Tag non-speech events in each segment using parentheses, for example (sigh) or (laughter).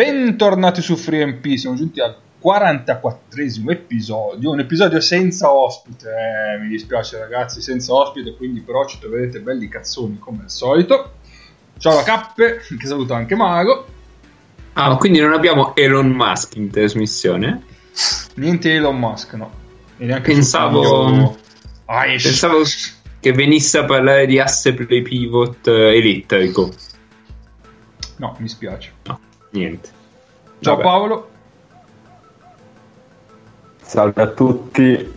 Bentornati su FreeMP, siamo giunti al 44esimo episodio, un episodio senza ospite, eh, mi dispiace ragazzi, senza ospite, quindi però ci troverete belli cazzoni come al solito. Ciao la Cappe, che saluto anche Mago. Ah, quindi non abbiamo Elon Musk in trasmissione? Niente Elon Musk, no. E neanche pensavo, ah, pensavo che venisse a parlare di asse play pivot eh, elettrico. No, mi spiace. No, niente. Ciao Vabbè. Paolo. Salve a tutti.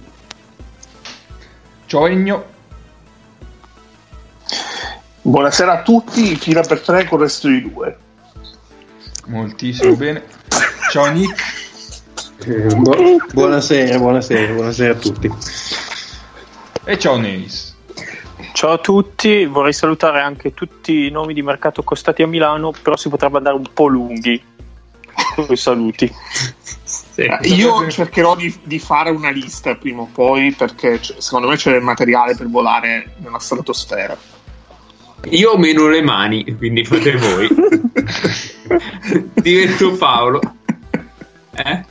Ciao Egno. Buonasera a tutti, fila per tre con il resto di due. Moltissimo bene. Ciao Nick. Eh, bu- buonasera, buonasera, buonasera a tutti. E ciao Neis. Ciao a tutti, vorrei salutare anche tutti i nomi di mercato costati a Milano, però si potrebbe andare un po' lunghi (laughs) i saluti. Sì. Io cercherò di, di, fare una lista prima o poi perché secondo me c'è il materiale per volare nella stratosfera. Io ho meno le mani, quindi fate voi. (laughs) Divento Paolo. Eh?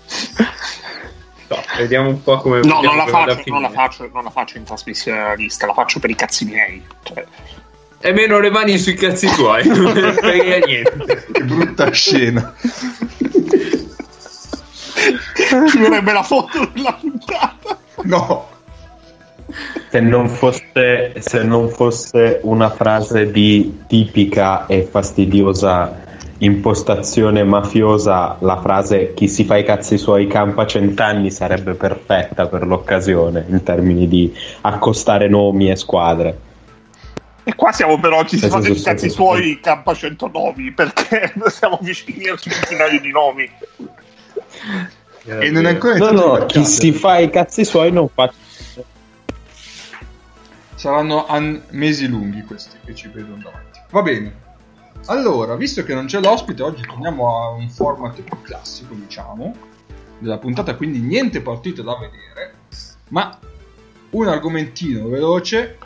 No, vediamo un po' come. No, non la, faccio, non, la faccio, non la, faccio, in trasmissione la lista, la faccio per i cazzi miei. Cioè. E meno le mani sui cazzi tuoi, non frega niente. Che brutta scena. Ci vorrebbe la foto della puntata. No. Se non, fosse, se non fosse una frase di tipica e fastidiosa impostazione mafiosa, la frase chi si fa i cazzi suoi campa cent'anni sarebbe perfetta per l'occasione in termini di accostare nomi e squadre. E qua siamo però chi si fa i cazzi suoi campa 109 perché (laughs) siamo vicini al centinaio di nomi. E non è ancora no, no, chi si fa i cazzi suoi non fa saranno an- mesi lunghi questi che ci vedono davanti. Va bene. Allora, visto che non c'è l'ospite, oggi torniamo a un format più classico, diciamo, della puntata, quindi niente partite da vedere, ma un argomentino veloce,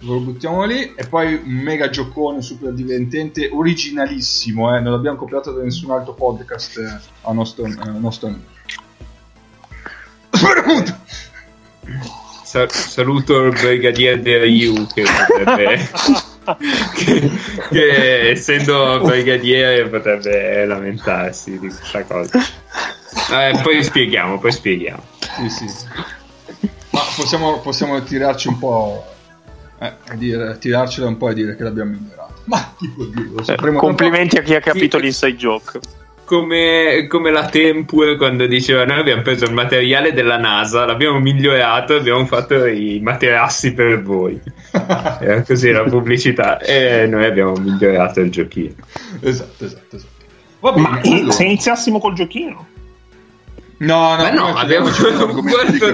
lo buttiamo lì, e poi un mega giocone super divertente, originalissimo, eh? non l'abbiamo copiato da nessun altro podcast eh, a nostro, eh, nostro amico. Sa- saluto il brigadier dell'IU che potrebbe (laughs) che, che, essendo brigadiere potrebbe lamentarsi di questa cosa. Eh, poi spieghiamo poi spieghiamo. Sì sì. Ma possiamo, possiamo tirarci un po' eh, dire, tirarcela un po' e dire che l'abbiamo migliorato ma chi può dirlo eh, complimenti a chi ha capito sì. l'inside joke come, come, la Tempur quando diceva noi abbiamo preso il materiale della NASA, l'abbiamo migliorato e abbiamo fatto i materassi per voi. (laughs) Era così la pubblicità e noi abbiamo migliorato il giochino. Esatto, esatto, esatto. Va bene, Ma allora. se iniziassimo col giochino? No, no, no, abbiamo guardato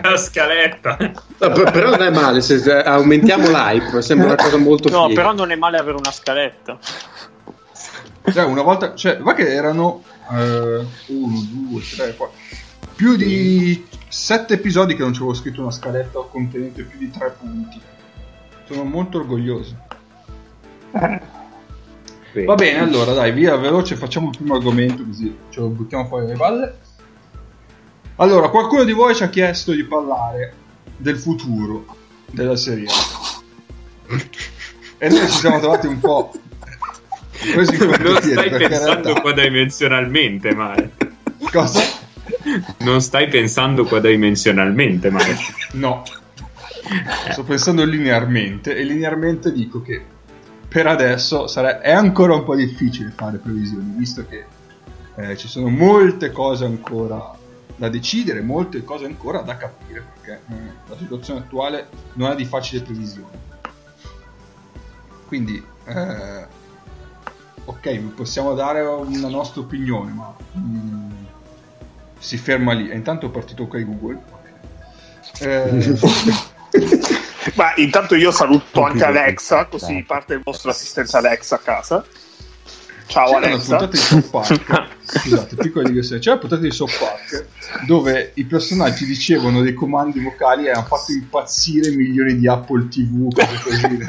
la scaletta. No, però non è male, se aumentiamo l'hype, sembra una cosa molto No, figa. però non è male avere una scaletta. Cioè, una volta, cioè, va che erano eh, uno, due, tre, quattro, più di sette episodi che non ci avevo scritto una scaletta contenente più di tre punti. Sono molto orgoglioso. Va bene, allora dai, via veloce, facciamo il primo argomento così ce lo buttiamo fuori dalle palle. Allora, qualcuno di voi ci ha chiesto di parlare del futuro della serie. E noi ci siamo trovati un po' non stai pensando realtà... quadridimensionalmente, Mare. Cosa? Non stai pensando quadridimensionalmente, Mare. No. Sto pensando linearmente e linearmente dico che per adesso sare... è ancora un po' difficile fare previsioni, visto che eh, ci sono molte cose ancora da decidere, molte cose ancora da capire, perché eh, la situazione attuale non è di facile previsione. Quindi eh, ok, possiamo dare una nostra opinione, ma mm, si ferma lì. E intanto è partito ok Google. Eh, (laughs) ma intanto io saluto anche Alexa, così parte il vostro assistente Alexa a casa. Ciao (laughs) c'era Alexa. Una puntata di South Park, scusate, piccola digressione. C'era una puntata di South Park dove i personaggi dicevano dei comandi vocali e hanno fatto impazzire milioni di Apple TV, cose così,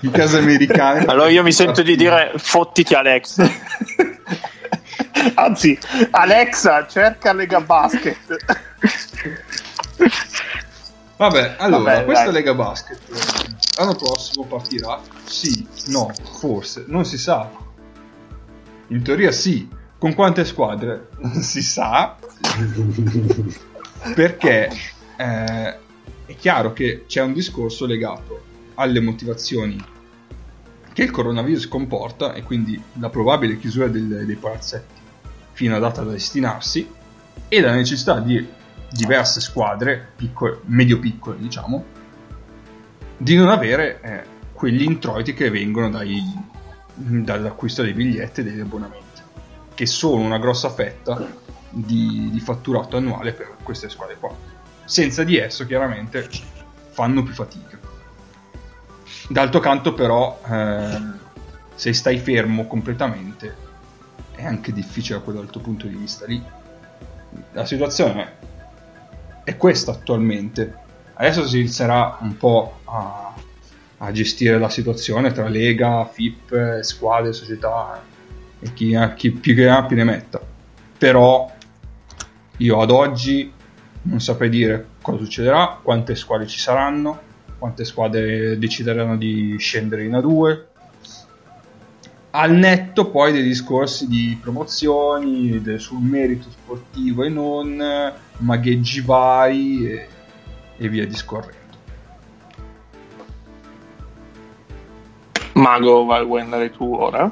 in case americane. Allora io mi sento di dire fottiti Alexa. Anzi, Alexa, cerca Lega Basket. Vabbè, allora, Vabbè, questa dai. Lega Basket eh, l'anno prossimo partirà? Sì, no, forse, non si sa. In teoria sì. Con quante squadre? (laughs) Si sa. Perché eh, è chiaro che c'è un discorso legato alle motivazioni che il coronavirus comporta e quindi la probabile chiusura del- dei palazzetti fino a data da destinarsi e la necessità di diverse squadre, piccole, medio-piccole diciamo, di non avere eh, quegli introiti che vengono dai- (laughs) dall'acquisto dei biglietti e degli abbonamenti, che sono una grossa fetta di, di fatturato annuale per queste squadre qua. Senza di esso chiaramente fanno più fatica. D'altro canto però, eh, se stai fermo completamente, è anche difficile da quell'altro punto di vista lì. La situazione è questa attualmente. Adesso si inizierà un po' a, a gestire la situazione tra Lega, FIP, squadre, società e chi, ha- chi più che ha più ne metta. Però io ad oggi non saprei dire cosa succederà, quante squadre ci saranno, quante squadre decideranno di scendere in A2. Al netto poi dei discorsi di promozioni, del- sul merito sportivo e non, magheggi vari e, e via discorrendo. Mago, vai, vuoi andare tu ora?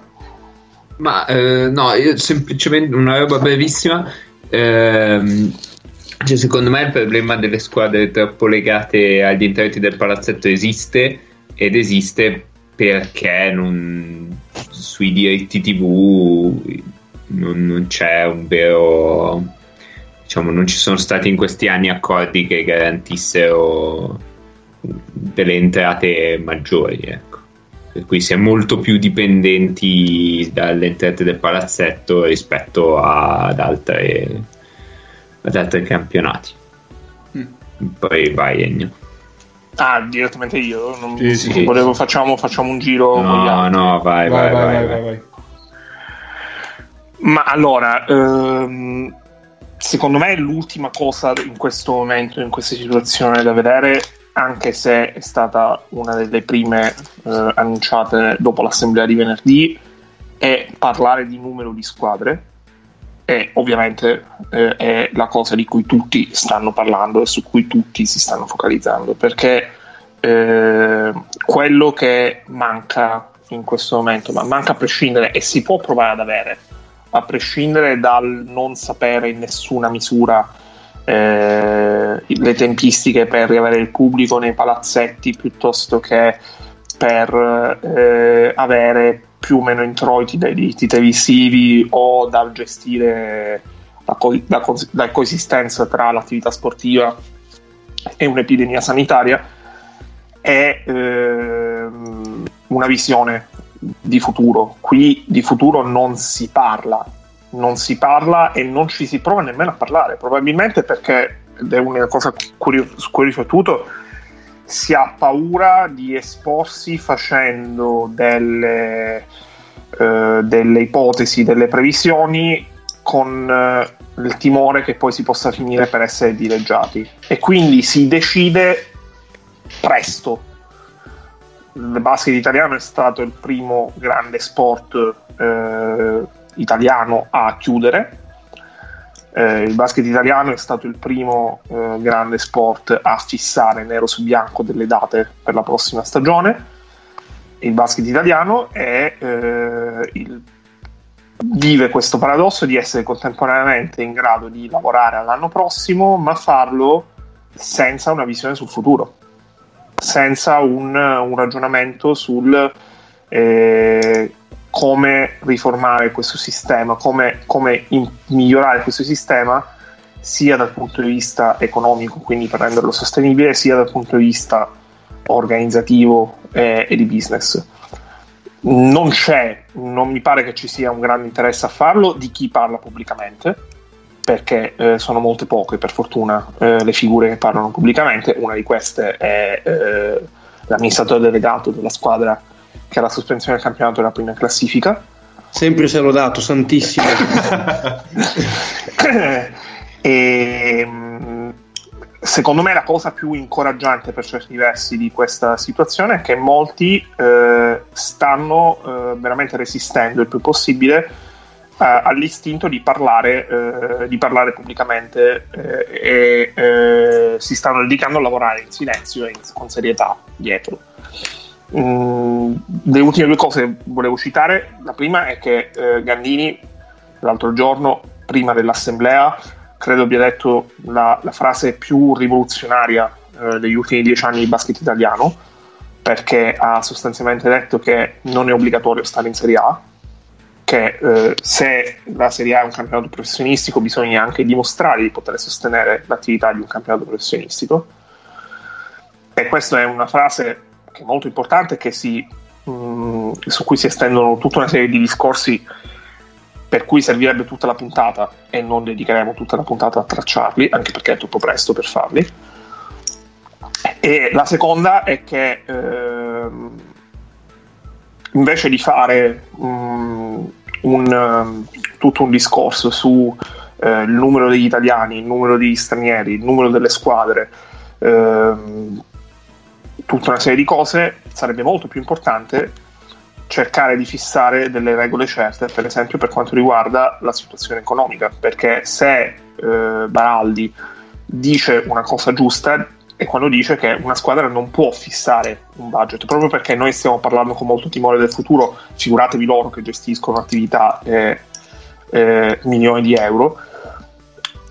Ma eh, no, io semplicemente una roba brevissima. Ehm, cioè, secondo me il problema delle squadre troppo legate agli introiti del palazzetto esiste ed esiste perché non- sui diritti TV non, non c'è un vero diciamo non ci sono stati in questi anni accordi che garantissero delle entrate maggiori ecco per cui si è molto più dipendenti dalle entrate del palazzetto rispetto ad altre ad altri campionati Mm. poi vai Ennio Ah, direttamente io. Non, Sì, sì. volevo, facciamo, facciamo un giro. con gli no altri. no vai vai vai, vai, vai, vai. Ma allora, ehm, secondo me l'ultima cosa in questo momento, in questa situazione da vedere, anche se è stata una delle prime eh, annunciate dopo l'assemblea di venerdì, è parlare di numero di squadre. E ovviamente eh, è la cosa di cui tutti stanno parlando e su cui tutti si stanno focalizzando perché eh, quello che manca in questo momento, ma manca a prescindere e si può provare ad avere, a prescindere dal non sapere in nessuna misura eh, le tempistiche per riavere il pubblico nei palazzetti piuttosto che per eh, avere più o meno introiti dai diritti televisivi o dal gestire la, co- la co- la coesistenza tra l'attività sportiva e un'epidemia sanitaria è ehm, una visione di futuro. Qui di futuro non si parla, non si parla e non ci si prova nemmeno a parlare, probabilmente perché, ed è una cosa ho riflettuto, si ha paura di esporsi facendo delle, eh, delle ipotesi, delle previsioni con eh, il timore che poi si possa finire per essere dileggiati e quindi si decide presto. Il basket italiano è stato il primo grande sport eh, italiano a chiudere. Eh, il basket italiano è stato il primo eh, grande sport a fissare nero su bianco delle date per la prossima stagione. Il basket italiano è, eh, il- vive questo paradosso di essere contemporaneamente in grado di lavorare all'anno prossimo, ma farlo senza una visione sul futuro, senza un, un ragionamento sul eh, come riformare questo sistema, come, come in- migliorare questo sistema sia dal punto di vista economico, quindi per renderlo sostenibile, sia dal punto di vista organizzativo eh, e di business. Non c'è, non mi pare che ci sia un grande interesse a farlo di chi parla pubblicamente, perché eh, sono molte poche, per fortuna, eh, le figure che parlano pubblicamente. Una di queste è eh, l'amministratore delegato della squadra che ha la sospensione del campionato era prima in classifica. Sempre se l'ho dato, santissimo. (laughs) e, mh, secondo me la cosa più incoraggiante per certi versi di questa situazione è che molti eh, stanno eh, veramente resistendo il più possibile eh, all'istinto di parlare, eh, di parlare pubblicamente eh, e eh, si stanno dedicando a lavorare in silenzio e con serietà dietro. Mm, le ultime due cose volevo citare. La prima è che eh, Gandini l'altro giorno, prima dell'assemblea, credo abbia detto la, la frase più rivoluzionaria eh, degli ultimi dieci anni di basket italiano, perché ha sostanzialmente detto che non è obbligatorio stare in Serie A, che eh, se la Serie A è un campionato professionistico bisogna anche dimostrare di poter sostenere l'attività di un campionato professionistico. E questa è una frase che è molto importante, che si, mh, su cui si estendono tutta una serie di discorsi per cui servirebbe tutta la puntata e non dedicheremo tutta la puntata a tracciarli, anche perché è troppo presto per farli. E la seconda è che ehm, invece di fare mm, un, um, tutto un discorso su eh, il numero degli italiani, il numero degli stranieri, il numero delle squadre, ehm, tutta una serie di cose, sarebbe molto più importante cercare di fissare delle regole certe, per esempio per quanto riguarda la situazione economica, perché se eh, Baraldi dice una cosa giusta è quando dice che una squadra non può fissare un budget, proprio perché noi stiamo parlando con molto timore del futuro, figuratevi loro che gestiscono attività eh, eh, milioni di euro,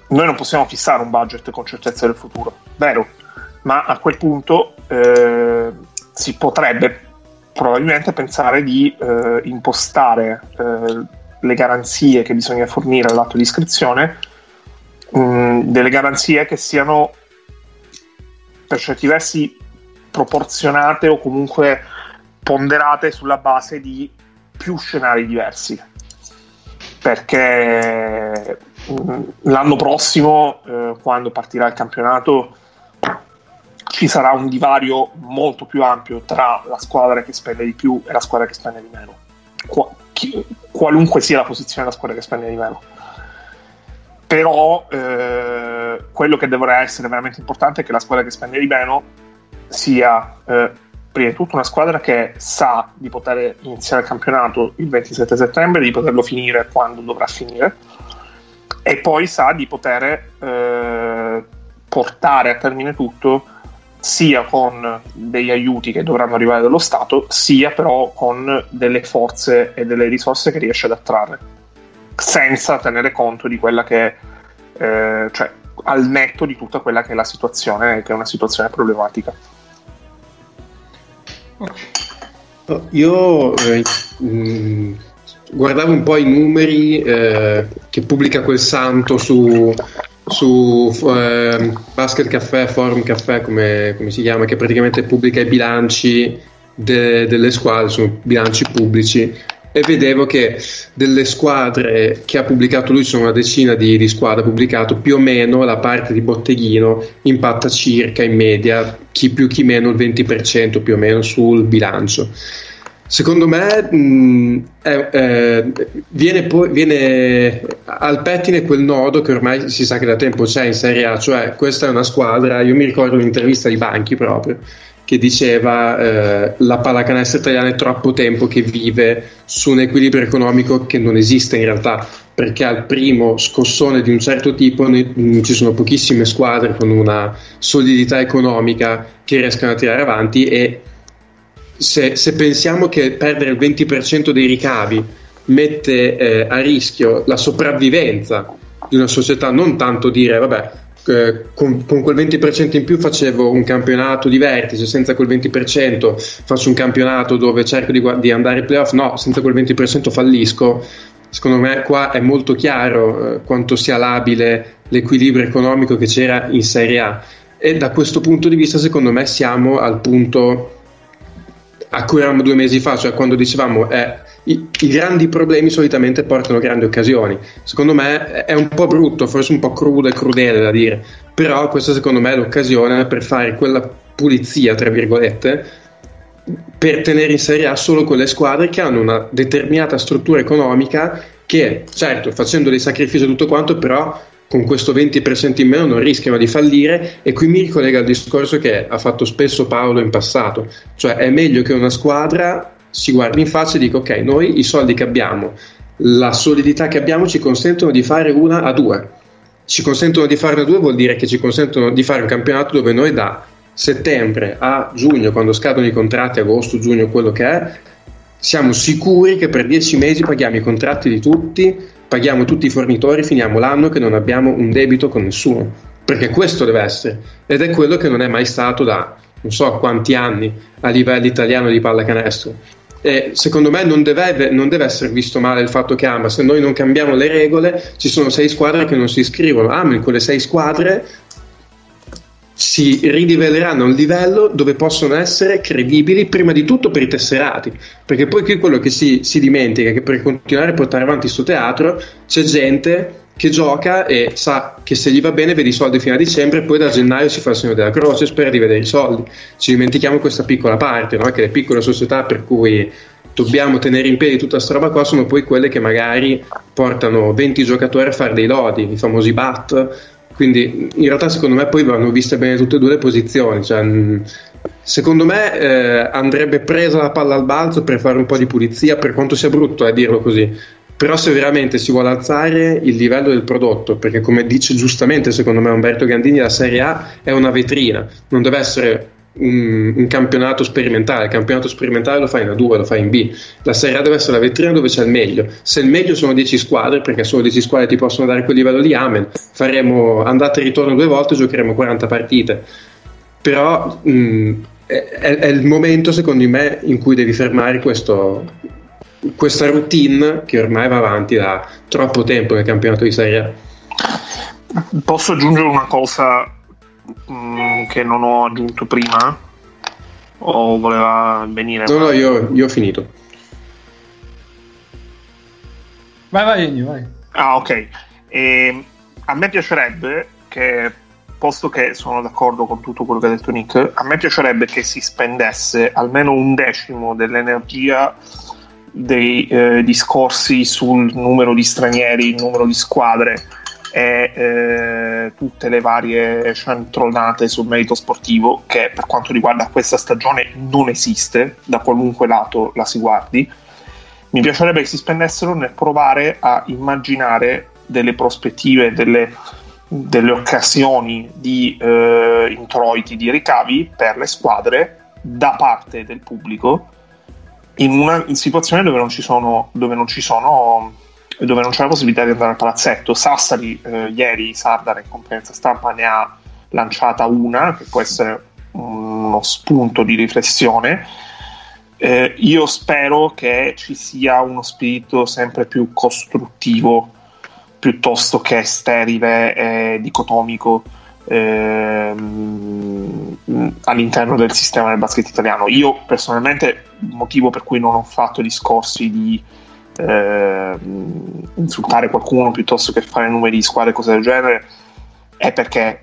noi non possiamo fissare un budget con certezza del futuro, vero? Ma a quel punto eh, si potrebbe probabilmente pensare di eh, impostare eh, le garanzie che bisogna fornire all'atto di iscrizione, mh, delle garanzie che siano per certi versi proporzionate o comunque ponderate sulla base di più scenari diversi. Perché mh, l'anno prossimo, eh, quando partirà il campionato, ci sarà un divario molto più ampio tra la squadra che spende di più e la squadra che spende di meno. Qua- chi- qualunque sia la posizione della squadra che spende di meno. Però eh, quello che dovrà essere veramente importante è che la squadra che spende di meno sia eh, prima di tutto una squadra che sa di poter iniziare il campionato il 27 settembre, di poterlo finire quando dovrà finire e poi sa di poter eh, portare a termine tutto sia con degli aiuti che dovranno arrivare dallo Stato, sia però con delle forze e delle risorse che riesce ad attrarre, senza tenere conto di quella che eh, cioè al netto di tutta quella che è la situazione, che è una situazione problematica. Io eh, mh, guardavo un po' i numeri eh, che pubblica quel santo su, su eh, Basket Caffè, Forum Caffè, come, come si chiama, che praticamente pubblica i bilanci de- delle squadre, sono bilanci pubblici. E vedevo che delle squadre che ha pubblicato lui, sono una decina di, di squadre pubblicato, più o meno la parte di botteghino impatta circa in media chi più chi meno il 20% più o meno sul bilancio. Secondo me mh, è- è- viene, poi, viene al pettine quel nodo che ormai si sa che da tempo c'è in Serie A, cioè questa è una squadra, io mi ricordo un'intervista di Banchi proprio, che diceva eh, la pallacanestro italiana è troppo tempo che vive su un equilibrio economico che non esiste in realtà, perché al primo scossone di un certo tipo ne- mh, ci sono pochissime squadre con una solidità economica che riescano a tirare avanti e se, se pensiamo che perdere il 20% dei ricavi mette eh, a rischio la sopravvivenza di una società, non tanto dire vabbè eh, con, con quel 20% in più facevo un campionato di vertice, senza quel 20% faccio un campionato dove cerco di, di andare ai playoff, no, senza quel 20% fallisco. Secondo me qua è molto chiaro eh, quanto sia labile l'equilibrio economico che c'era in Serie A e da questo punto di vista secondo me siamo al punto a cui eravamo due mesi fa, cioè quando dicevamo eh, i, i grandi problemi solitamente portano grandi occasioni. Secondo me è un po' brutto, forse un po' crudo e crudele da dire, però questa secondo me è l'occasione per fare quella pulizia, tra virgolette, per tenere in Serie A solo quelle squadre che hanno una determinata struttura economica che, certo, facendo dei sacrifici e tutto quanto, però con questo 20% in meno non rischiano di fallire e qui mi ricollega al discorso che ha fatto spesso Paolo in passato, cioè è meglio che una squadra si guardi in faccia e dica ok, noi i soldi che abbiamo, la solidità che abbiamo ci consentono di fare una a due. Ci consentono di farne due vuol dire che ci consentono di fare un campionato dove noi da settembre a giugno, quando scadono i contratti, agosto, giugno, quello che è, siamo sicuri che per dieci mesi paghiamo i contratti di tutti, paghiamo tutti i fornitori, finiamo l'anno che non abbiamo un debito con nessuno. Perché questo deve essere. Ed è quello che non è mai stato da non so quanti anni a livello italiano di pallacanestro. E secondo me non deve, non deve, essere visto male il fatto che ah, ma se noi non cambiamo le regole ci sono sei squadre che non si iscrivono ah ma in quelle sei squadre si ridiveleranno a un livello dove possono essere credibili prima di tutto per i tesserati perché poi qui quello che si, si dimentica è che per continuare a portare avanti questo teatro c'è gente che gioca e sa che se gli va bene vede i soldi fino a dicembre e poi da gennaio si fa il segno della croce e spera di vedere i soldi ci dimentichiamo questa piccola parte no? che le piccole società per cui dobbiamo tenere in piedi tutta questa roba qua sono poi quelle che magari portano 20 giocatori a fare dei lodi i famosi bat quindi in realtà secondo me poi vanno viste bene tutte e due le posizioni. Cioè, secondo me eh, andrebbe presa la palla al balzo per fare un po' di pulizia, per quanto sia brutto a eh, dirlo così. Però se veramente si vuole alzare il livello del prodotto, perché come dice giustamente secondo me Umberto Gandini, la Serie A è una vetrina, non deve essere un, campionato sperimentale. Il campionato sperimentale lo fai in A2, lo fai in B. La Serie A deve essere la vetrina dove c'è il meglio. Se il meglio sono 10 squadre, perché solo 10 squadre ti possono dare quel livello di Amen, faremo andata e ritorno due volte, giocheremo 40 partite. Però mh, è, è, il momento, secondo me, in cui devi fermare questo, questa routine che ormai va avanti da troppo tempo nel campionato di Serie A. Posso aggiungere una cosa mh, mm, che non ho aggiunto prima? O voleva venire? No, no, io, io ho finito. Vai, vai, Ennio, vai. Ah, ok. E, a me piacerebbe che, posto che sono d'accordo con tutto quello che ha detto Nick, a me piacerebbe che si spendesse almeno un decimo dell'energia dei eh, discorsi sul numero di stranieri, il numero di squadre e eh, tutte le varie centronate sul merito sportivo che per quanto riguarda questa stagione non esiste da qualunque lato la si guardi. Mi piacerebbe che si spendessero nel provare a immaginare delle prospettive delle, delle occasioni di eh, introiti di ricavi per le squadre da parte del pubblico in una in situazione dove non ci sono, dove non ci sono dove non c'è la possibilità di andare al palazzetto. Sassari eh, ieri, Sardar in conferenza stampa ne ha lanciata una, che può essere uno spunto di riflessione. Eh, io spero che ci sia uno spirito sempre più costruttivo piuttosto che sterile e dicotomico ehm, all'interno del sistema del basket italiano. Io personalmente, motivo per cui non ho fatto discorsi di eh, insultare qualcuno piuttosto che fare numeri di squadre e cose del genere è perché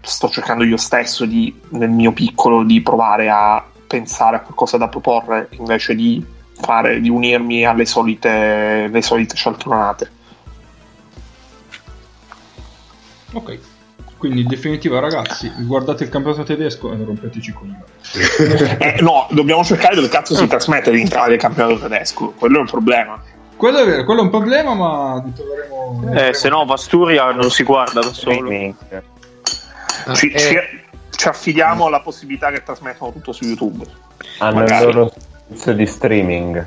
sto cercando io stesso di, nel mio piccolo di provare a pensare a qualcosa da proporre invece di, fare, di unirmi alle solite, le solite cialtronate. Ok. Quindi in definitiva, ragazzi, guardate il campionato tedesco e non rompeteci con (laughs) eh, No, dobbiamo cercare dove cazzo si trasmette in Italia il campionato tedesco. Quello è un problema. Quello è vero, quello è un problema, ma troveremo. Eh, se no, Vasturia non si guarda da solo. Ci, eh. ci, ci, affidiamo alla possibilità che trasmettano tutto su YouTube. Hanno Magari. il loro servizio di streaming.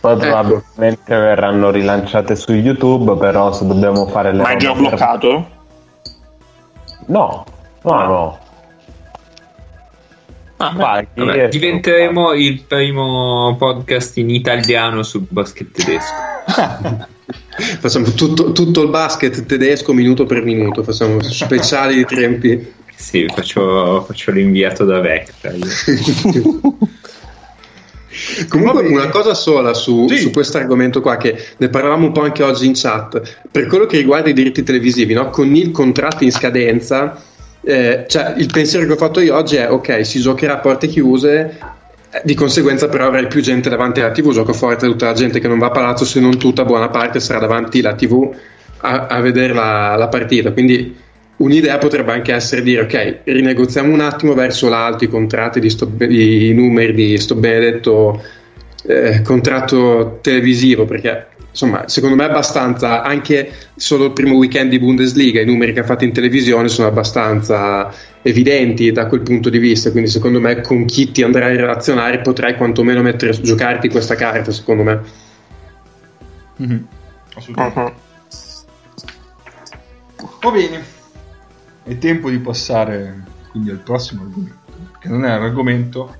Poi ecco. probabilmente verranno rilanciate su YouTube, però se dobbiamo fare le... Ma è già bloccato? No, no, no. Ah, vabbè, diventeremo il primo podcast in italiano sul basket tedesco. (laughs) facciamo tutto, tutto, il basket tedesco minuto per minuto, facciamo speciali di tempi. Sì, faccio, faccio l'inviato da Vecta. (laughs) Comunque una cosa sola su, sì. su questo argomento qua, che ne parlavamo un po' anche oggi in chat, per quello che riguarda i diritti televisivi, no? con il contratto in scadenza eh, cioè, il pensiero che ho fatto io oggi è ok, si giocherà a porte chiuse Eh, Di conseguenza, però, avrai più gente davanti alla TV. Gioco forte tutta la gente che non va a palazzo, se non tutta, buona parte sarà davanti alla TV a, a vedere la, la partita. Quindi, un'idea potrebbe anche essere dire: ok, rinegoziamo un attimo verso l'alto i contratti di, sto, i numeri di sto benedetto eh, contratto televisivo. Perché insomma, secondo me è abbastanza. Anche solo il primo weekend di Bundesliga, i numeri che ha fatto in televisione sono abbastanza evidenti da quel punto di vista. Quindi, secondo me, con chi ti andrai a relazionare potrai quantomeno mettere, giocarti questa carta. Secondo me, Mhm. Assolutamente. Mhm. Va bene, è tempo di passare quindi al prossimo argomento, che non è un argomento,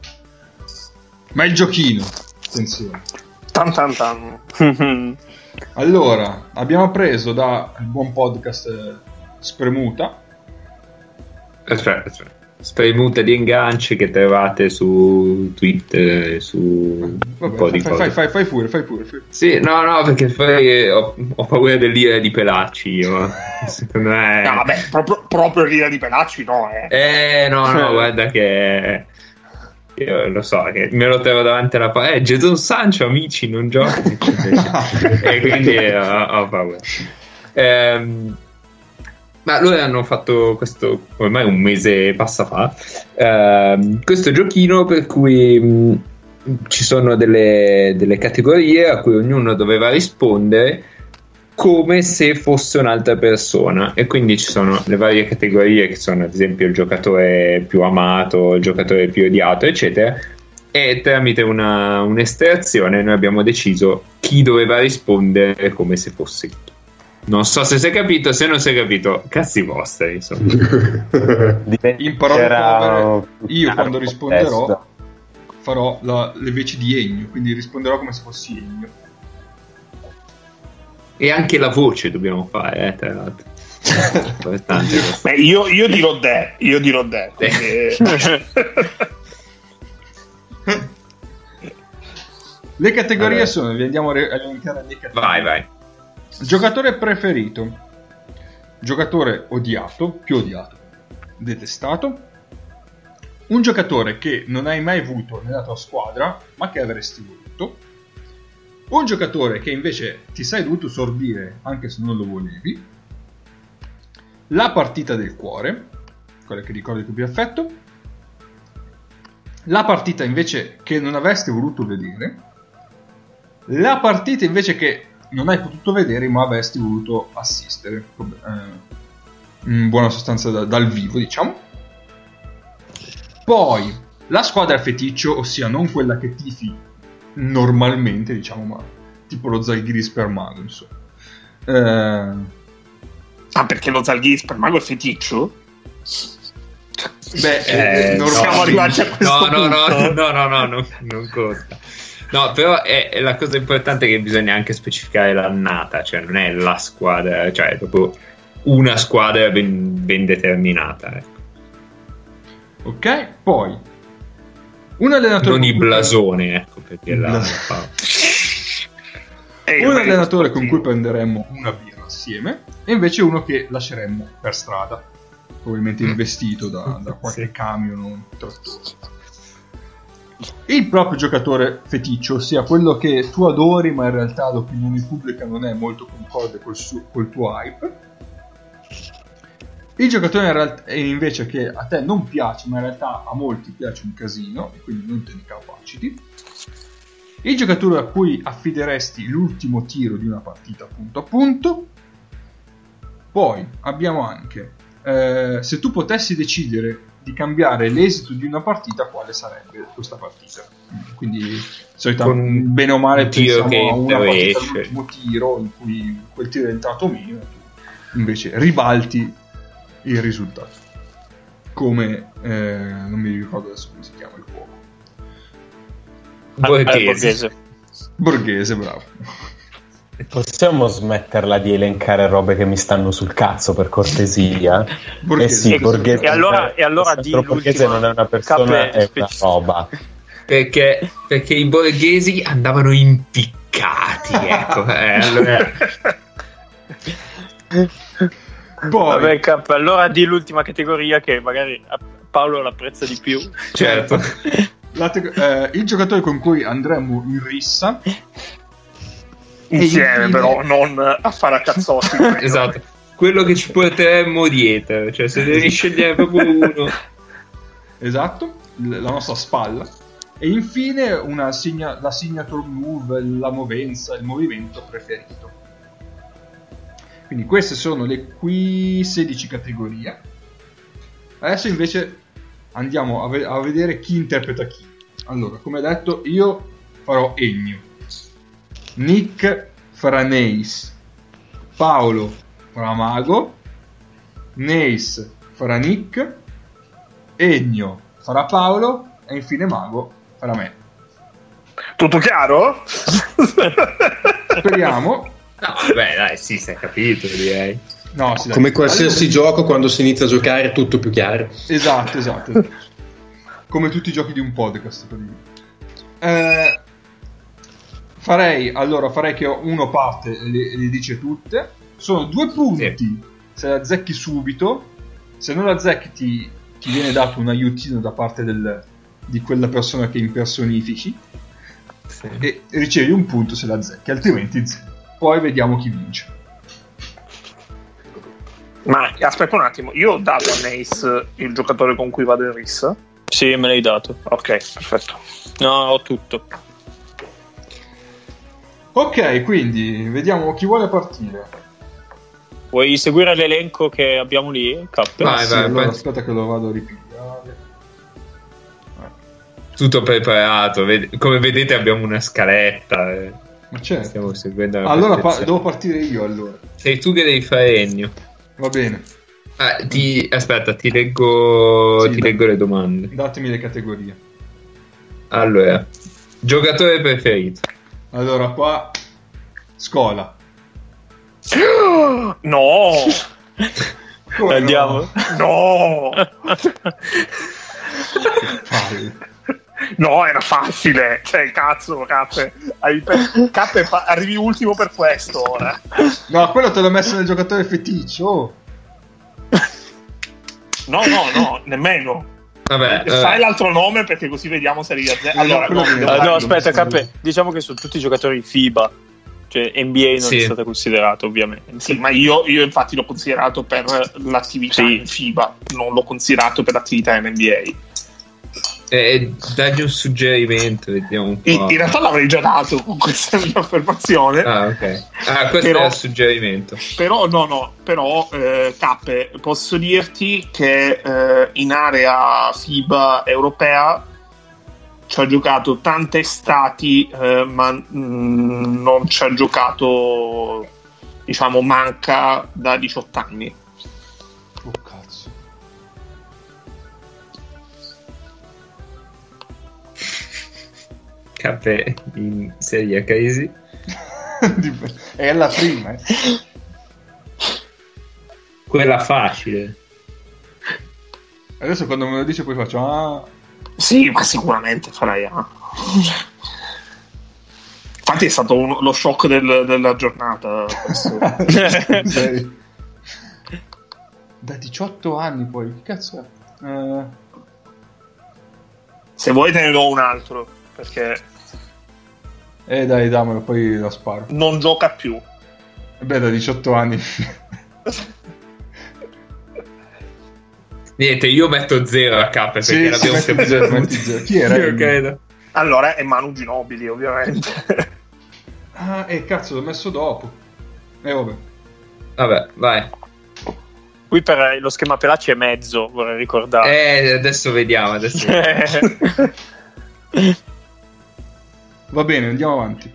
ma il giochino. Attenzione. Tan tan tan. (laughs) Allora, abbiamo preso dal buon podcast eh, Spremuta, Aspetta, aspetta. Spremuta di inganci che trovate su Twitter e su un Vabbè, po' fai, di fai, cose. fai, fai, fai pure, fai pure. fai- Sì, no, no, perché poi eh, ho, ho paura dell'ira di Pelacci io. (laughs) Secondo me... No, vabbè, proprio, proprio l'ira di Pelacci no, eh. Eh, no, no, guarda che... Io lo so, che me lo trovo davanti alla parete. Eh, Gesù Sancho, amici, non giochi. (laughs) e quindi eh, ho, ho paura. Ehm, ma loro hanno fatto questo, ormai un mese passa fa, ehm, questo giochino per cui mh, ci sono delle, delle categorie a cui ognuno doveva rispondere come se fosse un'altra persona e quindi ci sono le varie categorie che sono ad esempio il giocatore più amato, il giocatore più odiato eccetera e tramite una, un'estrazione noi abbiamo deciso chi doveva rispondere come se fosse chi. Non so se si è capito, se non si è capito, cazzi vostri, insomma. (laughs) In parole povere, io quando risponderò farò la- le veci di Ennio, quindi risponderò come se fossi Ennio. E anche la voce dobbiamo fare, eh, tra l'altro. (laughs) Beh, io, io dirò de, io dirò de. quindi- (laughs) Le categorie Vabbè. sono, vi andiamo a elencare le categorie. Vai, vai. Giocatore preferito, giocatore odiato, più odiato, detestato, un giocatore che non hai mai avuto nella tua squadra, ma che avresti voluto, un giocatore che invece ti sei dovuto sorbire anche se non lo volevi, la partita del cuore, quella che ricordi con più affetto, la partita invece che non avresti voluto vedere, la partita invece che non hai potuto vedere ma avresti voluto assistere, eh, in buona sostanza da- dal vivo diciamo. Poi la squadra feticcio, ossia non quella che tifi normalmente diciamo, ma tipo lo Zalgiris per Mago insomma. Eh, Ah, perché lo Zalghiris per Mago è feticcio? beh, Eh, eh, no. normalmente- Siamo arrivati a questo No, no, no, punto. (laughs) no, no, no, no, non conta. No, però è, è la cosa importante che bisogna anche specificare l'annata, cioè non è la squadra, cioè è proprio una squadra ben, ben determinata. ecco. Ok, poi un allenatore Non i con cui- blasone, ecco, perché la Eh, un allenatore con cui prenderemmo una birra assieme e invece uno che lasceremmo per strada, probabilmente investito da, da (laughs) qualche Sì. camion o un trattore. Il proprio giocatore feticcio, ossia quello che tu adori ma in realtà l'opinione pubblica non è molto concorde col, suo- col tuo hype. Il giocatore in realtà, e invece che a te non piace ma in realtà a molti piace un casino e quindi non te ne capaciti. Il giocatore a cui affideresti l'ultimo tiro di una partita punto a punto. Poi abbiamo anche eh, se tu potessi decidere di cambiare l'esito di una partita, quale sarebbe questa partita? Quindi, solita, Con bene o male, un tiro pensiamo che a una partita esce. all'ultimo tiro in cui quel tiro è entrato meno, tu invece ribalti il risultato. Come eh, non mi ricordo adesso come si chiama il cuoco. Eh, Borghese. borghese. Borghese, bravo. Possiamo smetterla di elencare robe che mi stanno sul cazzo per cortesia? (laughs) Borghese. Eh sì, E- Borghese. e allora- e allora il di Borghese non è una persona, è una roba. Perché, perché i borghesi andavano impiccati, ecco. eh, allora- (laughs) Poi, Vabbè, Cap, allora di l'ultima categoria che magari Paolo l'apprezza di più. certo. (laughs) Te- eh, il giocatore con cui andremo in rissa Insieme, infine- però, non a fare a cazzotti. (laughs) Esatto. Quello che ci porteremmo dietro, cioè se devi scegliere proprio uno. Esatto, la nostra spalla. E infine una signa- la signature move, la movenza, il movimento preferito. Quindi queste sono le qui 16 categorie. Adesso invece andiamo a, ve- a vedere chi interpreta chi. Allora, come detto, io farò Ennio. Nick farà Neis. Paolo farà Mago. Neis farà Nick. Ennio farà Paolo e infine Mago farà me. Tutto chiaro? (laughs) Speriamo. No, beh, dai, sì, si è capito, direi. No, sì, dai. Come qualsiasi Allora- gioco, quando si inizia a giocare è tutto più chiaro. Esatto, esatto. (laughs) Come tutti i giochi di un podcast. per dire. Eh, farei, allora, farei che uno parte e le, le dice tutte. Sono due punti se la azzecchi subito. Se non la azzecchi ti, ti viene dato un aiutino da parte del- di quella persona che impersonifichi. Sì. E ricevi un punto se la azzecchi, altrimenti zero. Poi vediamo chi vince. Ma aspetta un attimo, io ho dato a Nace il giocatore con cui vado in rissa. Sì, me l'hai dato. Ok, perfetto. No, ho tutto. Ok, quindi vediamo chi vuole partire. Vuoi seguire l'elenco che abbiamo lì, Cap? Vai, Sì, vai, allora vai. aspetta che lo vado a ripigliare. Tutto preparato. come vedete abbiamo una scaletta. eh. Ma certo. Stiamo seguendo la Allora pa- devo partire io allora. Sei tu che devi fare Ennio. Va bene, Ah, ti- Aspetta, ti leggo, Sì, ti leggo le domande. datemi le categorie. Allora, giocatore preferito. Allora qua scuola. (gasps) No! Come Andiamo. (laughs) no? No! No, era facile. Cioè, cazzo, Cappe. Hai per- Cappe, fa- arrivi ultimo per questo ora. No, quello te l'ho messo nel giocatore feticcio. oh. No, no, no, nemmeno. Vabbè, Fai eh, l'altro nome perché così vediamo se arrivi a zero. Allora, no, Ah, fare- no, l'ho aspetta, Cappe. Diciamo che sono tutti giocatori FIBA. Cioè, NBA non Sì. è stato considerato, ovviamente. Sì, ma io, io infatti l'ho considerato per l'attività Sì. in FIBA, non l'ho considerato per l'attività in NBA. Eh, dagli un suggerimento, vediamo un. In, in realtà l'avrei già dato con questa mia affermazione. Ah, ok. Ah, questo Però- è il suggerimento. Però, no, no, però, eh, Cappe, posso dirti che eh, in area FIBA europea ci ha giocato tante estati, eh, ma mm, non ci ha giocato, diciamo, manca da 18 anni. Cappe in seria crisi. (laughs) È la prima. eh. Quella facile. Adesso quando me lo dice poi faccio ah. Sì, ma sicuramente farai A. Infatti è stato uno- lo shock del- della giornata. (laughs) Da 18 anni poi, che cazzo è? Eh, Se vuoi te ne do un altro, perché eh dai, dammelo, poi lo sparo. non gioca più. E Beh, da 18 anni. Niente, io metto zero a K perché Sì, l'abbiamo sì, capito zero, tutti. metti zero. Chi era? Io credo. Allora è Manu Ginobili, ovviamente. (laughs) Ah, eh, cazzo, l'ho messo dopo. E vabbè. Vabbè, vai. Qui per lo schema Pelacci è mezzo, vorrei ricordare. Eh, adesso vediamo. Adesso... (laughs) (laughs) Va bene, andiamo avanti.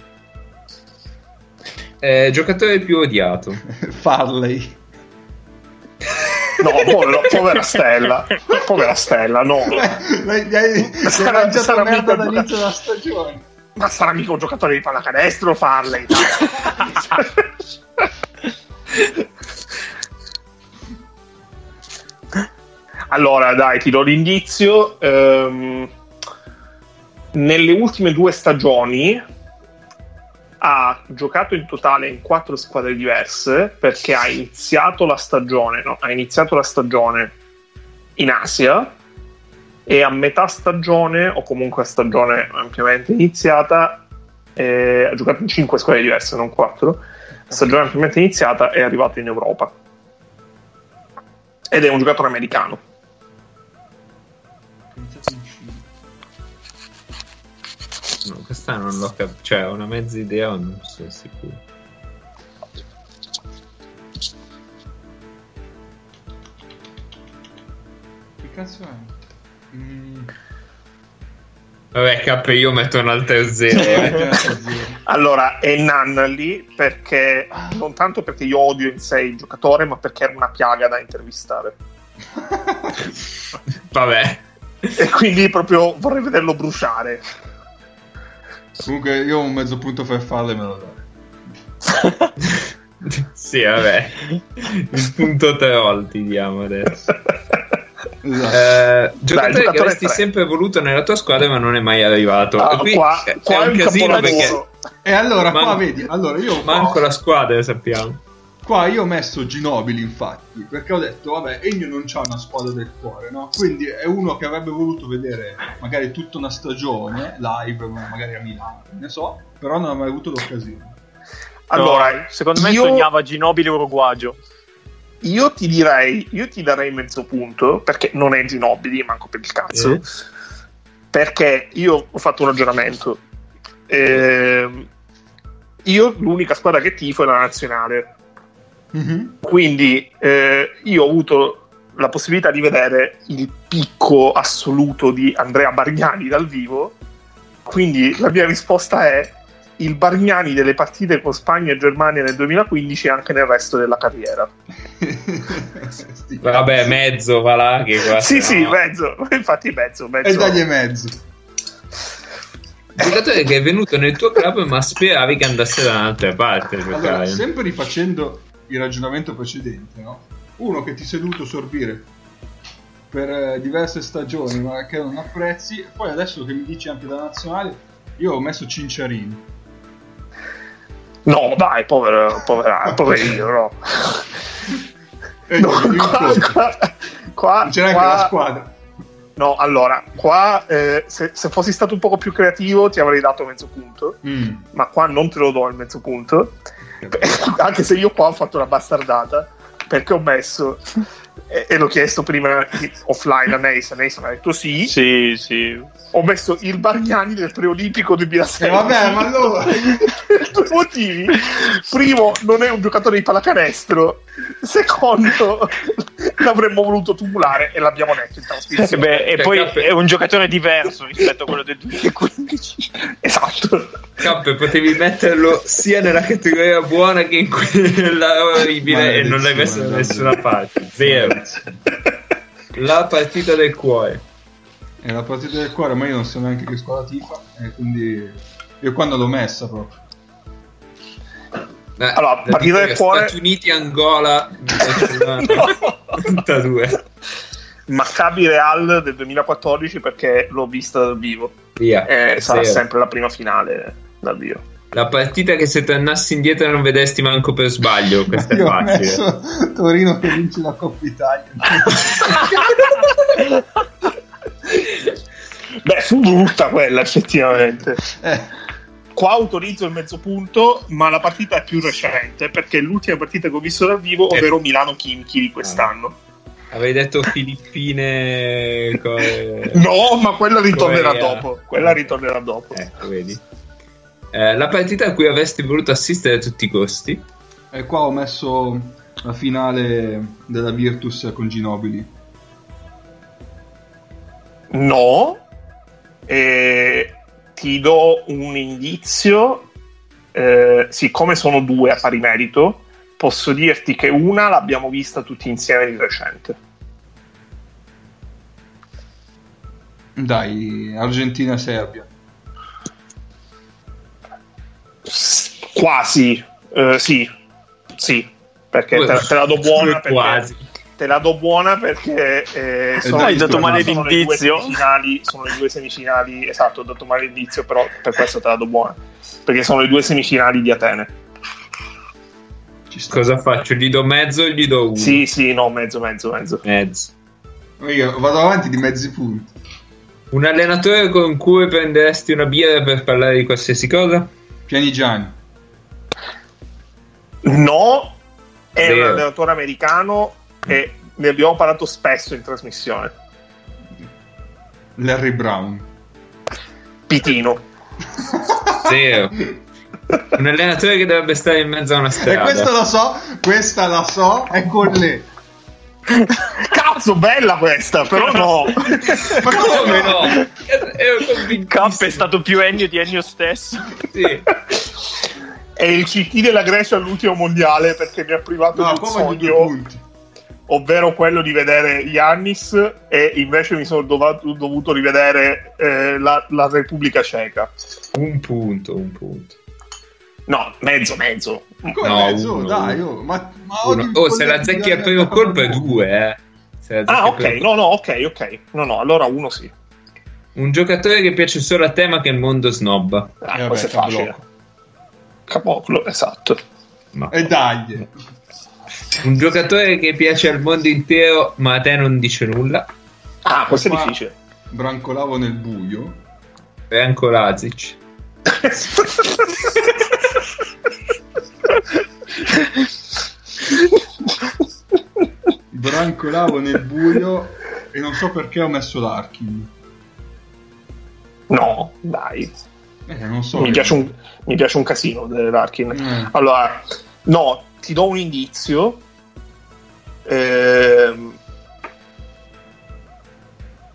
Eh, giocatore più odiato. (laughs) Farley. No, povero- povera Stella. Povera Stella, no. (laughs) L'hai, Sarà- mangiato sarà merda mica- dall'inizio della stagione. Ma sarà mica un giocatore di pallacanestro farle. (laughs) allora, dai, ti do l'indizio. Ehm, nelle ultime due stagioni ha giocato in totale in quattro squadre diverse perché ha iniziato la stagione, no, ha iniziato la stagione in Asia e a metà stagione, o comunque a stagione ampiamente iniziata, eh, ha giocato in 5 squadre diverse, non 4. Stagione ampiamente iniziata è arrivato in Europa. Ed è un giocatore americano. Questa non l'ho capito. Cioè, ho una mezza idea, ma non sono sicuro. Che cazzo è? Mm. Vabbè, K, io metto un altro zero. eh. (laughs) Allora, è Nan lì perché non tanto perché io odio in sé il giocatore, ma perché era una piaga da intervistare. (laughs) Vabbè. E quindi proprio vorrei vederlo bruciare. Comunque io un mezzo punto per farle me lo dai. (laughs) sì, vabbè. Il punto troll ti diamo adesso. Esatto. Eh, giocatore che giocatore avresti tre. sempre voluto nella tua squadra, ma non è mai arrivato. Ah, E qui qua, è qua un un casino perché E allora qua Man- vedi, allora io manco qua, la squadra, sappiamo. Qua io ho messo Ginobili infatti, perché ho detto vabbè, Ennio non c'ha una squadra del cuore, no? Quindi è uno che avrebbe voluto vedere magari tutta una stagione live, magari a Milano, ne so, però non ha mai avuto l'occasione. Allora, No, secondo me io- sognava Ginobili uruguagio. Io ti direi, io ti darei mezzo punto perché non è Ginobili, manco per il cazzo. Eh? Perché io ho fatto un ragionamento. Ehm, io l'unica squadra che tifo è la nazionale. Mhm. Quindi eh, io ho avuto la possibilità di vedere il picco assoluto di Andrea Bargnani dal vivo. Quindi la mia risposta è il Bargnani delle partite con Spagna e Germania nel 2015 e anche nel resto della carriera. (laughs) Vabbè, mezzo va là. Che qua Sì, no- mezzo. (laughs) Infatti, mezzo. mezzo. E dagli mezzo. giocatore che è venuto nel tuo club, ma speravi che andasse da un'altra parte. Allora, sempre rifacendo il ragionamento precedente, no? Uno che ti sei dovuto sorbire per eh, diverse stagioni, ma che non apprezzi, e poi adesso che mi dici anche da nazionale, io ho messo Cinciarini. No, dai, povero, povera, (laughs) poverino, no. E No, io qua, qua, qua- Non c'era anche qua- la squadra. No, allora, qua eh, se, se fossi stato un poco più creativo ti avrei dato mezzo punto, Mm. ma qua non te lo do il mezzo punto, (laughs) anche se io qua ho fatto una bastardata, perché ho messo, e, e l'ho chiesto prima offline a Neis, Neis mi ha detto sì, Sì, sì. ho messo il Bargnani del preolimpico 2006. E vabbè, ma allora... per due motivi. Primo, non è un giocatore di pallacanestro. Secondo, l'avremmo voluto tumulare e l'abbiamo detto in Eh trasmissione. beh, e Cioè, poi è un giocatore diverso rispetto a quello del (laughs) 2015. Esatto. Cappe, potevi metterlo sia nella categoria buona che in quella (laughs) orribile e non l'hai messo da nessuna parte. Zero. La partita del cuore. È la partita del cuore, ma io non so neanche che squadra tifa, e quindi... Io quando l'ho messa proprio. Eh, Allora, partita del cuore- Stati Uniti, Angola, (laughs) No. 32. Maccabi Real del 2014 perché l'ho vista dal vivo. Via. E sarà sempre la prima finale dal vivo. La partita che se tornassi indietro non vedesti manco per sbaglio. Questa è facile. messo Torino che vince la Coppa Italia. (laughs) Beh, fu brutta quella effettivamente. Eh, Qua autorizzo il mezzo punto, ma la partita è più recente perché è l'ultima partita che ho visto dal vivo, Eh. ovvero Milano-Kimchi di quest'anno. Avevi detto Filippine. co- (laughs) No, ma quella ritornerà Corea. dopo. Quella ritornerà dopo. Ecco, vedi. Eh, la partita a cui avresti voluto assistere a tutti i costi. e qua ho messo la finale della Virtus con Ginobili. No, e ti do un indizio. Eh, siccome sono due a pari merito, posso dirti che una l'abbiamo vista tutti insieme di recente. Dai, Argentina-Serbia. Quasi, Eh, sì, sì, perché te, te la do buona. Perché, Quasi. Te la do buona perché eh, sono, dai, le dato due- male sono le due l'indizio. semifinali, sono le due semifinali, esatto, ho dato male l'indizio, però per questo te la do buona, perché sono le due semifinali di Atene. Cosa faccio? Gli do mezzo o gli do uno? Sì, sì, no, mezzo, mezzo, mezzo. Mezzo. Io vado avanti di mezzi punti. Un allenatore con cui prenderesti una birra per parlare di qualsiasi cosa? Pianigiani. No, è Vero. un allenatore americano e ne abbiamo parlato spesso in trasmissione. Larry Brown. Pitino. (laughs) Zero. Un allenatore che dovrebbe stare in mezzo a una E strada. questo lo so, questa la so, è con le. (laughs) Cazzo, bella questa, però no. Ma (laughs) come no? K è stato più Ennio di Ennio stesso. Sì. È il CT della Grecia all'ultimo mondiale perché mi ha privato No, di un sogno, punti. ovvero quello di vedere Yannis e invece mi sono dovato- dovuto rivedere eh, la, la Repubblica Ceca. Un punto, un punto. No, mezzo, mezzo. Come No, mezzo? uno, dai, oh, ma, ma Oh, se la colleghi zecchi al primo colpo è due, eh. Se la zecchi Ah, ok, primo no, no, ok, ok. No, no, allora uno sì. Un giocatore che piace solo a te ma che il mondo snobba. Ah, Eh, questo è facile. Caboclo. Caboclo, esatto. Ma- E dai. Un giocatore che piace al mondo intero ma a te non dice nulla. Ah, questo è difficile. Brancolavo nel buio. Franco Lazic. (laughs) Brancolavo nel buio e non so perché ho messo l'Arkin. no, dai. Eh, non so. Mi piace un, mi piace un casino dell'Arkin. Eh. Allora, no, ti do un indizio. Ehm,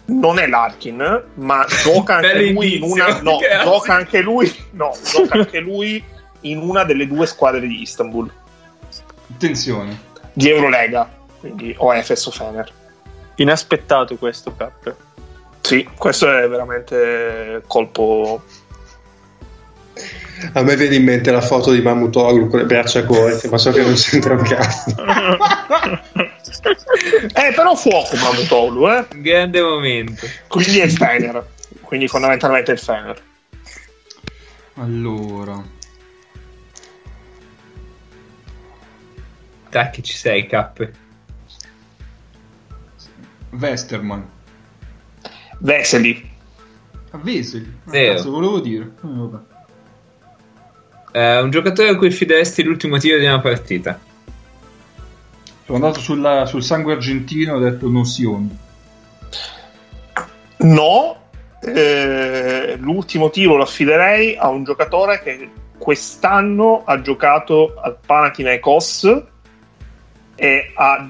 non è l'Arkin, ma gioca anche lui in una. No, (laughs) gioca anche lui. No, gioca anche lui in una delle due squadre di Istanbul Attenzione. di Eurolega. Quindi o Efes o Fener. Inaspettato questo, K. Sì, questo è veramente colpo. A me viene in mente la foto di Mamutoglu con le braccia corte, ma so che non c'entra un cazzo. (laughs) Eh, però fuoco Mamutoglu, eh. Grande momento. Quindi è il Fener. Quindi fondamentalmente è il Fener. Allora. Dai che ci sei, K. Westerman. Veseli. A cazzo, volevo dire. Vabbè. Eh, un giocatore a cui fideresti l'ultimo tiro di una partita. Sono andato sulla- sul sangue argentino e ho detto Nosion. No, eh, l'ultimo tiro lo affiderei a un giocatore che quest'anno ha giocato al Panathinaikos e ha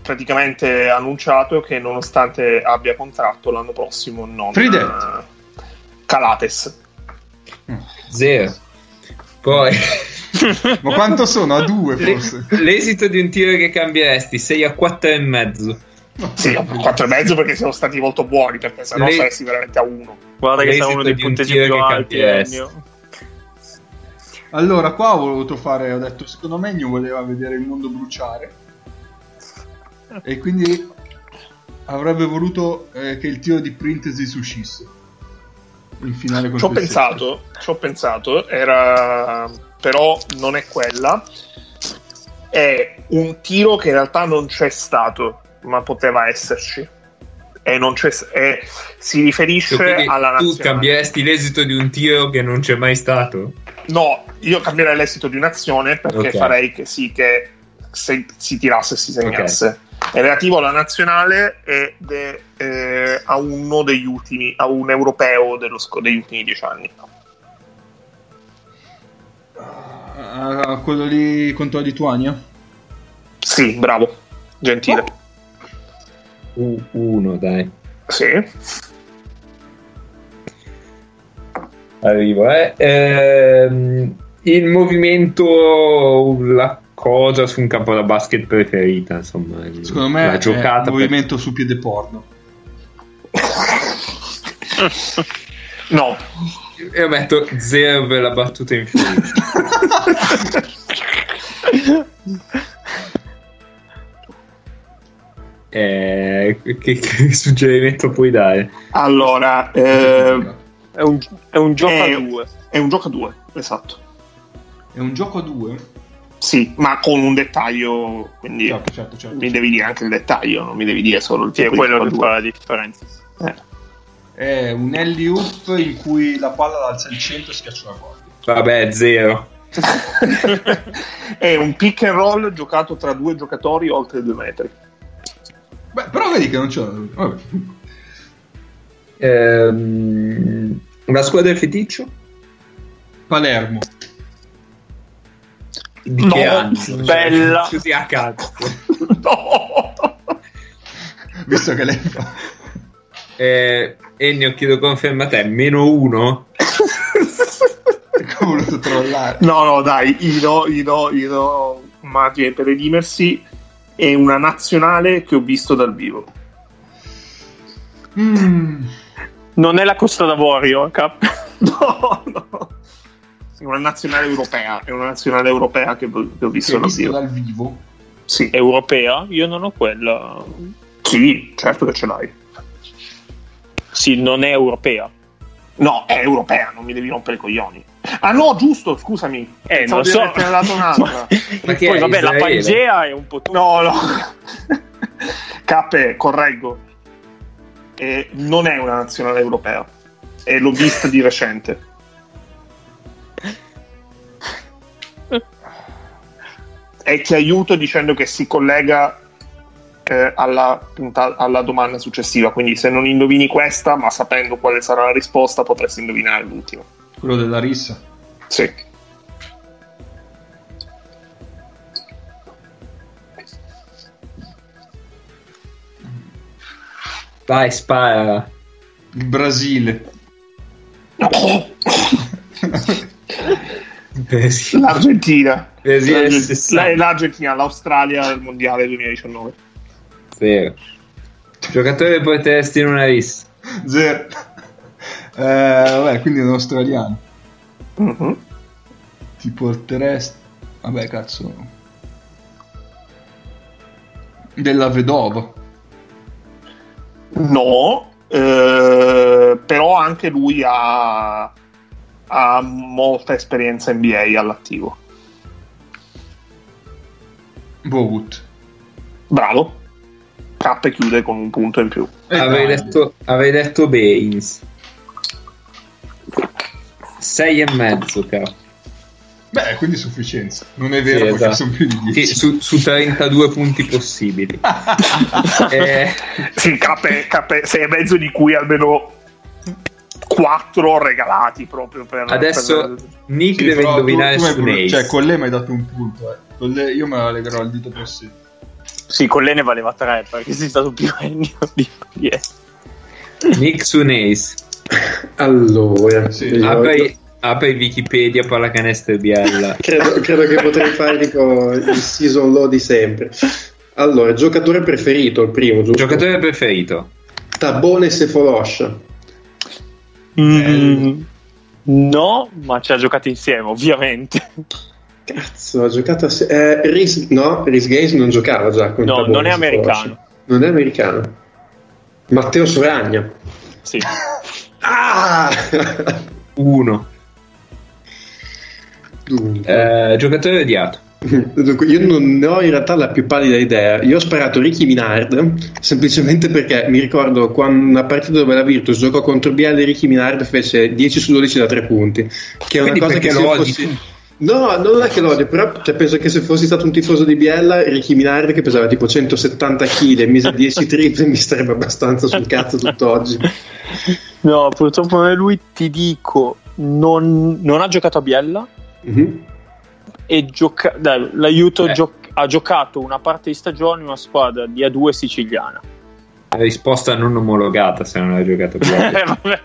praticamente annunciato che nonostante abbia contratto l'anno prossimo non Fridet. eh, Calates Zero. Poi (laughs) Ma quanto sono? A due forse. l'esito di un tiro che cambieresti 6 a 4 e mezzo. (laughs) sì, a 4 e mezzo perché siamo stati molto buoni perché sennò Le- saresti veramente a 1 Guarda che sarà uno dei di un punteggi tiro più alti. Allora, qua ho voluto fare, ho detto, secondo me Ennio voleva vedere il mondo bruciare. E quindi avrebbe voluto eh, che il tiro di Printesi uscisse. In finale Ci contro ho il pensato, ci ho pensato, era però non è quella. È un tiro che in realtà non c'è stato, ma poteva esserci. E non c'è, e si riferisce Cioè, alla tu nazionale. cambieresti l'esito di un tiro che non c'è mai stato? No, io cambierei l'esito di un'azione perché Ok. farei che sì che se si tirasse e si segnasse. È relativo alla nazionale ed è eh, a uno degli ultimi, a un europeo dello degli ultimi dieci anni. Ah, quello lì contro la Lituania? Sì, bravo, gentile. U- uno, dai. Sì. Arrivo, eh. Ehm, il movimento, la cosa su un campo da basket preferita, insomma. il- Secondo me la è giocata il per- movimento su piede porno. (laughs) No, Io metto zero per la battuta infinita. (laughs) Eh, che, che suggerimento puoi dare? allora, eh, È un, è un gioco Eh, a due. è un gioco a due, esatto. È un gioco a due? Sì, ma con un dettaglio, quindi Certo, certo, certo. mi devi dire anche il dettaglio, non mi devi dire solo il Sì, è tipo quello di che due. fa la differenza. Eh. È un alley oop in cui la palla alza il centro e schiaccia la guardia. Vabbè, zero. (laughs) è un pick and roll giocato tra due giocatori oltre due metri. Beh, però vedi che non c'è. Vabbè. Ehm, la squadra del feticcio? Palermo. Di No, che anno? Cioè, bella. Così a cazzo. no! Visto che lei fa. Eh, Ennio, chiedo conferma a te. Meno uno? (laughs) Ho voluto trollare. No, no, dai, Ino, Ino, Ino, margine per redimersi, è una nazionale che ho visto dal vivo. Mm. Non è la Costa d'Avorio, cap. (laughs) No, no. È una nazionale europea, è una nazionale europea che, che ho visto dal visto vivo. dal vivo. Sì. Europea? Io non ho quella. sì, certo che ce l'hai. Sì, non è europea. No, è europea, non mi devi rompere i coglioni. Ah no, giusto, scusami. Eh, non so. averne dato un'altra. Ma che Poi, è, vabbè, la Israele? Pangea è un po' tutto. No, no. (laughs) Cappe, correggo. Eh, non è una nazionale europea. E l'ho vista di recente. E ti aiuto dicendo che si collega eh, alla, alla domanda successiva. Quindi se non indovini questa, ma sapendo quale sarà la risposta, potresti indovinare l'ultima. Quello della rissa. Sì. Vai, spara. Il Brasile. Brasile. L'Argentina. Brasile L'Arge- 60. L'Argentina, l'Australia al mondiale 2019. Zero. Giocatore potresti in una rissa. Zero. Eh, vabbè, quindi è un australiano. Mhm. Ti porteresti. Vabbè, cazzo. Della vedova. No, eh, però anche lui ha, ha molta esperienza NBA all'attivo. Bogut. Bravo. K chiude con un punto in più. Eh, Avrei detto, avrei detto Baines. Sei e mezzo, caro. Beh, quindi sufficienza. Non è vero Sì, esatto. sono più di Sì, 10. su, su 32 punti possibili. (laughs) Eh, Sì, K, K, sei e mezzo di cui almeno 4 regalati proprio per... adesso per- Nick Sì, deve tu- indovinare tu su bru- Nace. Cioè, con lei mi hai dato un punto. Eh. Con lei io me la legherò al dito possibile. Sì, con lei ne valeva tre perché sei stato più Ennio di. Nick su Nace. Allora, Sì, Apri, apri Wikipedia, pallacanestro e biella. (laughs) credo, credo che potrei fare tipo il season low di sempre. Allora, giocatore preferito, il primo, giusto? Giocatore preferito? Tabone Sefoloscia. Mm, no, ma ci ha giocato insieme, ovviamente. Cazzo, ha giocato a... Eh, Rhys- no, Rhys Gaines non giocava già con No, Tabone non è Sefoloscia. americano. Non è americano. Matteo Soragna. Sì. Ah! Uno. Dunque. Eh, giocatore odiato. (laughs) Dunque, io non ne ho in realtà la più pallida idea. Io ho sparato Ricky Minard semplicemente perché mi ricordo quando una partita dove la Virtus giocò contro Biel Ricky Minard fece 10 su 12 da 3 punti. Che è una Quindi cosa che lo se io odi fossi... No, non è che lo odio, però cioè, penso che se fossi stato un tifoso di Biella, Ricky Minard che pesava tipo 170 kg e mise (laughs) 10 triple mi starebbe abbastanza sul cazzo tutt'oggi. No, purtroppo non è lui, ti dico, non, non ha giocato a Biella Mhm. e gioca- dai, l'aiuto Eh. gio- ha giocato una parte di stagione in una squadra di A2 siciliana. Risposta non omologata se non hai giocato (laughs) più. Eh,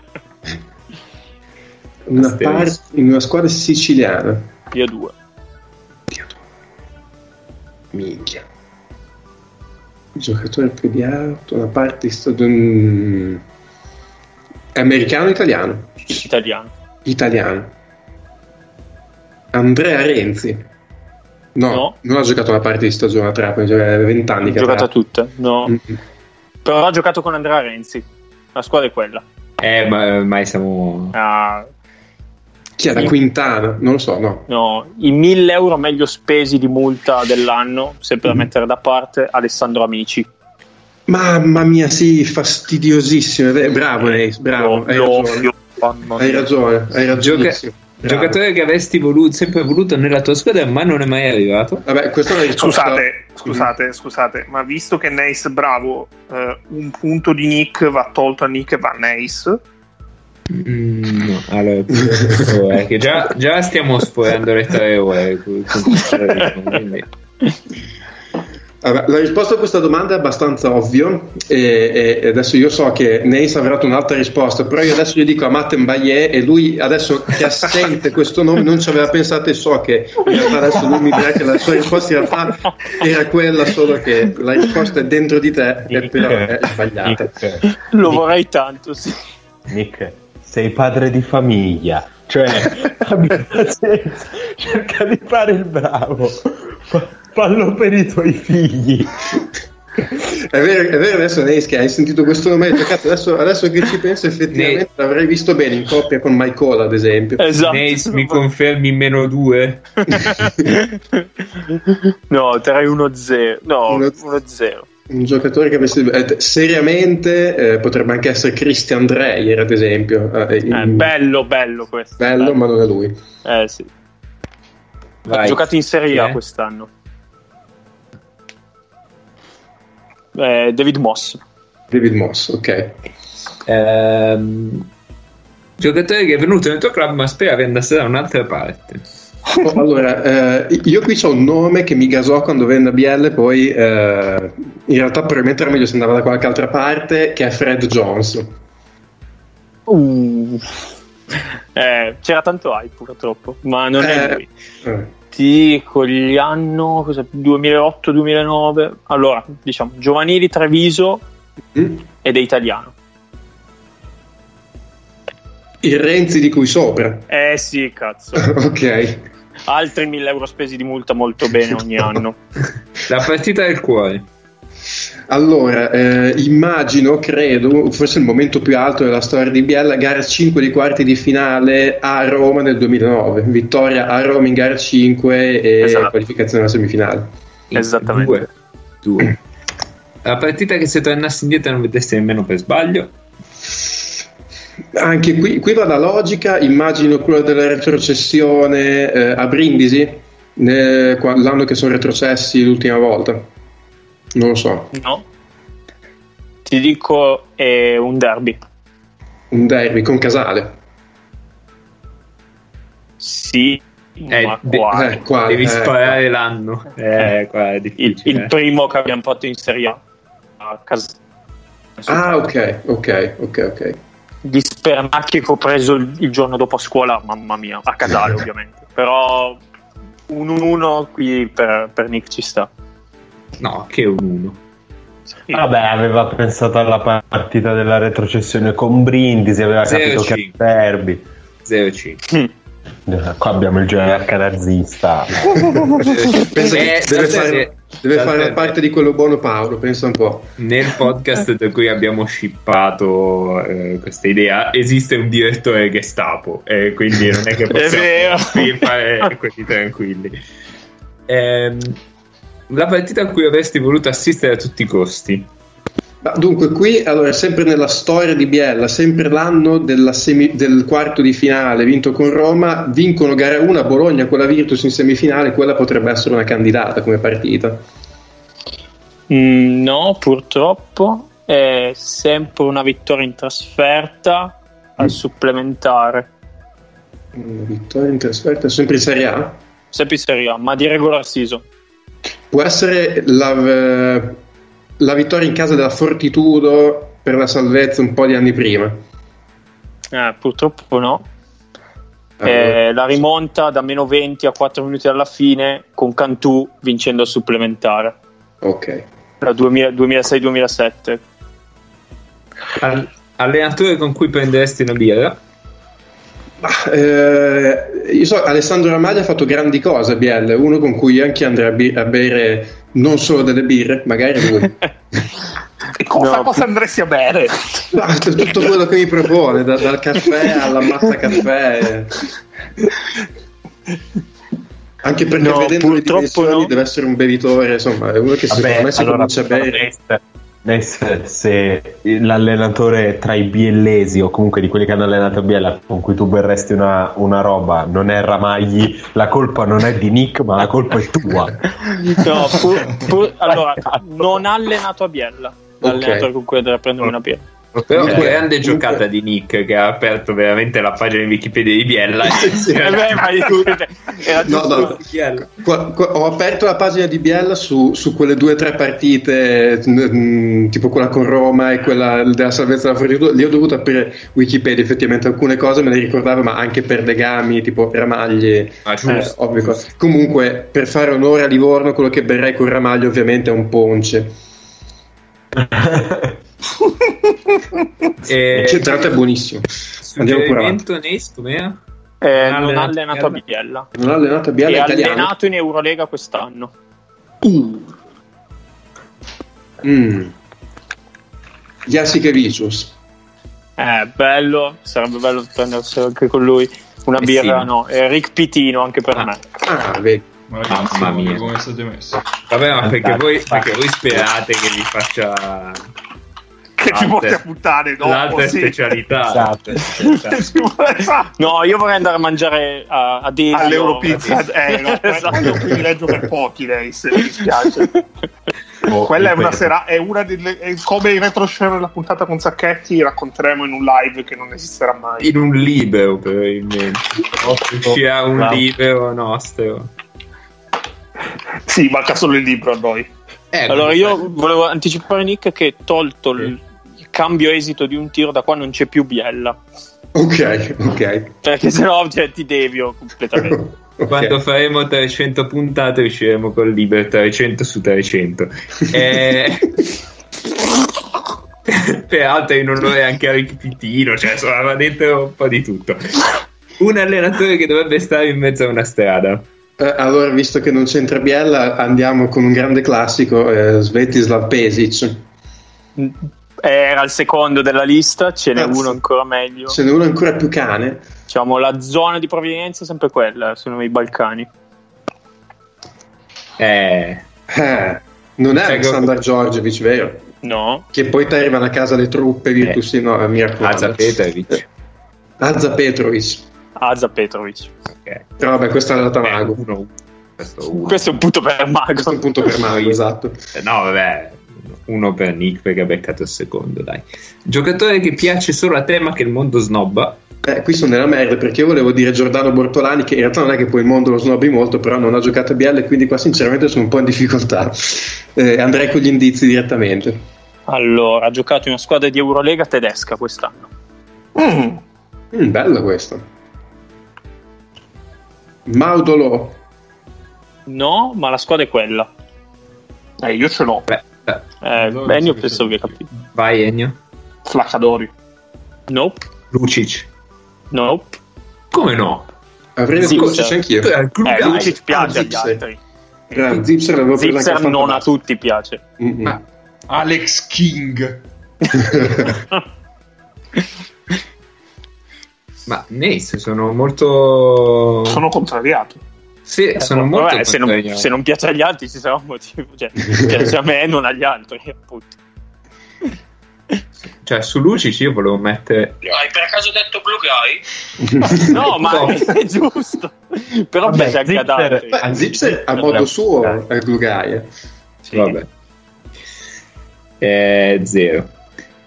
Una parte in una squadra siciliana. di A2. Minchia. Giocatore pediatro, una parte di stagione. È americano o italiano? Italiano. Italiano. Andrea Renzi. No, No. non ha giocato una parte di stagione a Trapani, cioè aveva 20 anni Ha giocato era- tutte, no. Mm. Però ha giocato con Andrea Renzi. La squadra è quella. Eh, ma ormai siamo... Ah, Chi è da Sì. Quintana? Non lo so, no. No, i 1000 euro meglio spesi di multa dell'anno, sempre da Mhm. mettere da parte, Alessandro Amici. Mamma mia, sì, fastidiosissimo. Eh, Bravo, Neis, bravo. Hai Lo- ragione. mamma Hai mia. ragione, hai ragionissimo. Bravo. Giocatore che avresti voluto, sempre voluto nella tua squadra, ma non è mai arrivato. Vabbè, è. Scusate, scusate, scusate, ma visto che Neis è bravo, eh, un punto di Nick va tolto a Nick e va a Neis. Mm, no, allora, oh, (laughs) è che già, già stiamo sforando le tre ore. quindi- (laughs) la risposta a questa domanda è abbastanza ovvio e, e adesso io so che Neis avrà dato un'altra risposta, però io adesso gli dico a Matten Bayer e lui adesso che assente questo nome non ci aveva pensato e so che in realtà adesso lui mi dirà che la sua risposta in realtà era quella, solo che la risposta è dentro di te e però è sbagliata. Nick, Lo vorrei tanto, sì. Nick, sei padre di famiglia, cioè (laughs) abbi pazienza, cerca di fare il bravo, Fa- fallo per i tuoi figli. È vero, è vero adesso Neis che hai sentito questo nome detto, "Cazzo, adesso, adesso che ci penso effettivamente l'avrei visto bene in coppia con Michael ad esempio. Esatto. Nace, mi confermi meno due? (laughs) no, 3-1-0. No, Uno- 1-0. Un giocatore che avesse eh, seriamente eh, potrebbe anche essere Christian Dreyer, ad esempio. Eh, Eh, in- bello, bello questo. bello, ma non è lui. Eh sì. Ha Vai. giocato in Serie A quest'anno. Eh, David Moss. David Moss, ok. Ehm, giocatore che è venuto nel tuo club, ma speravi andasse da un'altra parte. Oh, (laughs) allora, eh, io qui ho un nome che mi gasò quando venne a Bielle, poi eh, in realtà probabilmente era meglio se andava da qualche altra parte, che è Fred Jones. Uh. Eh, c'era tanto hype purtroppo, ma non è Eh, lui. eh, Ti dico gli anno cosa, 2008-2009. Allora, diciamo, giovanili Treviso mm? ed è italiano. Il Renzi di cui sopra. Eh sì, cazzo. (laughs) ok. Altri 1000 euro spesi di multa molto bene ogni (laughs) anno. La partita del cuore. Allora, eh, immagino, credo, forse il momento più alto della storia di Biella, gara 5 di quarti di finale a Roma nel 2009. Vittoria a Roma in gara 5 e Esatto. qualificazione alla semifinale. Esattamente. Due. Due. (clears throat) La partita che se tornassi indietro non vedessi nemmeno per sbaglio. Anche qui, qui va la logica, immagino quella della retrocessione eh, a Brindisi, ne- qua- l'anno che sono retrocessi l'ultima volta. Non lo so, No? Ti dico è un derby. un derby con Casale. Sì, Eh, ma de- quale? Eh, qua, Devi eh, sparare l'anno. Eh, qua è il, difficile. il primo che abbiamo fatto in Serie A. a casa. Ah, ok, ok, ok, ok. Gli spernacchi che ho preso il, il giorno dopo a scuola, mamma mia, a casale (laughs) ovviamente. Però un 1-1 qui per, per Nick ci sta. No, che un 1. Sì. Vabbè, aveva pensato alla partita della retrocessione con Brindisi, aveva capito che 0-5. era derby. 0-5. Eh, Qua abbiamo il gerarca nazista. (laughs) Pensa che Eh, deve fare, deve fare la parte di quello buono Paolo, pensa un po'. Nel podcast da cui abbiamo shippato eh, questa idea esiste un direttore Gestapo, e quindi non è che (laughs) possiamo fare quelli tranquilli. Ehm, la partita a cui avresti voluto assistere a tutti i costi. Ma dunque, qui allora, sempre nella storia di Biella, sempre l'anno semi- del quarto di finale vinto con Roma, vincono gara 1 a Bologna con la Virtus in semifinale, quella potrebbe essere una candidata come partita. Mm, no, purtroppo è sempre una vittoria in trasferta al Mm. supplementare. Una vittoria in trasferta, sempre in Serie A. Sempre in Serie A, ma di regular season. Può essere la, eh, la vittoria in casa della Fortitudo per la salvezza un po' di anni prima. Eh, purtroppo no. Allora, Eh, la rimonta da meno 20 a 4 minuti alla fine con Cantù vincendo al supplementare. ok. Da 2000 2006-2007. Al- allenatore con cui prenderesti una birra? Ma, eh, io so, Alessandro Ramaglia ha fatto grandi cose a Biella, uno con cui anche andrei a, bi- a bere non solo delle birre, magari lui. E (laughs) cosa, No, cosa andresti a bere? Ah, tutto quello che mi propone, da- dal caffè alla mazza caffè. Anche perché No, vedendo le purtroppo dimensioni no. deve essere un bevitore, insomma, è uno che secondo Vabbè, me si allora, comincia bene. Ness, Ness, se l'allenatore tra i biellesi o comunque di quelli che hanno allenato Biella con cui tu berresti una, una roba non è Ramagli, la colpa non è di Nick, ma la colpa è tua. No, pur- pur- (laughs) allora, non ha allenato a Biella. L'allenatore con cui andrà a prendere una birra. Però Ok. grande giocata di Nick che ha aperto veramente la pagina di Wikipedia di Biella. (laughs) Sì. (laughs) Eh No, no. Biella. Qua- qua- ho aperto la pagina di Biella su, su quelle due o tre partite, mm, tipo quella con Roma e quella della salvezza della fortuna. Lì ho dovuto aprire Wikipedia, effettivamente alcune cose me le ricordavo, ma anche per legami, tipo Ramagli. Ah, eh, ovvio cose. Comunque, per fare onore a Livorno, quello che berrei con Ramagli ovviamente è un ponce. (laughs) E- Il centrato è buonissimo. Andiamo pure Nes, com'era? eh, Non non ha allenato a Biella. Non ha allenato a È Biella italiano. allenato in Eurolega quest'anno. Mm. Jasikevicius. Eh, bello, sarebbe bello prendersi anche con lui una Eh birra, sì. no, è Rick Pitino anche per Ah. me. Ah, vedi. Ma ragazzi, Mamma mia. come siete messi? Vabbè, ma perché voi, perché voi sperate che vi faccia Che ci porti a puttane dopo, l'altra sì. specialità. Esatto. (laughs) Esatto. No, io vorrei andare a mangiare a, a Desio. All'Europizza, eh, no, Esatto. (laughs) quello è un privilegio per pochi, lei, se mi dispiace. (laughs) Oh, Quella è una, ripeto. sera, è una delle. È come in retroscena della puntata con Zacchetti, racconteremo in un live che non esisterà mai. In un libero, probabilmente. Uscirà un Bravo. libero nostro. Sì, manca solo il libro a noi. Eh, Allora, io volevo anticipare Nick che tolto il cambio esito di un tiro da qua non c'è più Biella. Ok, ok. Perché sennò cioè, ti devio completamente. (laughs) Ok. Quando faremo 300 puntate usciremo col libero 300 su 300. Eh... (laughs) Peraltro in onore anche a Rick Pitino, cioè insomma va dentro un po' di tutto. Un allenatore che dovrebbe stare in mezzo a una strada. Eh, allora, visto che non c'entra Biella, andiamo con un grande classico, eh, Svetislav Pesic. Era il secondo della lista, ce n'è Cazzo. uno ancora meglio. Ce n'è uno ancora più cane. Diciamo, la zona di provenienza è sempre quella, sono i Balcani. Eh, Eh, non è Ecco. Alexander Georgievich, vero? No? Che poi ti arrivano a casa le truppe Virtus, Eh. no, mi raccomando. Azza Petrovic. Azza Petrovic. Aza Petrovic. Ok. Però vabbè, questa è andata mago. Eh, uno, questo. Questo è un punto per Questo è un Mago. punto per mago, (laughs) esatto. Eh, No, vabbè, uno per Nick perché ha beccato il secondo, dai. Giocatore che piace solo a te ma che il mondo snobba. Eh, qui sono nella merda perché io volevo dire Giordano Bortolani che in realtà non è che poi il mondo lo snobbi molto però non ha giocato a BL quindi qua sinceramente sono un po' in difficoltà (laughs) Eh, andrei con gli indizi direttamente Allora, ha giocato in una squadra di Eurolega tedesca quest'anno. Mm. Mm, bello questo Maudolo No, ma la squadra è quella. Eh, io ce l'ho. Beh, eh, Eh, che penso che capito. vai Ennio. Flacadori. Nope, Lucic. nope. Come no? avrei detto sì. Lucic anch'io Eh. Lucic piace Ah, agli altri. Zipser l'avevo preso anche Zipser a non a tutti piace. Ma- Alex King. (laughs) Ma Nace sono molto. Sono contrariato. Sì, sono Eh, molto. vabbè, se, non, se non piace agli altri ci sarà un motivo. Cioè, (laughs) piace a me e non agli altri, appunto. Cioè, su Lucic io volevo mettere. Hai per caso detto Blue Guy? No, (laughs) ma No. (laughs) è giusto. Però Vabbè, piace anche ad altri. Beh, Zipser a modo suo è il glue guy. Sì. Vabbè. Eh, zero.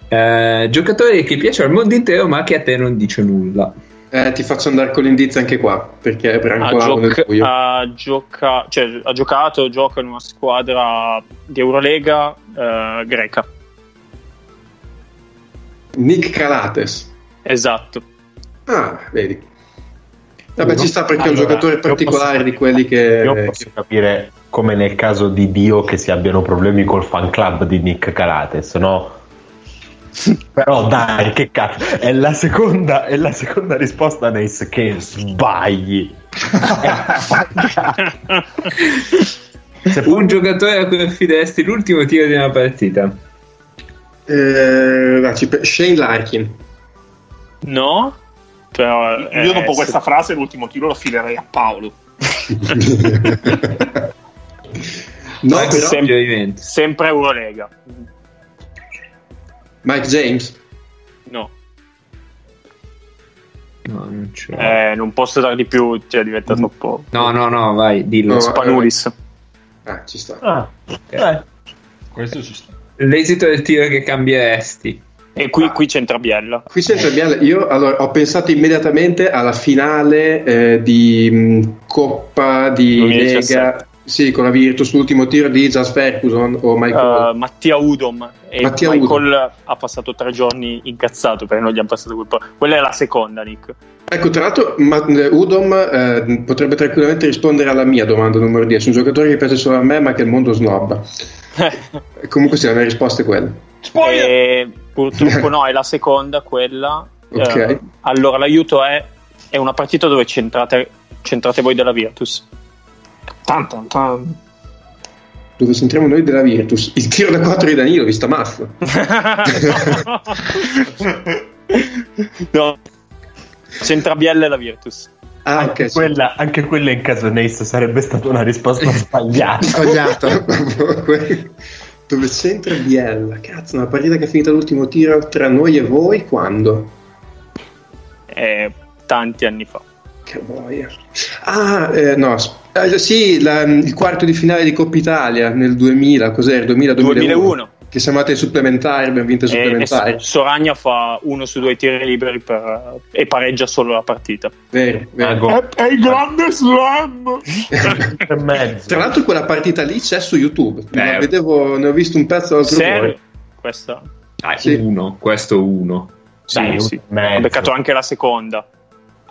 Eh, giocatore che piace al mondo intero, ma che a te non dice nulla. Eh, ti faccio andare con l'indizio anche qua perché è ha, buio ha gioca- cioè, ha giocato, gioca in una squadra di Eurolega eh, greca. Nick Calates Esatto. ah vedi vabbè Uno. ci sta perché è un Allora, giocatore io particolare posso- di quelli che, Io che- posso capire come nel caso di Dio che si abbiano problemi col fan club di Nick Calates, no? (laughs) Però dai, che cazzo, è la seconda, è la seconda risposta Nace che sbagli. Se (laughs) Un giocatore a cui affideresti l'ultimo tiro di una partita. Eh, Shane Larkin. No? Però, eh, Io dopo se- questa frase l'ultimo tiro lo filerei a Paolo. (laughs) no, però, sem- sempre Eurolega. Mike James. No, No, non c'è. eh, non posso dare di più, cioè diventa troppo. No, no, no, vai, dillo. No. Spanulis. Ah, ci sta. Ah, eh, Questo ci sta. L'esito del tiro che cambieresti. E qui, qui c'entra Biella. Qui sempre Biella, io allora, ho pensato immediatamente alla finale eh, di mh, Coppa di 2017. Lega, sì, con la Virtus, l'ultimo tiro di Jazz Ferguson o Michael. Uh, Mattia Udom e Mattia Michael ha passato tre giorni incazzato perché non gli hanno passato quel po'. Quella è la seconda, Nick. Ecco, tra l'altro, ma- eh, Udom eh, potrebbe tranquillamente rispondere alla mia domanda numero 10. Un giocatore che piace solo a me, ma che il mondo snobba. (laughs) Comunque, sì, la mia risposta è quella. Spoiler! E purtroppo no, è la seconda quella. Ok. Eh, allora l'aiuto è, è una partita dove c'entrate, c'entrate voi della Virtus. Tan, tan, tan. Dove centriamo noi della Virtus? Il tiro da 4 di Danilo, vista massa. (laughs) no. C'entra Biella e la Virtus. Ah, anche, ok. sì. quella, anche quella in caso Nace sarebbe stata una risposta (laughs) sbagliata. Sbagliata. (laughs) Dove c'entra Biella? Cazzo, una partita che è finita l'ultimo tiro tra noi e voi quando? Eh, tanti anni fa. Che boia. Ah, eh, no, eh, sì, la- il quarto di finale di Coppa Italia nel 2000, cos'era? 2000, 2001. 2001. Che siamo andati ai supplementari, abbiamo vinto ai E, e supplementari. Soragna fa uno su due tiri liberi per- e pareggia solo la partita. Vero, vero. Ago. È il grande slam! (laughs) mezzo. Tra l'altro quella partita lì c'è su YouTube. La vedevo, ne ho visto un pezzo l'altro Serio? Questa. Dai, Sì. uno, questo uno. Sì, Dai, sì. Ho beccato anche la seconda.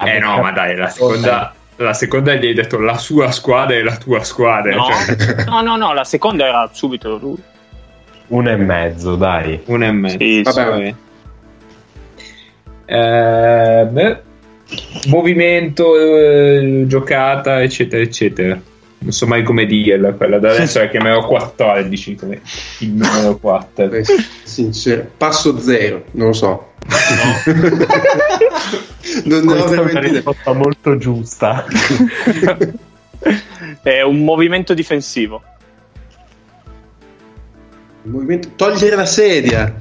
Eh no, ma dai, la seconda, la seconda gli hai detto la sua squadra e la tua squadra. No, cioè, no, no, no, la seconda era subito lui. Uno e mezzo, dai. una e mezzo. Sì, Vabbè. Va bene. Eh, beh, movimento, eh, giocata, eccetera, eccetera. Non so mai come dirla quella. Da adesso la chiamerò 14 come il numero 4. Eh, Sincero. Passo zero, non lo so. Non ne ho è una risposta molto giusta. È un movimento difensivo. Il movimento- Togliere la sedia.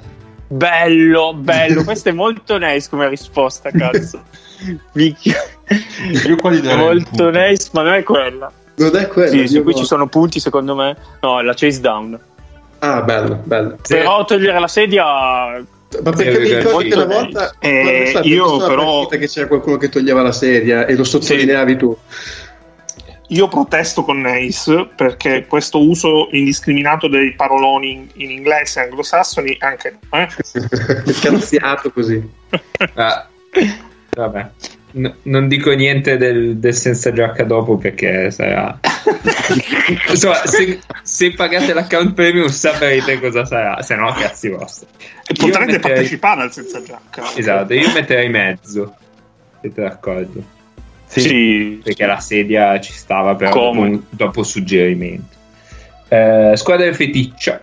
Bello, bello. Questa è molto nice come risposta, cazzo. (laughs) Io qua gli darei un molto nice, ma non è quella. Non è quello. Sì, io qui no. ci sono punti secondo me. No, la chase down. Ah, bello, bello. Sì. Però togliere la sedia Ma perché Sì, mi molto una volta Eh, io però- che c'era qualcuno che toglieva la sedia e lo sottolineavi tu. Io protesto con Nace perché questo uso indiscriminato dei paroloni in, in inglese anglosassoni anche no, eh? (laughs) Cazziato così. (laughs) Ah, vabbè. N- non dico niente del, del senza giacca dopo perché sarà. (laughs) Insomma, se, se pagate l'account premium saprete cosa sarà, se no, cazzi vostri. E Io potrete metterei- partecipare al senza giacca. Esatto, io metterei mezzo. Siete d'accordo? Sì, Perché la sedia ci stava però dopo, dopo suggerimento. Eh, squadra feticcia.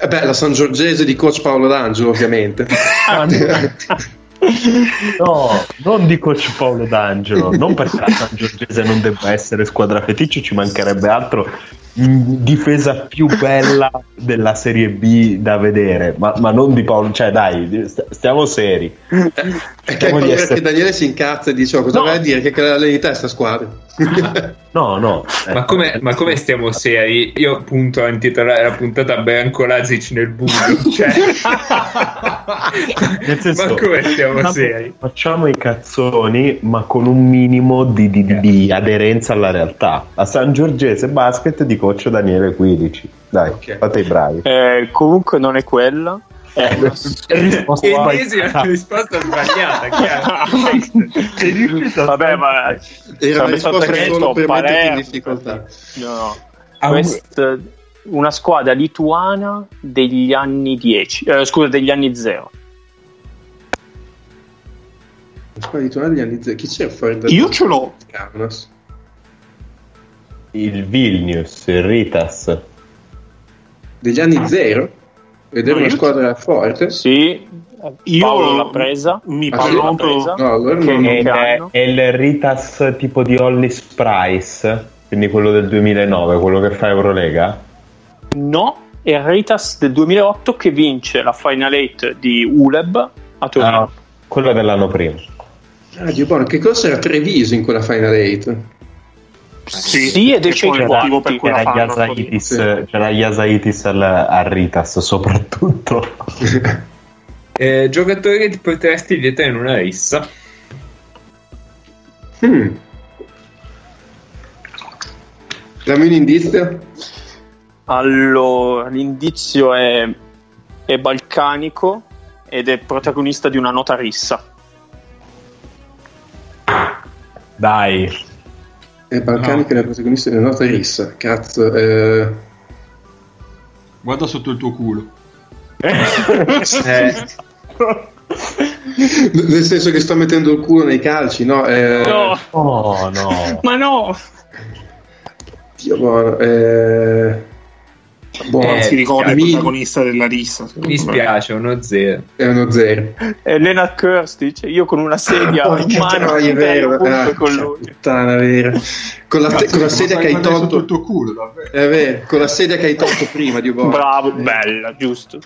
Eh beh, la San Giorgese di coach Paolo D'Angelo, ovviamente. (laughs) No, non di coach Paolo D'Angelo, non perché la (laughs) San Giorgese non debba essere squadra feticcio, ci mancherebbe altro. Difesa più bella della Serie B da vedere, ma, ma non di Paolo, cioè dai, st- stiamo seri. È che hai Cerchiamo di paura essere- che Daniele si incazza e dice: oh, Cosa No. vai a dire? Che lì di testa squadra. (laughs) No, no. eh, Ma come, ma come stiamo seri? Io appunto a intitolare la puntata Branco Lazic nel buio. Cioè... (laughs) Nel senso, ma come stiamo facciamo- seri? Facciamo i cazzoni, ma con un minimo di, di- di- di aderenza alla realtà. A San Giorgese Basket di coach Daniele 15. Dai, Ok. fate i bravi. Eh, comunque non è quella. Eh, risposta Ennesima sbagliata. risposta sbagliata, chiaro. (laughs) Vabbè, ma Era una risposta che solo per metterti in difficoltà. No, no. Ah, Questa- una squadra lituana degli anni 10, eh, scusa, degli anni 0. La squadra di Tonali degli anni zero. Chi c'era fuori da Io ce l'ho. Kaunas? Il Vilnius, il Ritas. Degli anni zero? Ed era una squadra forte? Sì, Io Paolo l'ha presa. mi Ah, presa. No, allora Che- non- È è il Ritas tipo di Hollis Price, quindi quello del 2009, quello che fa Eurolega. No, è il Ritas del 2008 che vince la Final 8 di ULEB a Torino. Ah, quello dell'anno prima. Ah, Dio buono, che cosa era Treviso in quella Final 8? Sì, Sì, ed esce il motivo per cui la C'era. Yasaitis, Sì. c'era Yasaitis al, al Ritas soprattutto. (laughs) Eh, giocatore che ti potresti dietro in una rissa. Hmm. Dammi un indizio. Allora, l'indizio è, è balcanico ed è protagonista di una nota rissa. Dai, È Balcanica No. la protagonista della nota rissa. Cazzo. Eh... Guarda sotto il tuo culo. Eh, (laughs) Nel senso che sto mettendo il culo nei calci, no? Eh... No, oh no. ma no! Dio buono. Eh... Buono, Eh, si ricorda il protagonista della rissa. secondo mi me. spiace, uno zero. È uno zero. È Lena Kirstic, io con una sedia in (laughs) Porca mano è vero. Ah, con porca lui. puttana, vero. Con la, Cazzo, con la sedia che hai il tolto. tuo culo, davvero. È vero, con la sedia che hai tolto prima, Dio buono. Bravo, Eh. bella, giusto.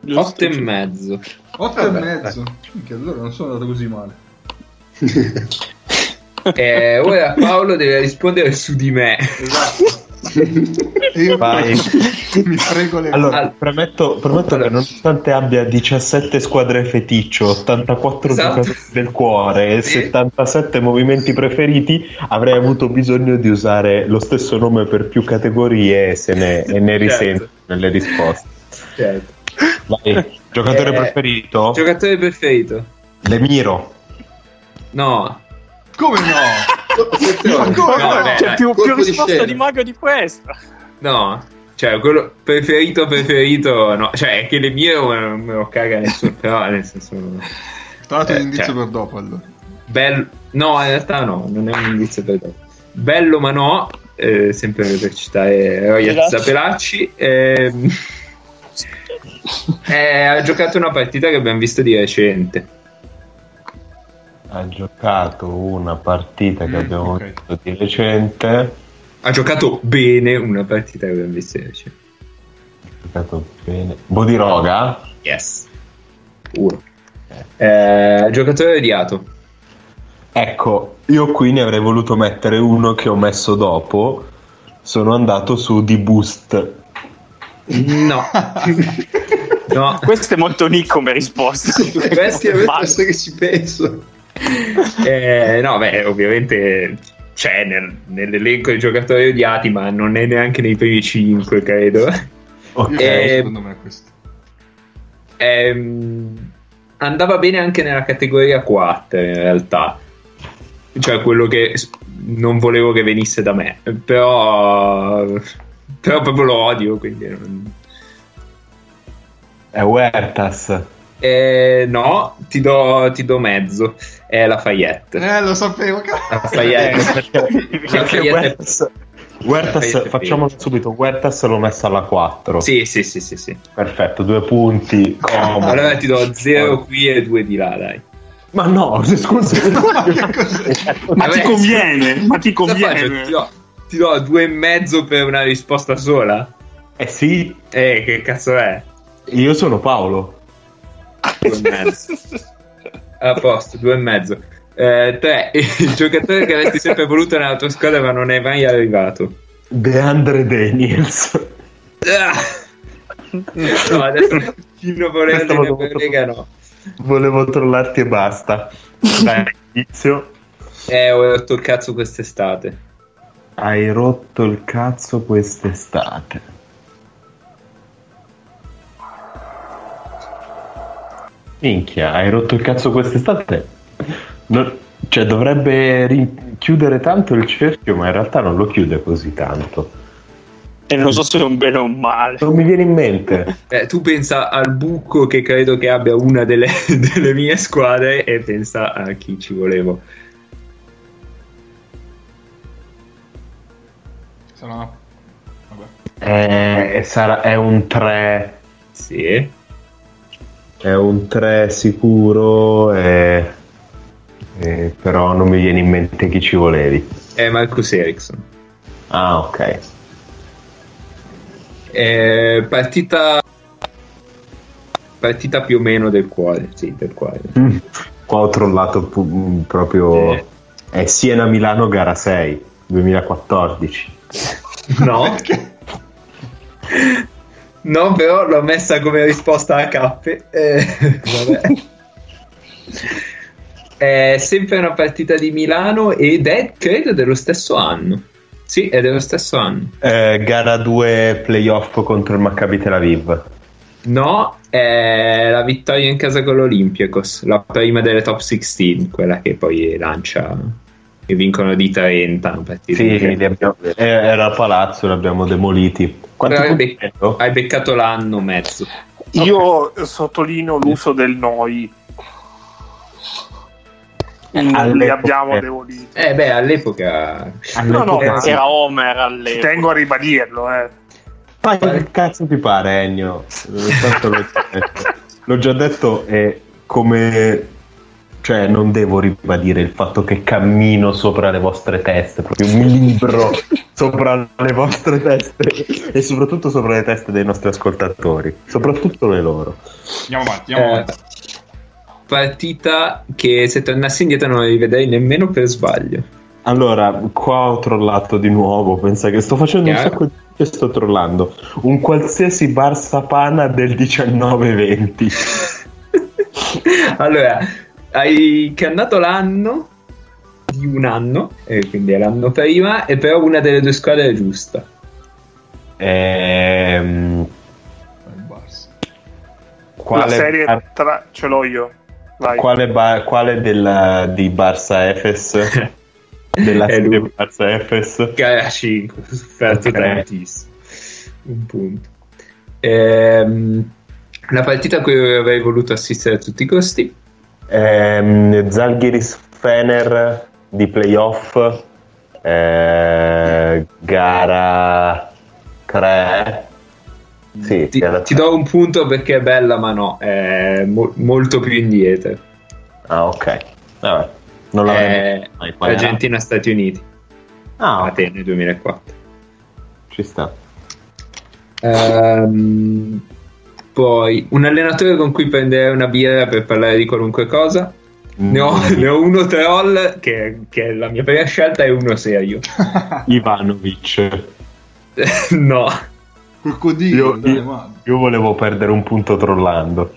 Giusto. Otto e mezzo. Otto e Vabbè, mezzo. Minchia, allora non sono andato così male. (laughs) Eh, ora Paolo deve rispondere su di me. E io Vai. mi frego le Allora, Al- premetto, premetto che nonostante abbia 17 squadre feticcio, 84 Esatto. giocatori del cuore e Sì. 77 movimenti preferiti, avrei avuto bisogno di usare lo stesso nome per più categorie e, se ne, e ne Certo. risento nelle risposte. Certo. Vai, giocatore Eh, preferito? Giocatore preferito? Lemiro. No. Come no? Come No, no? C'è dai, più, più di risposta scena. di mago di questa. No. Cioè, quello preferito, preferito, no. Cioè, è che le mie non me lo caga nessuno. Però, nel senso. Tra l'altro Eh, un indizio cioè. per dopo allora. Bello. No, in realtà no, non è un indizio per te. Bello, ma no. eh, sempre per citare Royal Pelacci. Zapelacci. ehm, (laughs) eh, ha giocato una partita che abbiamo visto di recente. Ha giocato una partita che Mm, abbiamo ok. visto di recente. Ha giocato bene una partita che abbiamo visto di recente. Ha giocato bene. Bodiroga? Yes. Uno. Eh, giocatore odiato. Ecco, io qui ne avrei voluto mettere uno che ho messo dopo. Sono andato su di Boost. No. (laughs) no. Questa è molto Nick come risposta. Effettivamente, Ma- adesso che ci penso. (laughs) Eh, no, beh, ovviamente c'è nel- nell'elenco dei giocatori odiati, ma non è neanche nei primi 5, credo. (laughs) Ok. Eh, secondo me questo. Ehm, andava bene anche nella categoria 4, in realtà. Cioè quello che non volevo che venisse da me, però, però proprio lo odio, quindi... non- È Huertas. Eh, no, ti do, ti do mezzo. È Lafayette. Eh, lo sapevo, cazzo. Lafayette. (laughs) perché, perché Lafayette- Lafayette è facciamolo subito. Huertas l'ho messa alla 4. Sì, sì, sì, sì, sì. Perfetto, due punti. comodo. (laughs) Allora ti do 0 qui e 2 di là, dai. Ma no, (laughs) scusa. Ma Vabbè, ti conviene, ma ti faccio? conviene. Ti do, ti do due e mezzo per una risposta sola? eh sì, Eh, che cazzo è? io sono Paolo. Due e mezzo. A posto, due e mezzo. Eh, tre, il giocatore che avresti sempre voluto nella tua squadra ma non è mai arrivato. Deandre Daniels. No, adesso dovuto- per Lega no. Volevo trollarti e basta. Dai, inizio. Eh, ho rotto il cazzo quest'estate. Hai rotto il cazzo quest'estate. Minchia, hai rotto il cazzo quest'estate? Non- cioè, dovrebbe ri- chiudere tanto il cerchio, ma in realtà non lo chiude così tanto. E non so se è un bene o un male. Non mi viene in mente. Eh, tu pensa al buco che credo che abbia una delle, (laughs) delle mie squadre e pensa a chi ci volevo. Sarà... Vabbè. Eh, sarà- è un 3. Sì. È un 3 sicuro, e... e- però non mi viene in mente chi ci volevi. È Marcus Ericsson. Ah, ok. È partita. Partita più o meno del cuore. Sì, del cuore. Mm. Qua ho trollato pu- proprio... Eh. È Siena-Milano gara 6, 2014. No. (laughs) no, però l'ho messa come risposta a cappe. Eh, vabbè. (laughs) È sempre una partita di Milano ed è, credo, dello stesso anno. Sì, è dello stesso anno. Eh, gara 2 playoff contro il Maccabi Tel Aviv. No, è la vittoria in casa con l'Olympiakos, la prima delle top 16, quella che poi lancia e vincono di 30. una partita Sì, abbiamo- eh, era Palazzo, li abbiamo demoliti. Hai, bec- hai beccato l'anno mezzo. Io sottolineo l'uso del noi. Non li All'epoca- abbiamo demoliti. Eh beh, all'epoca... No, no, All'epoca- ma- Era Homer Ci all'epoca. tengo a ribadirlo, eh. Fai che cazzo ti pare, Ennio? Eh, (laughs) l'ho già detto. L'ho già detto e come... Cioè, non devo ribadire il fatto che cammino sopra le vostre teste, proprio un libro (laughs) sopra le vostre teste e soprattutto sopra le teste dei nostri ascoltatori, soprattutto le loro. Andiamo avanti, andiamo Eh, avanti. partita che se tornassi indietro non la rivedrei nemmeno per sbaglio. Allora, qua ho trollato di nuovo, pensa che sto facendo un Chiaro. sacco di che sto trollando. Un qualsiasi Barça Pana del 19-20. (laughs) allora, hai cannato l'anno di un anno, e quindi è l'anno prima, e però una delle due squadre è giusta. Ehm, quale, La serie Bar- tra... ce l'ho io. Vai. quale, ba- quale della, di Barça Efes? (laughs) della È serie lui. Barça Efes? Gara 5, ho sofferto Ok. tantissimo. Un punto. Ehm, la partita a cui avrei voluto assistere a tutti i costi. Ehm, Zalgiris Fener di playoff. eh, gara 3. Sì, Ti, gara ti tre. do un punto perché è bella, ma no, è mo- molto più indietro. Ah, ok. Vabbè. Non l'avrei mai, qual era? Argentina-Stati Uniti, Ah, Atene 2004. ci sta. Ehm, poi un allenatore con cui prenderei una birra per parlare di qualunque cosa. Ne ho, Mm. ne ho uno troll che, che è la mia prima scelta e uno serio. (laughs) Ivanovic. (laughs) no, Col codino, Io, dai, io- io volevo perdere un punto trollando.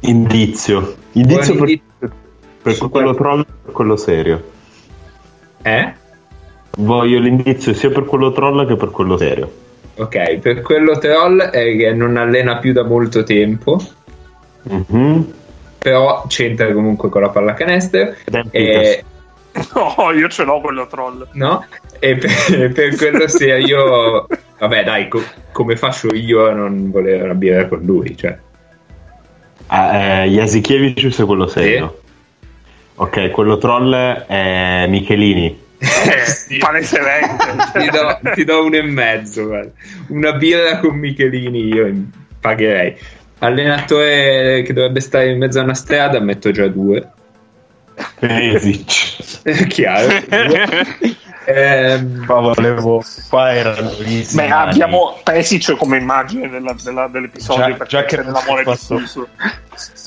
Indizio. Indizio Buon per, per quello quel- troll che per quello serio. eh? Voglio l'indizio sia per quello troll che per quello serio. Ok, per quello troll è che non allena più da molto tempo, Mhm. però c'entra comunque con la pallacanestro. E, (laughs) No, io ce l'ho quello troll. no? e per, per quello serio, vabbè, dai, co- come faccio io a non volere una birra con lui? Cioè, Ah, eh, Jasikevicius è quello serio. Ok, quello troll è Michelini. Eh, Sì. palesemente. (laughs) ti, do, ti do un e mezzo, guarda. una birra con Michelini io pagherei. Allenatore che dovrebbe stare in mezzo a una strada, metto già due. Pesic. È chiaro. (laughs) Ehm, Qua volevo. Qua erano gli Beh, abbiamo Pesic come immagine della- della- dell'episodio Già- già che c'è non l'amore ho fatto- diffuso.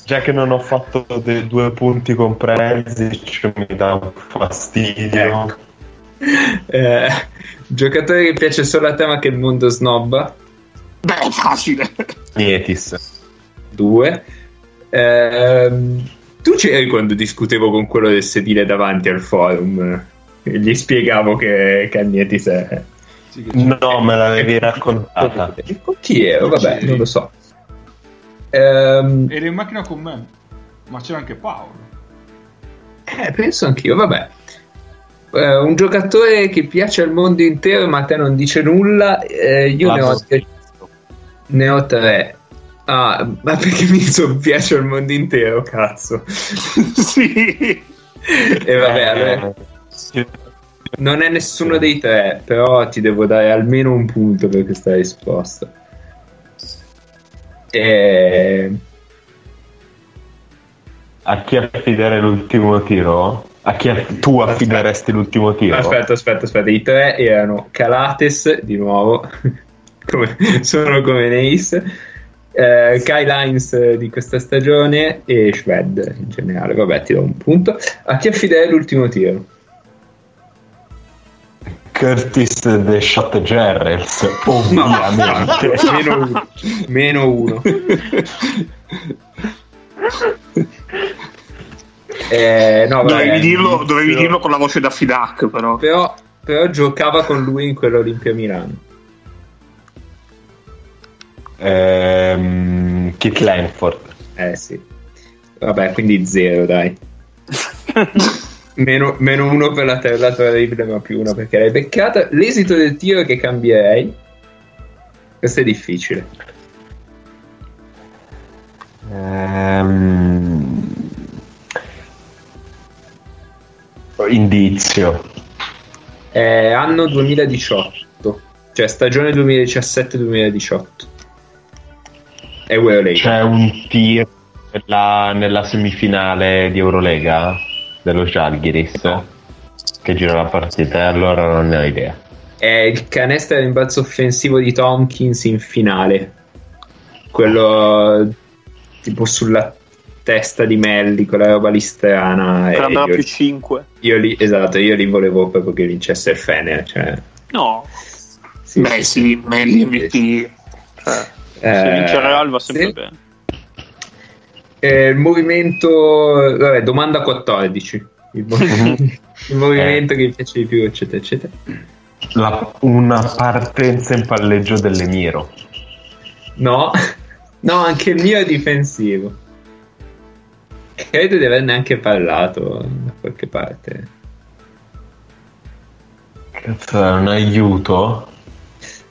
Già che non ho fatto due punti con Presic mi dà un fastidio. Eh, giocatore che piace solo a te ma che il mondo snobba. Beh, è facile. Nietis. Due. Ehm, tu c'eri quando discutevo con quello del sedile davanti al forum. E gli spiegavo che Cagnetti è. No, me l'avevi raccontata. Con chi ero? Vabbè, non lo so. Ehm, Eri in macchina con me, ma c'era anche Paolo. eh, penso anch'io, vabbè. Eh, un giocatore che piace al mondo intero ma a te non dice nulla. eh, io ne ho, Lasso. ne ho tre. Ah, ma perché mi so- piace al mondo intero, cazzo. (laughs) sì. E vabbè, allora, Eh, non è nessuno dei tre, però ti devo dare almeno un punto per questa risposta. E... A chi affidare l'ultimo tiro? A chi aff- tu affideresti l'ultimo tiro? Aspetta, aspetta, aspetta. I tre erano Calates, di nuovo, (laughs) come, sono come Neis, eh, Kyle Hines di questa stagione e Shved in generale. Vabbè, ti do un punto. A chi affiderei l'ultimo tiro? Curtis The Shot Gerrels, ovviamente. (laughs) Meno uno. Meno uno. (laughs) Eh, no, vabbè, dovevi, dirlo, dovevi però- dirlo con la voce da Fidac, però. Però, però giocava con lui in quell'Olimpia Milano. Ehm, Kit Lanford. Eh sì. Vabbè, quindi zero, dai. (laughs) meno, meno uno per la terra terribile, ma più uno perché l'hai beccata. L'esito del tiro che cambierei. Questo è difficile. Ehm, indizio. È anno 2018, cioè stagione 2017-2018. È Eurolega. C'è un tiro nella, nella semifinale di Eurolega dello Žalgiris che gira la partita e allora non ne ho idea. È il canestro a rimbalzo offensivo di Tompkins in finale. Quello tipo sulla testa di Melli, quella roba lì strana. e Per andare a io, più 5. io lì, esatto, io lì volevo proprio che vincesse il Fener. Cioè, No, sì, Beh, sì, Melli MVP. Cioè, se Eh, vince Real va sempre sì. bene. Eh, il movimento, vabbè, domanda 14. Il, mo- (laughs) il movimento che mi piace di più, eccetera, eccetera. La- una partenza in palleggio dell'Emiro. No, (laughs) no, anche il mio è difensivo. Credo di averne anche parlato da qualche parte. Cazzo, è un aiuto?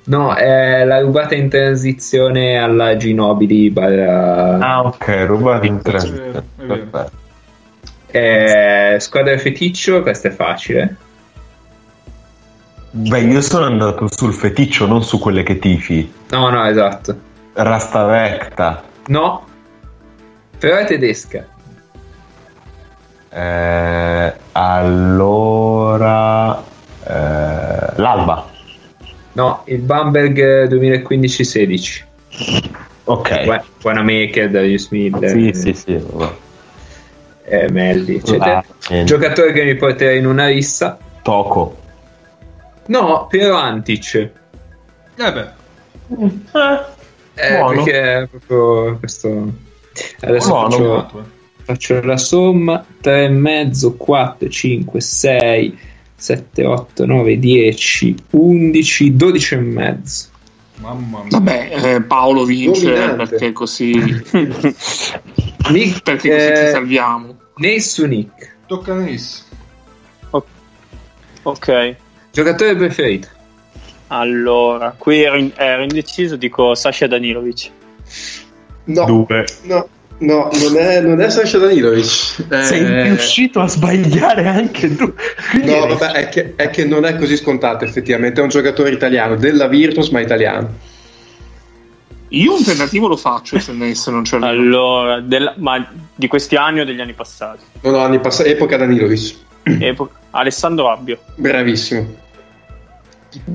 No, è la rubata in transizione alla Ginobili. barra- Ah, ok, rubato in È vero, transizione. è vero. Perfetto. Eh, squadra feticcio, questo è facile. Beh, io sono andato sul feticcio, non su quelle che tifi. No, no, esatto. Rastavecta. No, però è tedesca. Eh, allora... eh, L'Alba. No, il Bamberg 2015-16. Ok. Gua- Wanamaker, Darius Miller, Sì, sì, sì. vabbè. eh, Melli, eccetera. Ah, niente. Giocatore che mi porterei in una rissa. Toco. No, Piero Antic. Eh beh, Eh, Buono. perché è proprio questo. Adesso Buono, faccio, buono, eh. Faccio la somma: 3,5, 4, 5, 6, 7, 8, 9, 10, 11, 12 e mezzo. mamma mia. vabbè, eh, Paolo vince Dominante. perché così, (laughs) Nick, perché così eh, ci salviamo. Ney su Nick. Tocca a Nis. Ok, Giocatore preferito? allora, qui ero, in- ero indeciso, dico Sasha Danilovic. No, Due. no, no, non è, non è Sasha Danilovic. Eh, Sei riuscito a sbagliare anche tu. No, vabbè, è che, è che non è così scontato effettivamente, è un giocatore italiano, della Virtus ma italiano. Io un tentativo lo faccio se ne- se non ce l'ho. Allora, della- ma di questi anni o degli anni passati? No, no, anni passati, epoca Danilovic. (clears throat) Epo- Alessandro Abbio. Bravissimo.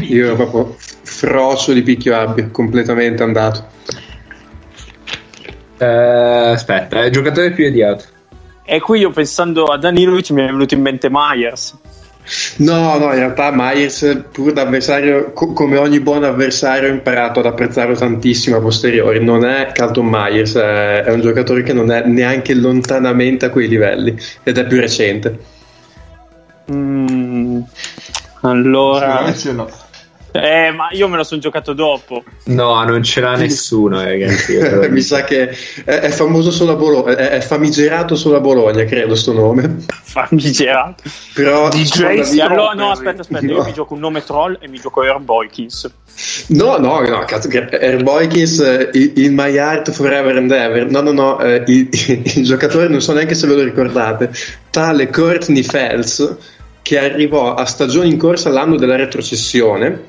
Io ero proprio frocio di picchio abbia, completamente andato. Eh, aspetta, è giocatore più odiato. E qui io pensando a Danilovic mi è venuto in mente Myers. No, no, in realtà Myers, pur da avversario, co- come ogni buon avversario, ho imparato ad apprezzarlo tantissimo a posteriori. Non è Carlton Myers, è, è un giocatore che non è neanche lontanamente a quei livelli ed è più recente. Mm, allora, l'ho. Eh, ma io me lo sono giocato dopo. No, non ce l'ha nessuno, ragazzi. (laughs) Mi sa che è, è famoso solo a Bologna, è, è famigerato solo a Bologna, credo sto nome. (laughs) Famigerato. Però DJ di- allora, no, aspetta, aspetta, io No. mi gioco un nome troll e mi gioco Air Boykins. No, no, no, cazzo, Herboikis, eh, in my heart forever and ever. No, no, no, eh, il, (laughs) il giocatore non so neanche se ve lo ricordate, tale Courtney Fells che arrivò a stagione in corsa l'anno della retrocessione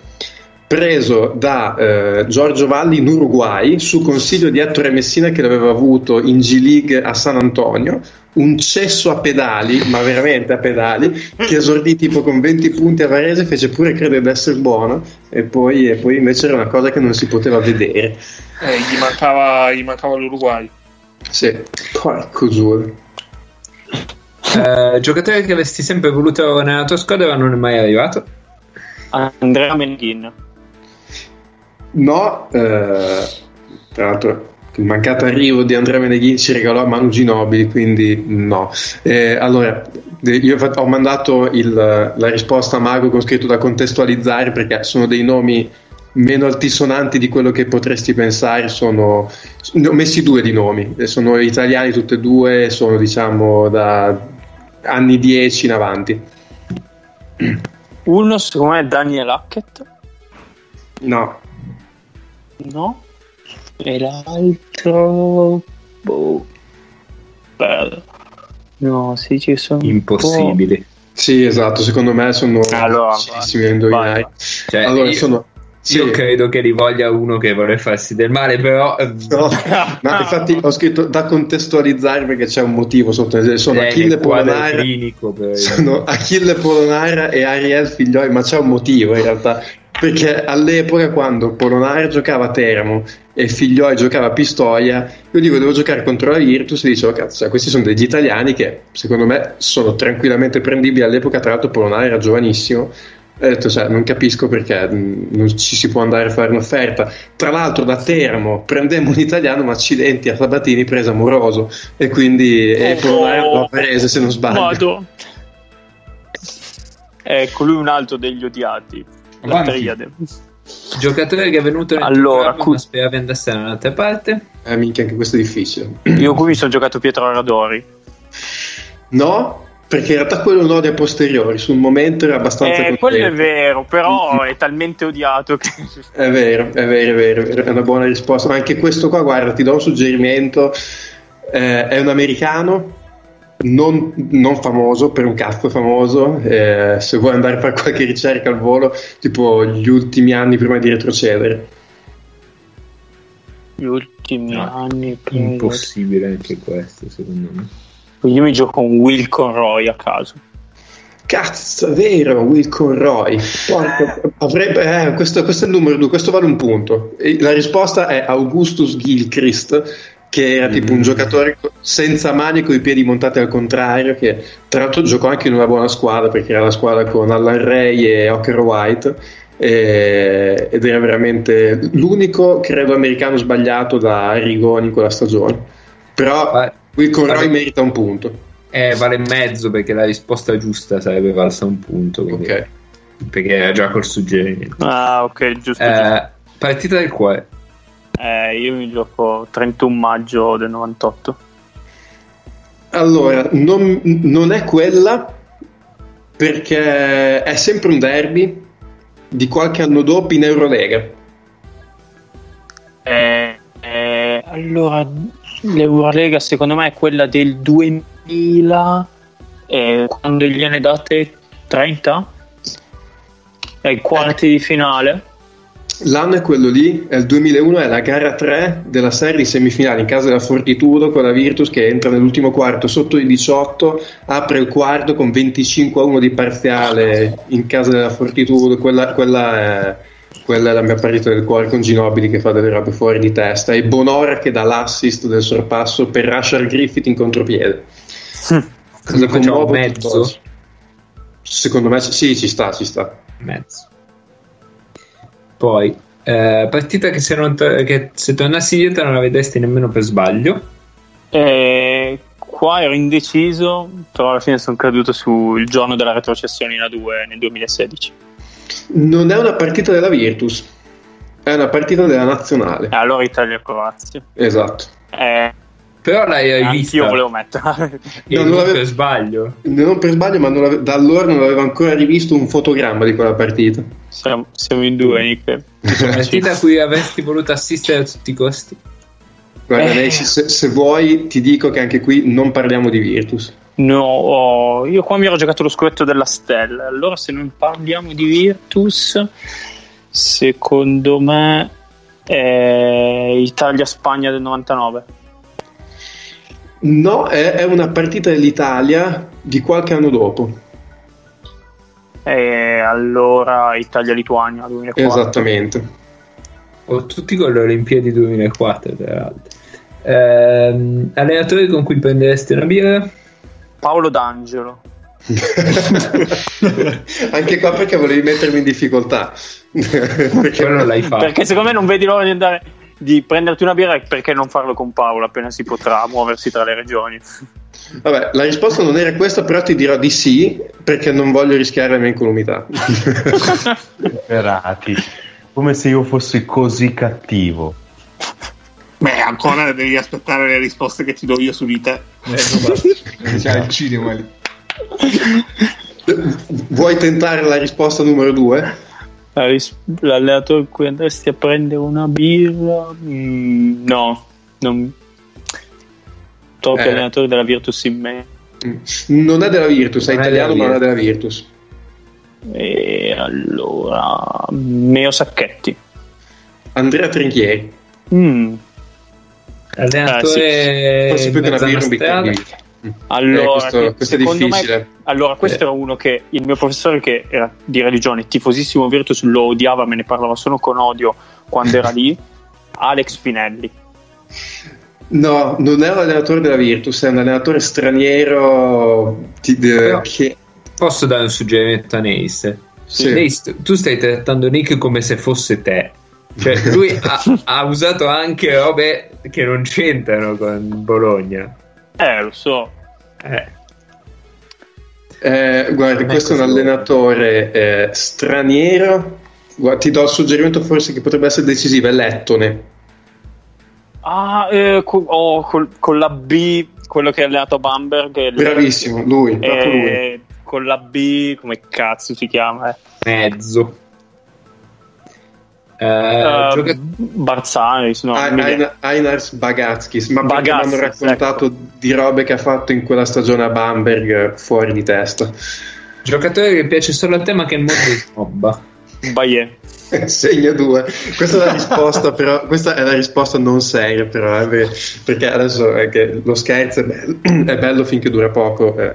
preso da eh, Giorgio Valli in Uruguay su consiglio di Ettore Messina che l'aveva avuto in G League a San Antonio un cesso a pedali, ma veramente a pedali, che esordì tipo con 20 punti a Varese, fece pure credere di essere buono e poi, e poi invece era una cosa che non si poteva vedere. Eh, gli, mancava, gli mancava l'Uruguay. Sì, porco giuro. Eh, giocatore che avresti sempre voluto nella tua squadra ma non è mai arrivato? Andrea Meneghin. No, eh, tra l'altro il mancato arrivo di Andrea Meneghin ci regalò Manu Ginobili, quindi no. Eh, allora, io ho mandato il- la risposta a Mago con scritto da contestualizzare perché sono dei nomi meno altisonanti di quello che potresti pensare. Sono, ne ho messi due di nomi, sono italiani tutti e due, sono diciamo da anni 10 in avanti. Uno secondo me è Daniel Hackett, No, no? E l'altro... Boh. Beh, no, sì, ci sono... Impossibili. sì, esatto, secondo me sono Allora, difficilissimi da indovinare. Cioè, Allora, io, sono... io sì. credo che li voglia uno che vuole farsi del male, però eh, No, ma infatti ho scritto da contestualizzare perché c'è un motivo sotto. Sono lei Achille Polonara, clinico sono (laughs) Achille Polonara e Ariel Figlioi, ma c'è un motivo in realtà. Perché all'epoca, quando Polonara giocava a Teramo e Figlioi giocava a Pistoia, io dico devo giocare contro la Virtus. E dicevo, cazzo, cioè, questi sono degli italiani che secondo me sono tranquillamente prendibili. All'epoca, tra l'altro, Polonara era giovanissimo. E ho detto, cioè, non capisco perché mh, non ci si può andare a fare un'offerta. Tra l'altro, da Teramo prendemmo un italiano, ma accidenti a Sabatini presa amoroso. E quindi e Oh. Polonara l'ho preso, se non sbaglio. Vado. Ecco, lui è un altro degli odiati. La triade. giocatore che è venuto nel Allora, cu- ma speravi andasse da un'altra parte. Eh, minchia, anche questo è difficile. Io qui mi sono giocato Pietro Radori. No, perché in realtà quello no a posteriori, sul momento era abbastanza Eh, quello è vero, però è talmente odiato che... È vero, è vero, è vero, è vero, è una buona risposta. Ma anche questo qua, guarda, ti do un suggerimento. Eh, è un americano, non, non famoso, per un cazzo famoso. eh, se vuoi andare a fare qualche ricerca al volo, tipo gli ultimi anni prima di retrocedere. Gli ultimi No, anni... prima- Impossibile anche questo, secondo me. Io mi gioco un Will Conroy a caso. Cazzo, vero, Will Conroy. Porco, avrebbe, eh, questo, questo è il numero due, questo vale un punto. E la risposta è Augustus Gilchrist, che era tipo un Mm. giocatore senza mani con i piedi montati al contrario, che tra l'altro giocò anche in una buona squadra, perché era la squadra con Allan Ray e Ocker White. e- ed era veramente l'unico, credo, americano sbagliato da Rigoni in quella stagione. Però Va- Will Conroy vale- merita un punto. Eh, vale mezzo perché la risposta giusta sarebbe valsa un punto. quindi- Ok. Perché era già col suggerimento. Ah, ok, giusto. giusto. Eh, partita del cuore. Eh, io mi gioco 31 maggio del 98. Allora, non, non è quella perché è sempre un derby di qualche anno dopo in Eurolega. Eh, eh, allora, l'Eurolega secondo me è quella del 2000, eh, quando gliene date 30? È i quarti di finale? L'anno è quello lì, è il 2001, è la gara 3 della serie di semifinali in casa della Fortitudo con la Virtus che entra nell'ultimo quarto sotto i 18, apre il quarto con 25 a 1 di parziale in casa della Fortitudo, quella, quella è, quella è la mia partita del cuore con Ginobili che fa delle robe fuori di testa e Bonora che dà l'assist del sorpasso per Rashard Griffith in contropiede. (laughs) Cosa commuovo mezzo? Secondo me sì, ci sta, ci sta. Mezzo. Poi, eh, partita che se, non to- che se tornassi dietro non la vedresti nemmeno per sbaglio. Eh, qua ero indeciso, però alla fine sono caduto sul giorno della retrocessione in A2 nel 2016. Non è una partita della Virtus, è una partita della nazionale. E allora Italia-Croazia. Esatto. Eh, Però l'hai anch'io vista volevo metterla. (laughs) e No, non non per sbaglio. Non per sbaglio, ma non ave- da allora non avevo ancora rivisto un fotogramma di quella partita. siamo, siamo in due, Nick. Partita a cui avresti voluto assistere a tutti i costi. Guarda, Eh. Se, se vuoi ti dico che anche qui non parliamo di Virtus. No, oh, io qua mi ero giocato lo scudetto della Stella. Allora, se non parliamo di Virtus, Secondo me è Italia-Spagna del 99. No, è, è una partita dell'Italia di qualche anno dopo. E allora Italia-Lituania 2004. Esattamente. Ho tutti con le Olimpiadi 2004, tra l'altro. Ehm, allenatori con cui prenderesti una birra? Paolo D'Angelo. (laughs) Anche qua perché volevi mettermi in difficoltà. (laughs) perché Quello l'hai fatto. Perché secondo me non vedi l'ora di andare di prenderti una birra e perché non farlo con Paolo appena si potrà muoversi tra le regioni. Vabbè, la risposta non era questa, però ti dirò di sì perché non voglio rischiare la mia incolumità. (laughs) Disperati. Come se io fossi così cattivo. Beh, ancora devi aspettare le risposte che ti do io su di te. C'è il cinema lì. Vuoi tentare la risposta numero due? La ris- L'allenatore con cui andresti a prendere una birra? Mm, no, non... Troppi Eh. allenatori della Virtus in me. Non è della Virtus, è Non italiano ma non è della Virtus. E allora... Meo Sacchetti. Andrea Trinchieri. Mm, Allenatore Forse più che una mezzana birra un strada. bicchiere di vino. Allora, Eh, questo- questo è secondo me- difficile. allora, questo Eh. era uno che il mio professore, che era di religione, tifosissimo Virtus, lo odiava, me ne parlava solo con odio quando era lì. (laughs) Alex Pinelli. No, non è un allenatore della Virtus, è un allenatore straniero ti- de- Però- che... Posso dare un suggerimento a Nace? Sì. Nace, tu stai trattando Nick come se fosse te. Cioè, lui ha, ha usato anche robe che non c'entrano con Bologna. Eh, lo so. Eh, Eh, è questo è un allenatore eh, straniero. Guarda, ti do il suggerimento forse che potrebbe essere decisivo, è Lettone. Ah, eh, co- oh, col- con la B, quello che ha allenato Bamberg. Bravissimo, lui, proprio lui. eh, con la B, come cazzo si chiama? Eh? mezzo. Eh, Eh, gioca- Barzanis, no, Ein- non mi viene. Ein- Einars Bagatskis, ma mi hanno Bagatskis, raccontato di robe che ha fatto in quella stagione a Bamberg fuori di testa. giocatore che piace solo a te, ma che il mondo snobba. Bayer. (laughs) Segno 2. Questa è la risposta, (laughs) però. Questa è la risposta non seria, però. eh, perché- perché adesso è che lo scherzo è bello, (clears throat) è bello finché dura poco. eh.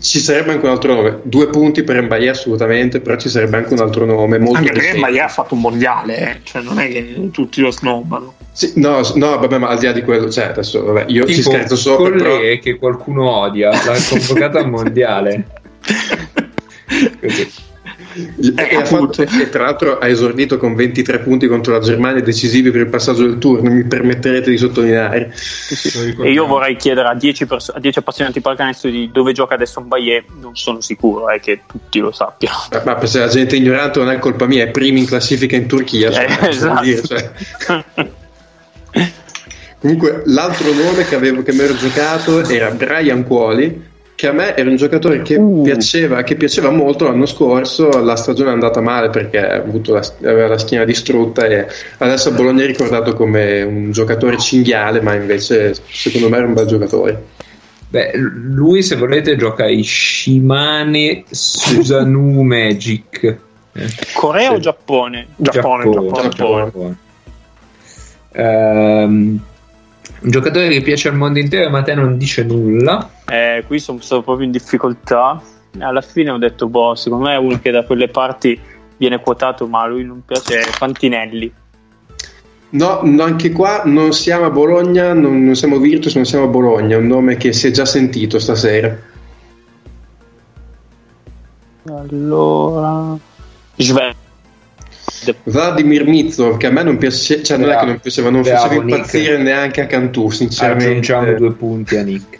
Ci sarebbe anche un altro nome. Due punti per Mbaye assolutamente, però ci sarebbe anche un altro nome. Molto Anche perché. Maia ha fatto un mondiale, eh. cioè non è che tutti lo snobbano. Sì, no, no, vabbè, ma al di là di quello, cioè, adesso, vabbè, io ci Tipo scherzo sopra, però. Collè che qualcuno odia, l'ha convocato al mondiale. (laughs) Così. E, Eh, ha fatto- appunto. e tra l'altro ha esordito con 23 punti contro la Germania decisivi per il passaggio del turno, mi permetterete di sottolineare. E io vorrei chiedere a 10, perso- a 10 appassionati di pallacanestro di dove gioca adesso Bayer, non sono sicuro eh, che tutti lo sappiano. Ma, ma se la gente è ignorante non è colpa mia, è primi in classifica in Turchia. cioè, Eh, (laughs) esatto. dire, cioè. Comunque, l'altro nome che, avevo, che mi ero giocato era Brian Cuoli, che a me era un giocatore che, Uh. piaceva, che piaceva molto l'anno scorso. La stagione è andata male perché ha avuto la, aveva la schiena distrutta e adesso a Bologna è ricordato come un giocatore cinghiale, ma invece secondo me era un bel giocatore. Beh, lui se volete gioca i Shimane Susanu Magic. Corea Sì. o Giappone? Giappone, Giappone. Giappone. Ehm, un giocatore che piace al mondo intero, ma a te non dice nulla. Eh, qui sono stato proprio in difficoltà. Alla fine ho detto, boh, secondo me è uno che da quelle parti viene quotato, ma a lui non piace. è Fantinelli. No, no, anche qua non siamo a Bologna, non, non siamo Virtus, non siamo a Bologna, è un nome che si è già sentito stasera. Allora, Sven. Vladimir Mizov, che a me non piace, cioè non è che non piaceva, non Bravo, faceva Nick. impazzire neanche a Cantù, sinceramente. Aggiungiamo due punti a Nick.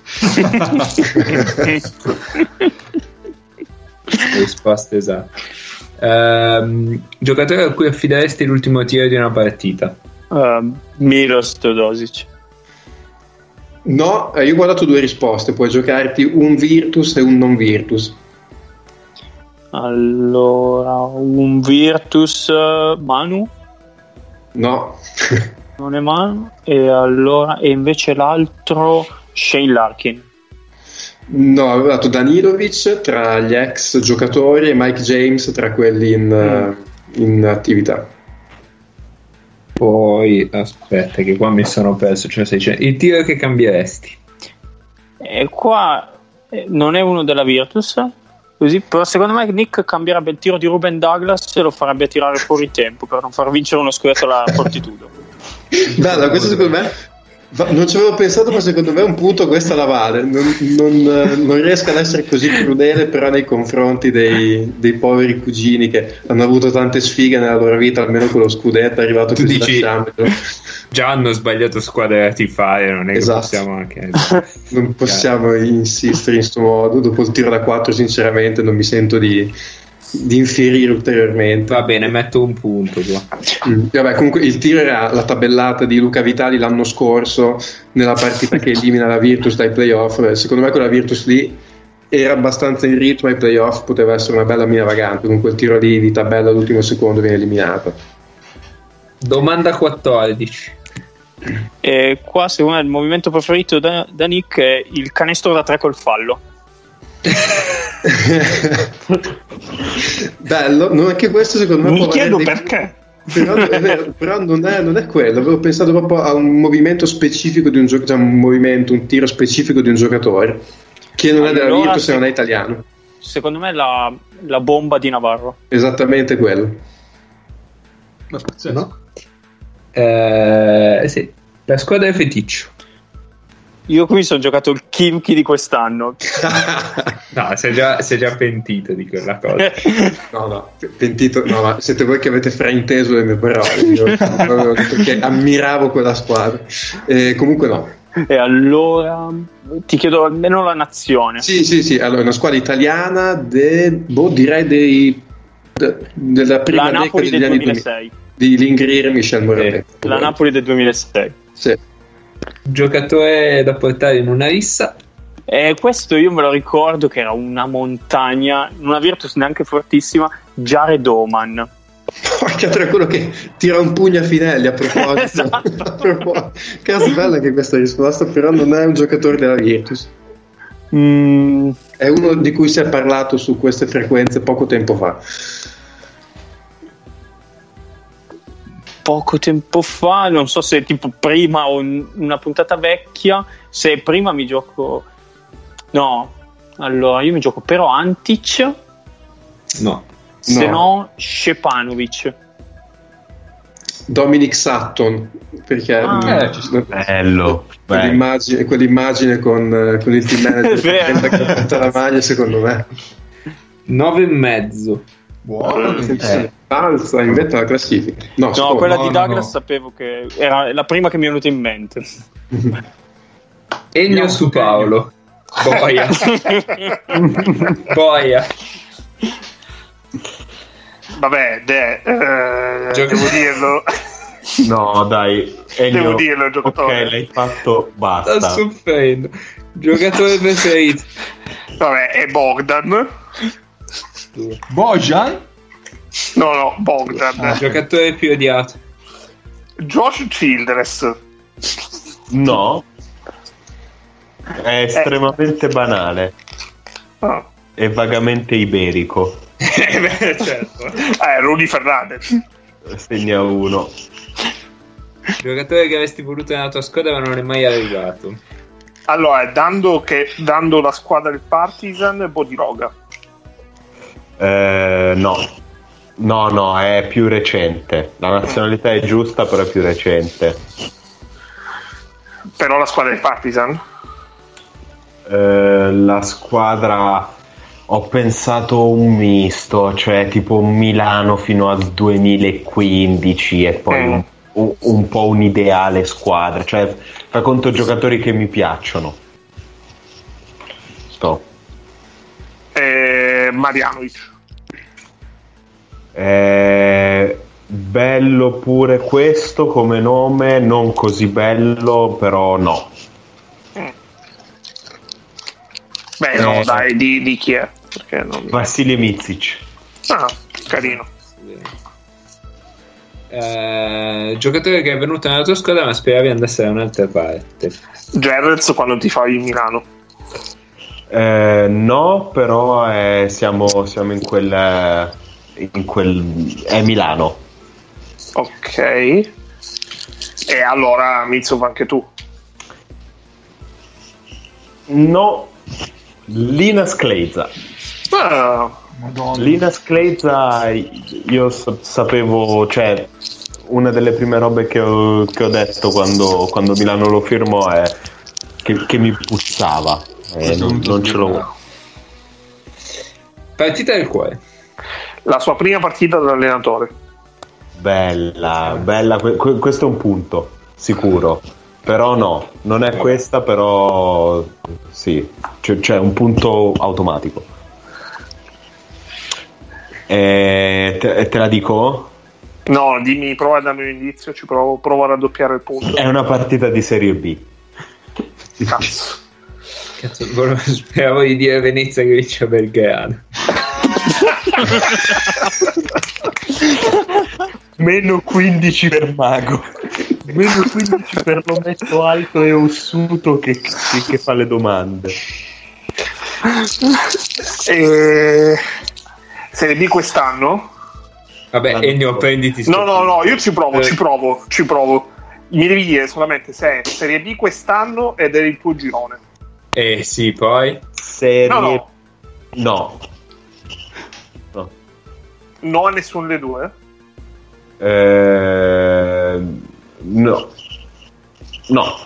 (laughs) Risposta esatta. Ehm, giocatore a cui affideresti l'ultimo tiro di una partita. Uh, Milos Teodosic. No, eh, io ho guardato due risposte, puoi giocarti un Virtus e un non Virtus. Allora, un Virtus eh, Manu. No, (laughs) Non è Manu. E allora, e invece l'altro Shane Larkin. no, avevo dato Danilovic tra gli ex giocatori e Mike James tra quelli in, eh, in attività. Poi, aspetta, che qua mi sono perso. Cioè, sei il tiro che cambieresti. E qua eh, non è uno della Virtus, così, però secondo me Nick cambierebbe il tiro di Ruben Douglas e lo farebbe tirare fuori tempo per non far vincere uno scudetto alla Fortitudo. Bello, questo secondo me non ci avevo pensato, ma secondo me un punto questa la vale. Non, non, eh, non riesco ad essere così crudele, però nei confronti dei, dei poveri cugini che hanno avuto tante sfighe nella loro vita, almeno con lo scudetto è arrivato Tu così dici- Champions. Già hanno sbagliato squadra da tifare, non è Esatto. che possiamo anche. Non possiamo insistere in questo modo. Dopo il tiro da 4, sinceramente, non mi sento di, di infierire ulteriormente. Va bene, metto un punto qua. Mm. Vabbè, comunque il tiro era la tabellata di Luca Vitali l'anno scorso nella partita che elimina la Virtus dai playoff. Eh, Secondo me quella Virtus lì era abbastanza in ritmo ai playoff, poteva essere una bella mina vagante. Con quel tiro lì di tabella all'ultimo secondo viene eliminata. Domanda 14. E qua secondo me il movimento preferito da, da Nick è il canestro da tre col fallo. (laughs) Bello, no, anche questo secondo me Mi chiedo dei- perché. Però, è vero, però non, è, non è quello, avevo pensato proprio a un movimento specifico di un giocatore, un movimento, un tiro specifico di un giocatore che non è della Allora, Virtus sì. e non è italiano. Secondo me è la, la bomba di Navarro. Esattamente quello. Ma pazzesco. No? Eh, sì. La squadra è feticcio. Io qui mi sono giocato il Kimchi di quest'anno. (laughs) No, sei già, sei già pentito di quella cosa. (laughs) No, no, pentito, no, ma siete voi che avete frainteso le mie parole. Io avevo detto che ammiravo quella squadra. Eh, comunque no. e allora ti chiedo almeno la nazione. Sì, sì, sì, allora una squadra italiana, de, boh, direi dei, de- della prima la decade Napoli degli del anni 2006. 2000, di Lingrier e Michel Moratet. La Napoli del 2006. Sì. Giocatore da portare in una rissa. E questo io me lo ricordo che era una montagna, una Virtus neanche fortissima, Jared Oman. Porca tra quello che tira un pugno a Finelli a proposito. (laughs) Esatto. A proposito. Cazzo, bella anche questa risposta, però non è un giocatore della Virtus. Mm, È uno di cui si è parlato su queste frequenze poco tempo fa. Poco tempo fa, non so se tipo prima o una puntata vecchia, se prima mi gioco... No, allora io mi gioco però Antic, No. se No. no Shepanovic. Dominic Sutton, perché Ah. Eh. Bello. Quell'immagine, quell'immagine con, eh, con il (laughs) team manager che porta la maglia, secondo me, 9 e mezzo. Buono. eh. alza in vetta la classifica. No, No, scusa. quella no, di Douglas no. sapevo che era la prima che mi è venuta in mente. Ennio su. Paolo. Boia. (laughs) Boia. Vabbè, de, eh, devo dirlo. No, dai. Ennio, Devo dirlo, giocatore. Ok, l'hai fatto, Sta basta. soffrendo. Giocatore preferito. Vabbè, è Bogdan. Bojan? No, no, Bogdan. Giocatore più odiato. Josh Childress. No. È estremamente banale Ah. e vagamente iberico. Eh, beh, certo. Eh, Rudy Fernandez. Segna uno. Giocatore che avresti voluto nella tua squadra ma non è mai arrivato. Allora, dando, che, dando la squadra del Partizan, Bodiroga. Eh, no. No, no, è più recente. La nazionalità è giusta, però è più recente. Però la squadra del Partizan. Eh, la squadra ho pensato un misto, cioè tipo Milano fino al 2015 e poi Mm. un, un- un po' un'ideale squadra, cioè fa conto giocatori che mi piacciono. Sto. E Marianovic. Eh, bello pure questo come nome, non così bello, però no. Beh, no, Eh. dai, di, di chi è? Perché non... Vassili Mizic. Ah, carino. Eh, giocatore che è venuto nella tua squadra ma speravi andasse da un'altra parte. Gerrits quando ti fai in Milano. Eh, no, però eh, siamo, siamo in quel in quel... è Milano. Ok. E allora Mitsov anche tu. No, Lina Scleza. Ah, Madonna. Lina Scleza io sa- sapevo, cioè una delle prime robe che ho, che ho detto quando, quando Milano lo firmò è che, che mi puzzava. Eh, non, non ce l'ho. Partita del cuore. La sua prima partita da allenatore. Bella, bella, que- que- questo è un punto, sicuro. Però no, non è questa, però sì, c'è, c'è un punto automatico. E te, te la dico? No, dimmi, prova a darmi un indizio, ci provo, provo a raddoppiare il punto. È una partita di Serie B. Cazzo. Cazzo, (laughs) speravo di dire Venezia che vince a Belgrano. (laughs) Meno 15 per Mago. Meno 15 per l'ometto alto e ossuto che, che- che fa le domande. E... Serie B quest'anno? Vabbè, Ennio, prenditi No, no, no, io ci provo, Eh. ci provo, ci provo. Mi devi dire solamente se è Serie B quest'anno ed è il tuo girone. Eh sì, poi. Serie no, No. No. No a nessuno delle due. Eh, no. No.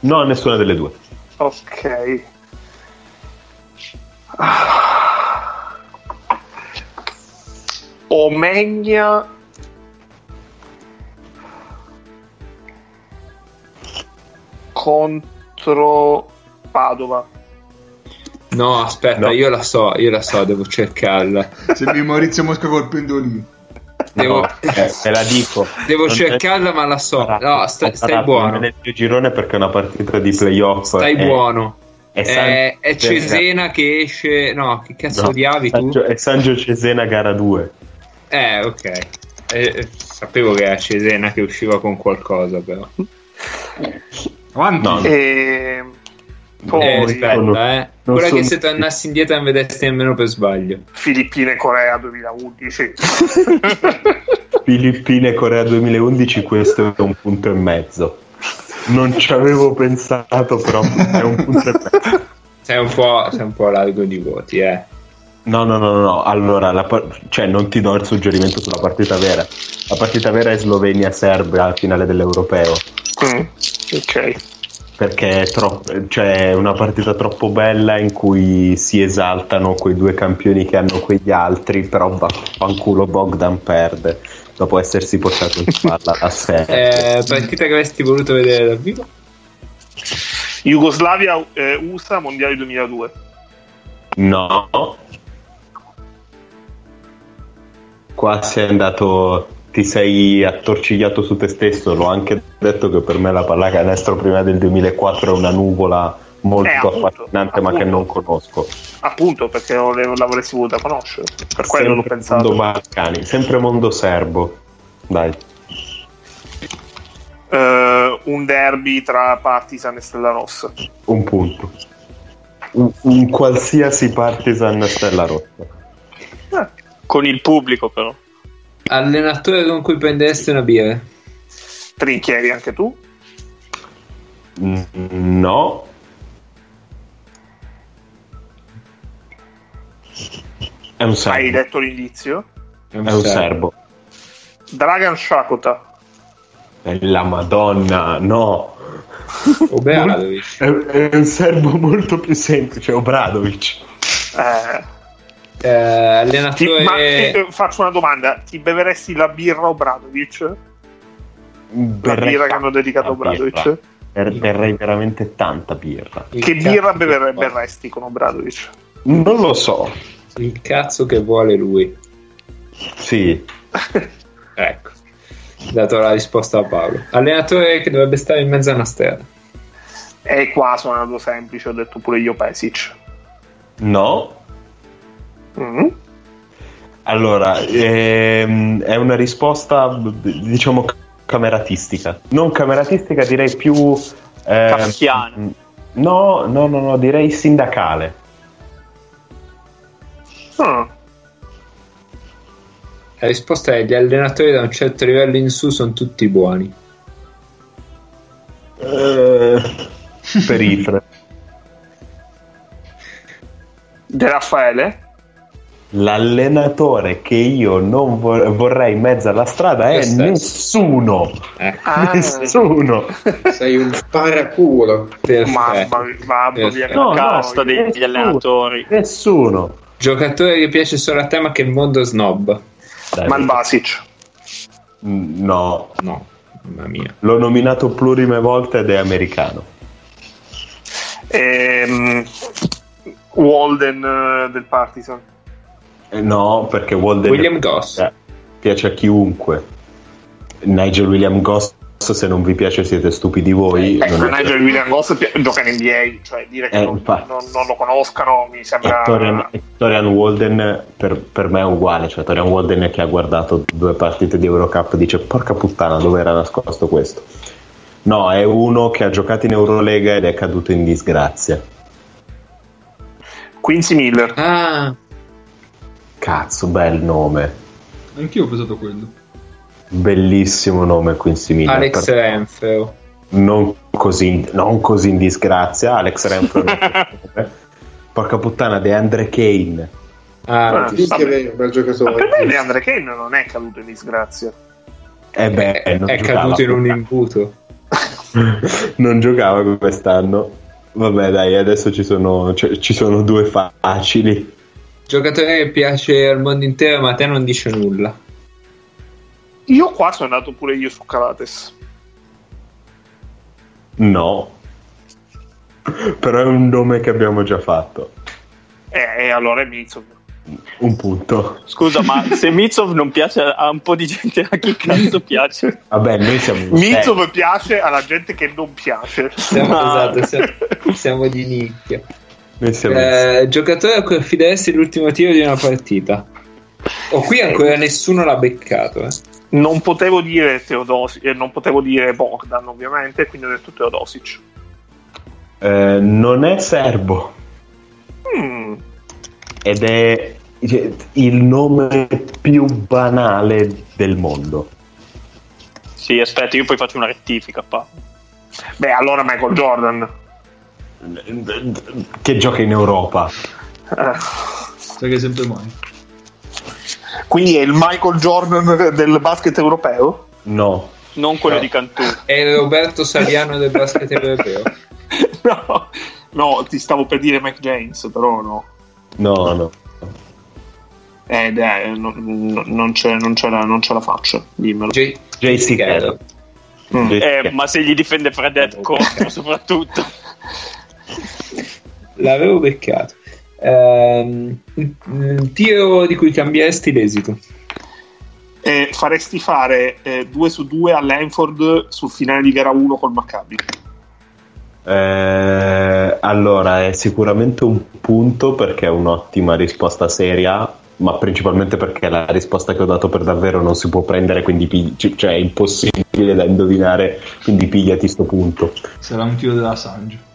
No a nessuna delle due. Ok. Ah. Omegna contro Padova. No, aspetta, No. io la so, io la so, devo cercarla. Sembri Maurizio Mosca col pendolino. Devo, No, eh, (laughs) te la dico. devo Non cercarla, ma la so. No, stai, stai buono. Nel mio girone perché è una partita di playoff. Stai è- buono. È, È, è Cesena che esce. No, che cazzo No, odiavi tu? È Sangio Cesena gara 2. Eh, ok. Eh, eh, sapevo che era Cesena che usciva con qualcosa, però. Avanti. No. E poi Eh, non- aspetta, eh. non Quella che se tornassi indietro non vedessi nemmeno per sbaglio. Filippine Corea 2011. (laughs) Filippine e Corea 2011, questo è un punto e mezzo. Non ci avevo pensato, però è un punto e mezzo. Sei un po', sei un po' largo di voti, eh. No, no, no, no, no. Allora, la par- cioè, non ti do il suggerimento sulla partita vera. La partita vera è Slovenia-Serbia al finale dell'Europeo. Mm, ok. Perché è, troppo, cioè, è una partita troppo bella in cui si esaltano quei due campioni che hanno quegli altri, però vaffanculo Bogdan perde dopo essersi portato in spalla a (laughs) Serbia. eh partita che avresti voluto vedere dal vivo? Jugoslavia eh, USA Mondiali 2002. No. Qua sei andato, ti sei attorcigliato su te stesso. L'ho anche detto che per me la pallacanestro prima del 2004 è una nuvola molto Eh, appunto, affascinante, ma che appunto. non conosco. Appunto perché non l'avresti voluta conoscere. Per quello l'ho Sempre pensato. mondo Balcani, sempre mondo serbo. Dai. Eh, un derby tra Partizan e Stella Rossa. Un punto. Un, un qualsiasi partisan Stella Rossa. Con il pubblico, però. Allenatore con cui prenderesti una birra? Trinchieri anche tu? Mm, No. È un Hai serbo. detto l'indizio? È un serbo. Dragan Shakota. È la Madonna, no. (laughs) Obradovic. È, è un serbo molto più semplice, Obradovic. Eh, Eh, ti- allenatore... ma eh, faccio una domanda: ti beveresti la birra Obradovic? La Berrei birra che hanno dedicato a Obradovic? Ber- Berrei veramente tanta birra. il Che birra bever- berresti con Obradovic? Non lo so. Il cazzo che vuole lui. Sì. (laughs) Ecco. Dato la risposta a Paolo. Allenatore che dovrebbe stare in mezzo a una strada. E qua sono andato semplice, ho detto pure io Pesic. No. Mm. Allora, ehm, è una risposta, diciamo, cameratistica. Non cameratistica, direi più... ehm, Kafkiana. No, no, no, no, direi sindacale. Ah. La risposta è: gli allenatori da un certo livello in su sono tutti buoni. Eh, Perifere. De Raffaele? L'allenatore che io non vor- vorrei in mezzo alla strada è Questo è- nessuno. Eh, Ah, Nessuno. Sei un paraculo. mamma, perfetto. mamma mia, che No, no, casta degli nessuno. allenatori. Nessuno. Giocatore che piace solo a te, ma che il mondo snob. Dai, Malbasic. Mm, No, No, mamma mia. l'ho nominato plurime volte ed è americano. Ehm, Walden eh, del Partizan. Eh, No, perché Walden William Goss. Eh, piace a chiunque. Nigel William Goss, se non vi piace siete stupidi voi. Ecco, non è- Nigel William Goss gioca in NBA, cioè dire che Eh, non, non- non lo conoscano mi sembra... E Torian, e Torian Walden per, per me è uguale, cioè Torian Walden che ha guardato due partite di Eurocup dice porca puttana dove era nascosto questo. No, è uno che ha giocato in Eurolega ed è caduto in disgrazia. Quincy Miller. Ah, Cazzo, bel nome. Anch'io ho pensato quello. Bellissimo nome Quincy Miller. Alex per- Renfro. non, così, non così in disgrazia. Alex Renfro. (laughs) porca puttana, DeAndre Kane. Ah, Ah, ti- Sì, che è vero, bel Ma per giocatore. me Leandre Kane non è caduto in disgrazia. Eh beh, è, è caduto in un imbuto. (laughs) non giocava quest'anno. Vabbè, dai, adesso ci sono, cioè, ci sono due facili. Giocatore che piace al mondo intero, ma a te non dice nulla. Io qua sono andato pure io su Calates. No. Però è un nome che abbiamo già fatto. E, e allora è Mizov. Un punto. Scusa, ma se (laughs) Mitsov non piace a un po' di gente, a chi cazzo piace? Vabbè, noi siamo Mizov piace alla gente che non piace. Siamo, Ah. esatto, siamo, siamo di nicchia. Eh, giocatore a cui affideresti l'ultimo tiro di una partita. O qui ancora nessuno l'ha beccato. Eh. Non potevo dire Teodosic, eh, non potevo dire Bogdan ovviamente, quindi ho detto Teodosic. Eh, non è serbo. Mm, Ed è cioè, il nome più banale del mondo. Sì, aspetta, io poi faccio una rettifica. Pa. Beh, allora Michael Jordan. Che gioca in Europa. Sai che è sempre mai. quindi è il Michael Jordan del basket europeo? No. Non quello No. di Cantù. È il Roberto Saviano del basket europeo. (laughs) no, no, ti stavo per dire Mike James, però no. No, no. Eh, dai, non, non- non c'è, non, c'è la, non ce la faccio, dimmelo. J- JC Carroll. Mm. Eh, ma se gli difende Fred Epco, (laughs) soprattutto. L'avevo beccato. Ehm, un tiro di cui cambieresti l'esito. Eh, faresti fare 2 su 2 all'Enford sul finale di gara 1 col Maccabi. Eh, allora, è sicuramente un punto perché è un'ottima risposta seria, ma principalmente perché la risposta che ho dato per davvero non si può prendere, quindi pi- cioè è impossibile da indovinare, quindi pigliati sto punto. Sarà un tiro della Sange.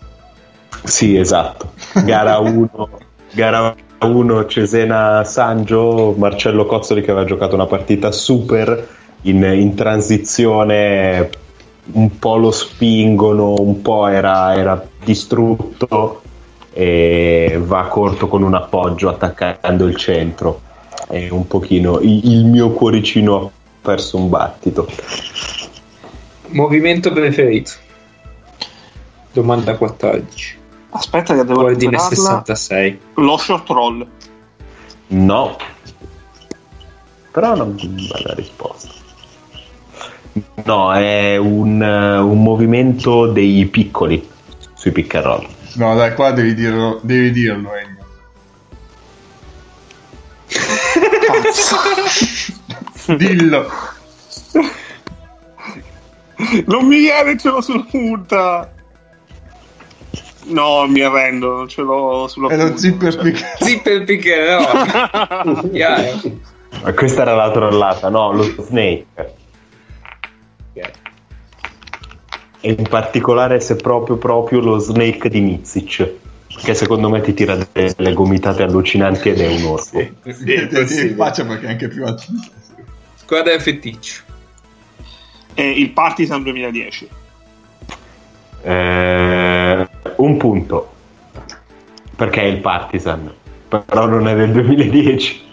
Sì, esatto. Gara 1, gara 1 Cesena Sangio, Marcello Cozzoli che aveva giocato una partita super in, in transizione, un po' lo spingono, un po' era, era distrutto e va corto con un appoggio attaccando il centro. E un pochino il, il mio cuoricino ha perso un battito. Movimento preferito. Domanda 14. Aspetta che devo Ordine recuperarla. 66. Lo short roll. No, però è una bella risposta. No, è un, eh, un movimento dei piccoli sui pick and roll. No, dai, qua devi dirlo, devi dirlo, Ennio. (laughs) Dillo. Non mi viene, ce l'ho sulla punta. No, mi arrendo, non ce l'ho sulla È lo zipper pick. Zipper pick roll. (laughs) Chiaro. Ma questa era la trollata, no, lo snake. E in particolare se proprio proprio lo snake di Mizic. Che secondo me ti tira delle gomitate allucinanti ed è un orso. Sì, Sì, possibile. in faccia perché è anche più alto. Squadra del feticcio. E il Partizan 2010. Eh, un punto. Perché è il Partizan. Però non è del 2010.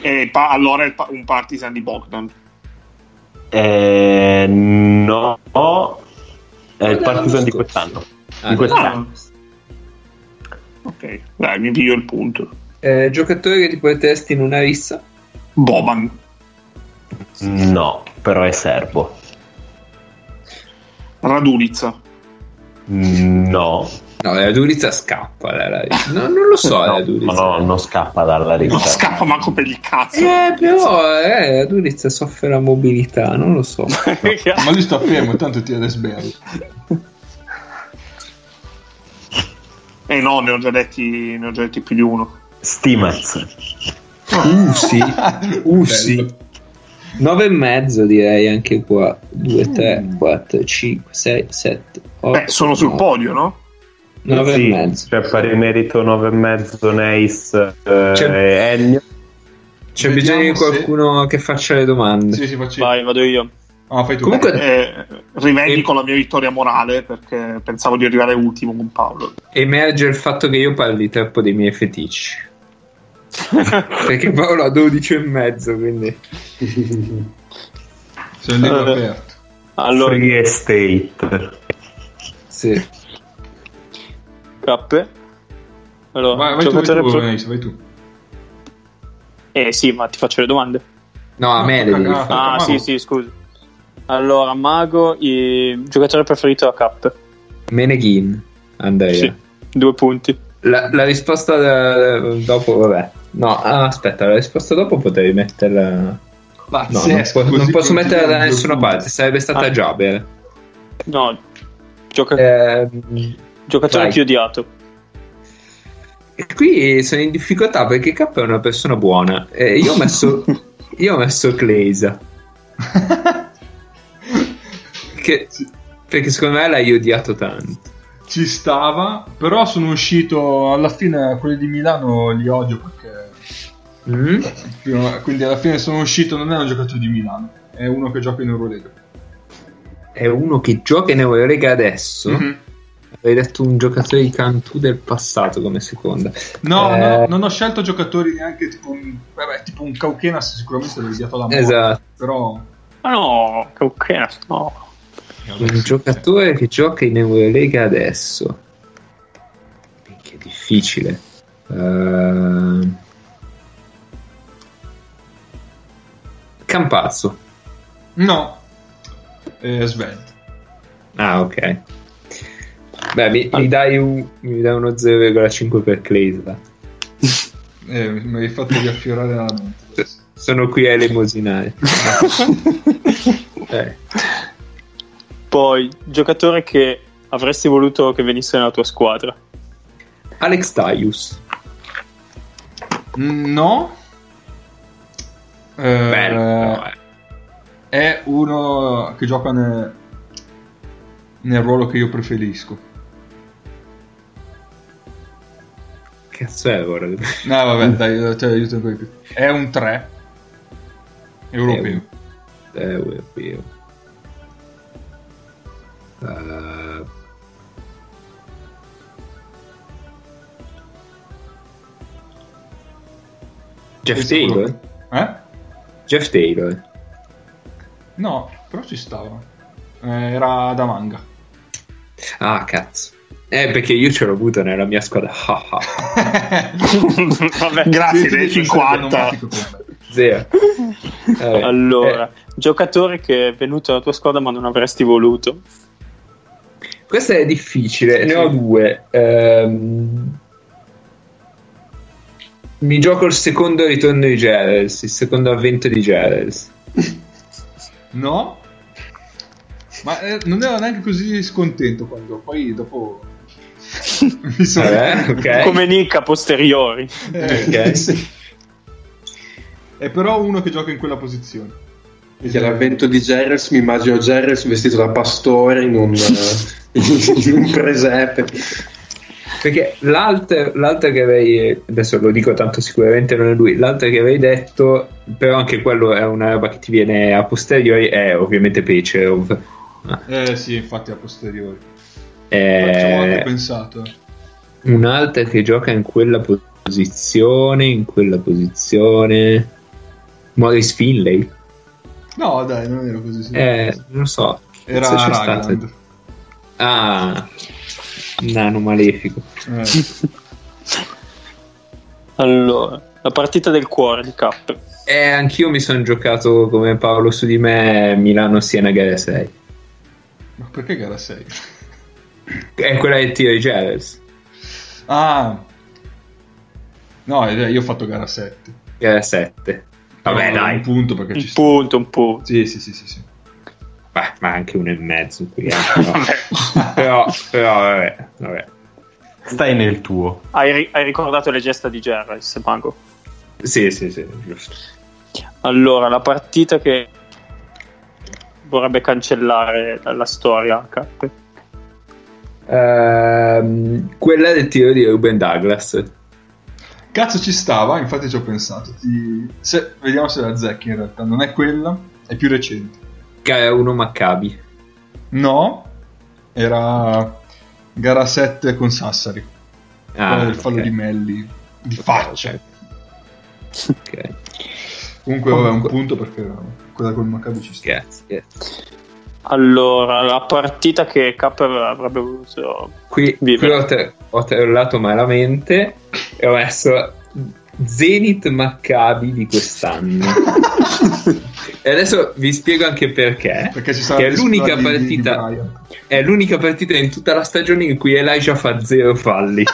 E pa- allora il pa- un Partizan di Bogdan. Eh, no. È il Partizan di quest'anno. Ah, Di quest'anno. Ok, dai, mi piglio il punto. Eh, giocatore che ti potresti in una rissa? Boban. No, però è serbo. Radulica. No. No, la Durizza scappa. La, la- no, non lo so, la no, Durizza. no, non scappa dalla Non rissa. scappa manco per il cazzo. Eh, però eh, la Durizza soffre la mobilità, non lo so. (laughs) Ma lui sta fermo, intanto tira le sberle. Eh no, ne ho già detti, ne ho già detti più di uno. Stimaz. Uh, sì. Uh, sì. 9 e mezzo direi anche qua. 2, 3, 4, 5, 6, 7, 8. Beh, sono sul podio, no? 9 Sì, e mezzo. Cioè pari merito 9 e mezzo Neis eh, C'è- e Ennio. C'è Vediamo bisogno di se- qualcuno che faccia le domande. Sì, sì, facci. Vai, vado io. Ah, fai tu. Comunque- Eh, rivendico E- la mia vittoria morale perché pensavo di arrivare ultimo con Paolo. Emerge il fatto che io parli troppo dei miei feticci. (laughs) Perché Paolo ha 12 e mezzo, quindi... Sei un libro Allora. aperto. Allora, Free Estate. Sì. cappe. Allora, Vai, vai tu, vai tu, pro- vai tu. Eh sì, ma ti faccio le domande. No, a me le devi Ah, fare. Ah, sì, sì, scusa. Allora, Mago, il giocatore preferito a Cap. Meneghin, Andrea. Sì, due punti. La, la risposta da- dopo, vabbè. No, ah, aspetta, la risposta dopo potevi metterla... No, non, Pazzesco, po- così non posso metterla da nessuna due parte, sarebbe stata Ah. Jaber. No, gioca- Ehm, giocatore vai. più odiato. E qui sono in difficoltà perché K è una persona buona. E io ho messo, (laughs) io ho messo Kleisa. (laughs) Che- perché secondo me l'hai odiato tanto. Ci stava, però sono uscito alla fine quelli di Milano li odio perché Mm? quindi alla fine sono uscito non è un giocatore di Milano, è uno che gioca in Eurolega. È uno che gioca in Eurolega adesso. Mhm. Avevi detto un giocatore di Cantù del passato come seconda. No, Eh, no, non ho scelto giocatori neanche tipo un, vabbè, tipo un Cauchenas sicuramente l'ho odiato la morte, Esatto. però Ma no, ok, no. Un giocatore che gioca in Eurolega adesso. Che difficile. Ehm, Campazzo. no, eh, svelto. Ah, ok. Beh, mi, mi dai, un, mi dai uno 0,5 per Kleisa. (laughs) Eh, mi hai fatto riaffiorare la mente. Sono qui a elemosinare. (laughs) eh. Poi, giocatore che avresti voluto che venisse nella tua squadra. Alex Taius. Mm, No. Eh, Bello. eh. È uno che gioca nel, nel ruolo che io preferisco. Cazzo è ora? No, vabbè, dai, ti aiuto ancora di più. È un 3 europeo. È europeo. Eh, Jeff Taylor? Eh? Jeff Taylor. No, però ci stava. Eh, era da manga. Ah, cazzo. Eh, perché io ce l'ho avuto nella mia squadra. (laughs) Vabbè, Grazie dei sì, 50. sarebbe onomatico per me. Zero. Vabbè. Allora, Eh, giocatore che è venuto nella tua squadra ma non avresti voluto. Questo è difficile, ne ho due. Ehm, mi gioco il secondo ritorno di Gerals, il secondo avvento di Gerals. (laughs) No? Ma eh, non ero neanche così scontento quando poi dopo (laughs) mi sono Eh, ok. (laughs) Come Nick a posteriori. Eh, Ok. sì. È però uno che gioca in quella posizione. Perché l'avvento di Gerrels mi immagino Gerrels vestito da pastore in un, eh, (laughs) in un presepe. Perché l'altro, l'altro che avevi, adesso lo dico tanto sicuramente non è lui, l'altro che avevi detto, però anche quello è una roba che ti viene a posteriori, è ovviamente Pecherov. Eh sì, infatti a posteriori. È Ci avevo anche pensato. un'altra che gioca in quella posizione, in quella posizione. Maurice Finlay? No, dai, non era così. Eh, non so. Era Ragland. stato? Ah, nano malefico. Eh. Allora, la partita del cuore di K. Eh, anch'io mi sono giocato come Paolo su di me Milano-Siena gara 6. Ma perché gara 6? È quella del tiro di Gerrels. Ah. No, eh, io ho fatto gara 7. Gara 7. Vabbè, dai. Un punto perché Un ci sta. punto, un punto. Sì, sì, sì, sì, sì. Beh, ma anche uno e mezzo qui. eh, (laughs) però, però, però, vabbè, vabbè. Stai nel tuo. Hai, ri- hai ricordato le gesta di Gerrits, Mago? Sì, sì, sì, giusto. Allora, la partita che vorrebbe cancellare dalla storia K. Ehm, quella del tiro di Ruben Douglas. Cazzo ci stava, infatti ci ho pensato. Ti- se- Vediamo se la azzecchi in realtà. Non è quella, è più recente. Gara 1 Maccabi. No, era gara 7 con Sassari. Ah, del fallo ok. di Melli. Di faccia. Ok, Comunque vabbè, un punto perché quella col Maccabi ci sta. grazie, grazie. Allora, la partita che K avrebbe voluto Qui, Vive. qui ho, tra- ho trollato malamente e ho messo Zenith Maccabi di quest'anno. (laughs) e adesso vi spiego anche perché. Perché ci sarà Che è l'unica di- di- di partita Bryant. è l'unica partita in tutta la stagione in cui Elijah fa zero falli. (laughs)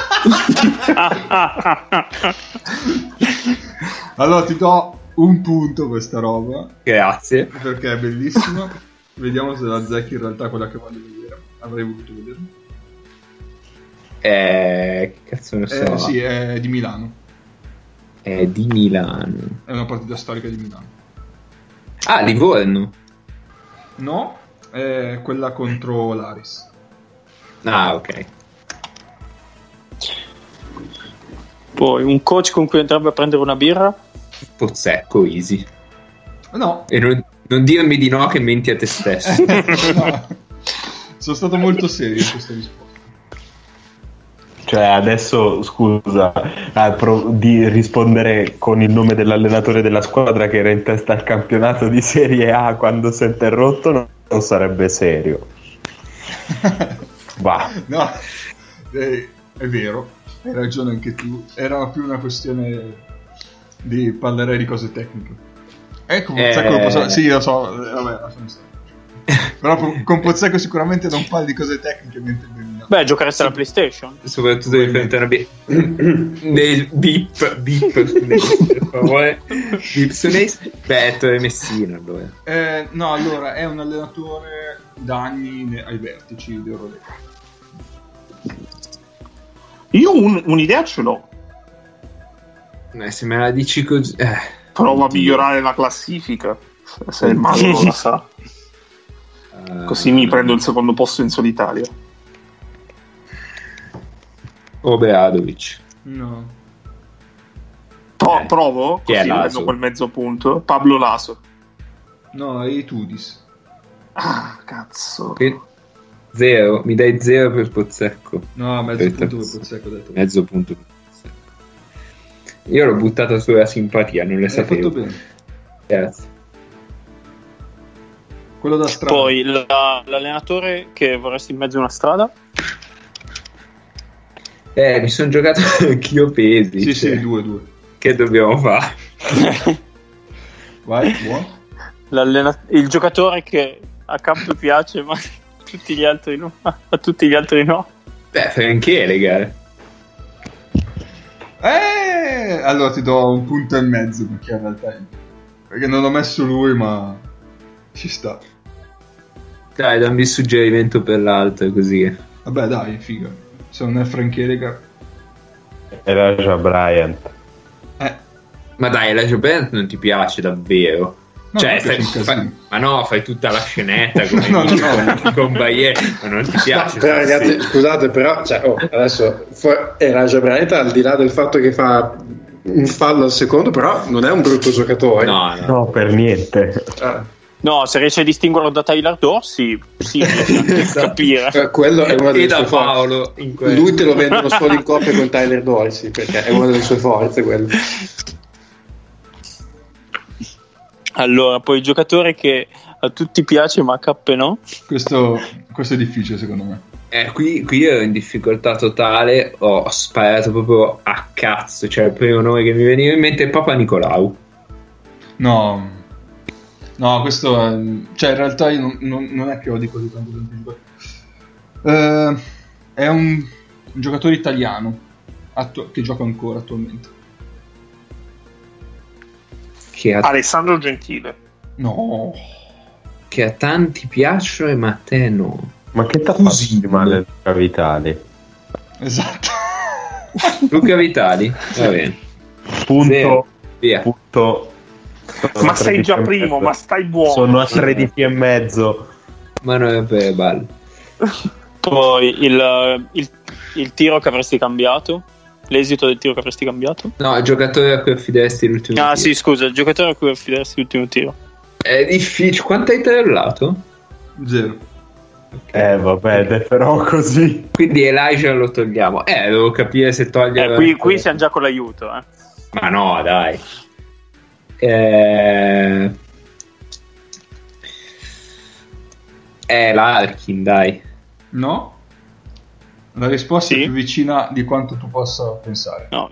Allora ti do un punto questa roba Grazie. perché è bellissima. Vediamo se la azzecchi in realtà quella che voglio vedere. Avrei voluto vedere. Eh, che cazzo ne so? Eh, sì, è di Milano. È di Milano. È una partita storica di Milano. Ah, Livorno. No, è quella contro l'Aris. Ah, ok. Poi un coach con cui andrebbe a prendere una birra. Pozzecco, easy. No, E non, non dirmi di no che menti a te (laughs) stesso. no. sono stato molto serio in questa risposta. Cioè, adesso scusa, ah, pro- di rispondere con il nome dell'allenatore della squadra che era in testa al campionato di Serie A quando si è interrotto non, non sarebbe serio. (laughs) Va. No, eh, è vero, hai ragione anche tu. Era più una questione di parlerei di cose tecniche. Ecco, Eh. posso- Sì, lo so, eh, vabbè, lasciamo stare. (laughs) Però con- Pozzecco sicuramente non parli di cose tecniche mentre. Beh, giochereste alla PlayStation. Soprattutto una bi- Nel beep, beep (laughs) favore. Beep su. Beh, Ettore Messina allora. Eh, no, allora, è un allenatore da anni ai vertici di Eurolega. Io un- un'idea ce l'ho. Eh, se me la dici così... Eh. Provo a migliorare la classifica. Se- (laughs) il mago la sa. Eh, Così mi prendo il secondo posto in solitaria. Obradovic. No. Pro- Eh, provo, chi è così Laso? prendo quel mezzo punto. Pablo Laso. No, è i Tudis. Ah, cazzo. Che- Zero, mi dai zero per Pozzecco. No, mezzo Aspetta. punto per Pozzecco detto. Mezzo punto per Pozzecco. Io l'ho buttata sulla simpatia, non le Hai fatto sapevo. bene. Grazie. Quello da strada. Poi la- l'allenatore che vorresti in mezzo a una strada. Eh, mi sono giocato (laughs) anch'io pesi. Sì, cioè, sì, due, due. Che dobbiamo fare? (laughs) Vai, buono. Il giocatore che a campo piace, ma (laughs) tutti gli altri no. A tutti gli altri no. Beh, Franchele, gara. Eh, allora ti do un punto e mezzo perché in realtà perché non ho messo lui, ma ci sta. Dai, dammi il suggerimento per l'altro, così. Vabbè, dai, figa. Se non è Frank. Era già Bryant. Eh, Ma dai, la Band non ti piace davvero? No, cioè, fai- fai- ma no, fai tutta la scenetta (laughs) come No, dici no. con, Bayer, ma non ti piace. Però ragazzi, scusate, però, cioè, oh, adesso fu- era Giabraneta al di là del fatto che fa un fallo al secondo, però non è un brutto giocatore. No, no. No, per niente. Ah, No, se riesce a distinguerlo da Tyler Dorsey, sì, (laughs) a capire. eh, quello è una E delle da sue forze. Paolo in questo. Lui te lo vendono solo in coppia con Tyler Dorsey perché è una delle sue forze quello. Allora, poi il giocatore che a tutti piace ma a Cappe no. Questo, questo è difficile secondo me. Eh, qui, qui ero in difficoltà totale, ho sparato proprio a cazzo, cioè il primo nome che mi veniva in mente è Papa Nicolau. No, no, questo è... Cioè, in realtà io non, non- non è che odi così tanto tanti giocatori. Eh, è un, un giocatore italiano attu- che gioca ancora attualmente. Che a, Alessandro Gentile. No, che a tanti piacciono ma a te no. Ma che t'ha Così. fatto male Luca Vitali? esatto. Luca Vitali, va bene, Punto. via. punto. Sono Ma sei 13 già primo, ma stai buono. Sono a 13 e mezzo. Ma non è verbale. Poi il, il- il tiro che avresti cambiato. L'esito del tiro che avresti cambiato. No, il giocatore a cui affideresti l'ultimo Ah, tiro. sì, scusa, il giocatore a cui affideresti l'ultimo tiro. È difficile. Quanto hai trallato? Zero. Eh, vabbè, è però così. Quindi Elijah lo togliamo. Eh, devo capire se togliere. Eh, qui, qui siamo già con l'aiuto. Eh. Ma no, dai. Eh... Eh, l'Arkin, dai. No? La risposta Sì. è più vicina di quanto tu possa pensare. No,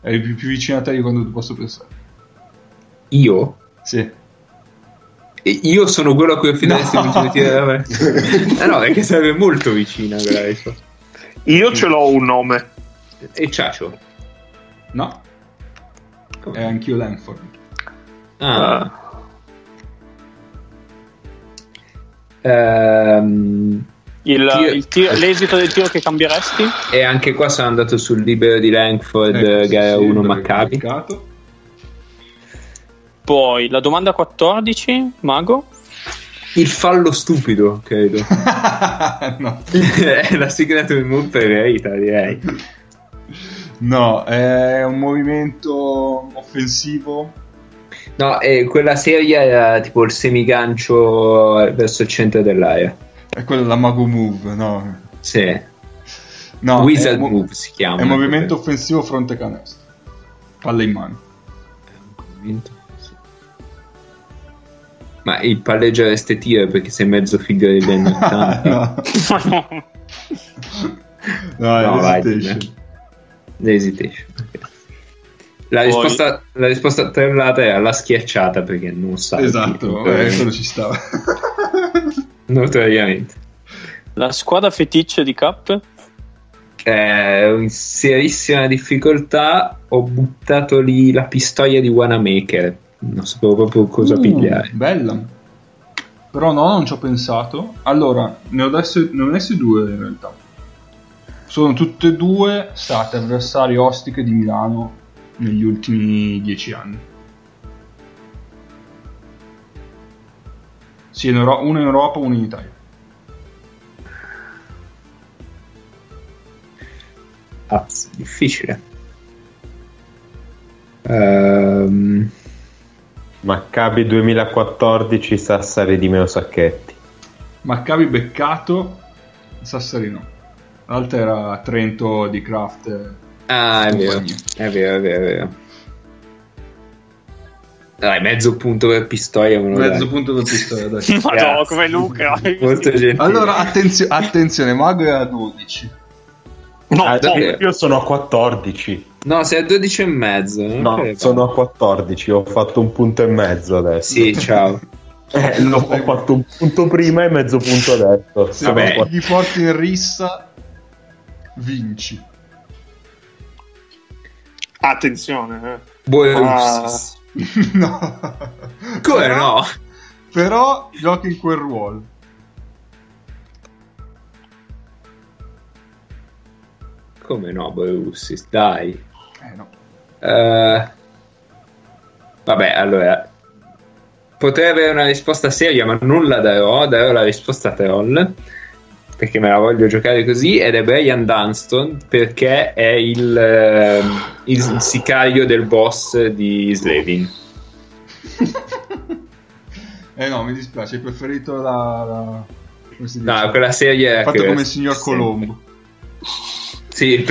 È più, più vicina a te di quanto tu possa pensare. Io? Sì. E Io sono quello a cui No. tiro della me. (laughs) Eh no, perché sarebbe molto vicina quella risposta. Io ce l'ho un nome. E Ciacio? No? Come? È anch'io Lanford. Ah. Ehm, il, Tiro- il tiro- l'esito del tiro che cambieresti? e anche qua sono andato sul libero di Langford, Ecco, gara sì, 1 l'avevo Maccabi. Poi la domanda 14, Mago. Il fallo stupido, credo. (laughs) no. (laughs) è la signature move preferita, direi. No, è un movimento offensivo. No, e quella serie era tipo il semigancio verso il centro dell'area. È quello la Mago Move, no? Sì. No, Wizard mo- move si chiama. È movimento offensivo fronte canestro. Palla in mano. Movimento. Ma il palleggiare este tiro perché sei mezzo figlio degli anni 80. (laughs) no. (laughs) no, No, vai, dimmi. L'hesitation. ok. La Poi- risposta, la risposta trellata era la schiacciata perché non sa. Esatto, eh, quello ci stava. (laughs) Notoriamente. La squadra feticcio di Cap? Eh, in serissima difficoltà ho buttato lì la pistoia di Wanamaker. Non sapevo proprio cosa Uh, pigliare. Bella. Però no, non ci ho pensato. Allora, ne ho adesso, ne ho messi due in realtà. Sono tutte e due state avversari ostiche di Milano negli ultimi dieci anni. Sì, in Euro- uno in Europa, uno in Italia. Ah, difficile. Ehm, Maccabi 2014, Sassari di Meo Sacchetti. Maccabi beccato, Sassari no. L'altra era Trento di Kraft. Ah, è vero. È vero, è vero, è vero. Dai, mezzo punto per pistoia. Mezzo dai. punto per pistoia, dai. (laughs) Madonna, Grazie. come Luca. Molto gentile. Allora, attenzio- attenzione, Mago è a 12. No, Ah, davvero? io sono a 14. No, sei a 12 e mezzo. No, credo. sono a 14. Ho fatto un punto e mezzo adesso. Sì, ciao. (laughs) Eh, no, ho fatto un punto prima e mezzo punto adesso. Se Vabbè. gli porti in rissa, vinci. Attenzione. eh. Boerussis. (laughs) no. Come Però- no? Però giochi in quel ruolo. Come no, Boerussis? Dai. Eh no. Eh, vabbè, allora. potrei avere una risposta seria, ma non la darò. Darò la risposta troll perché me la voglio giocare così. Ed è Brian Dunston perché è il, eh, il sicario del boss di Slavin. (laughs) eh no, mi dispiace, hai preferito la... la... No, quella serie era Fatto come il signor. Colombo. Sì,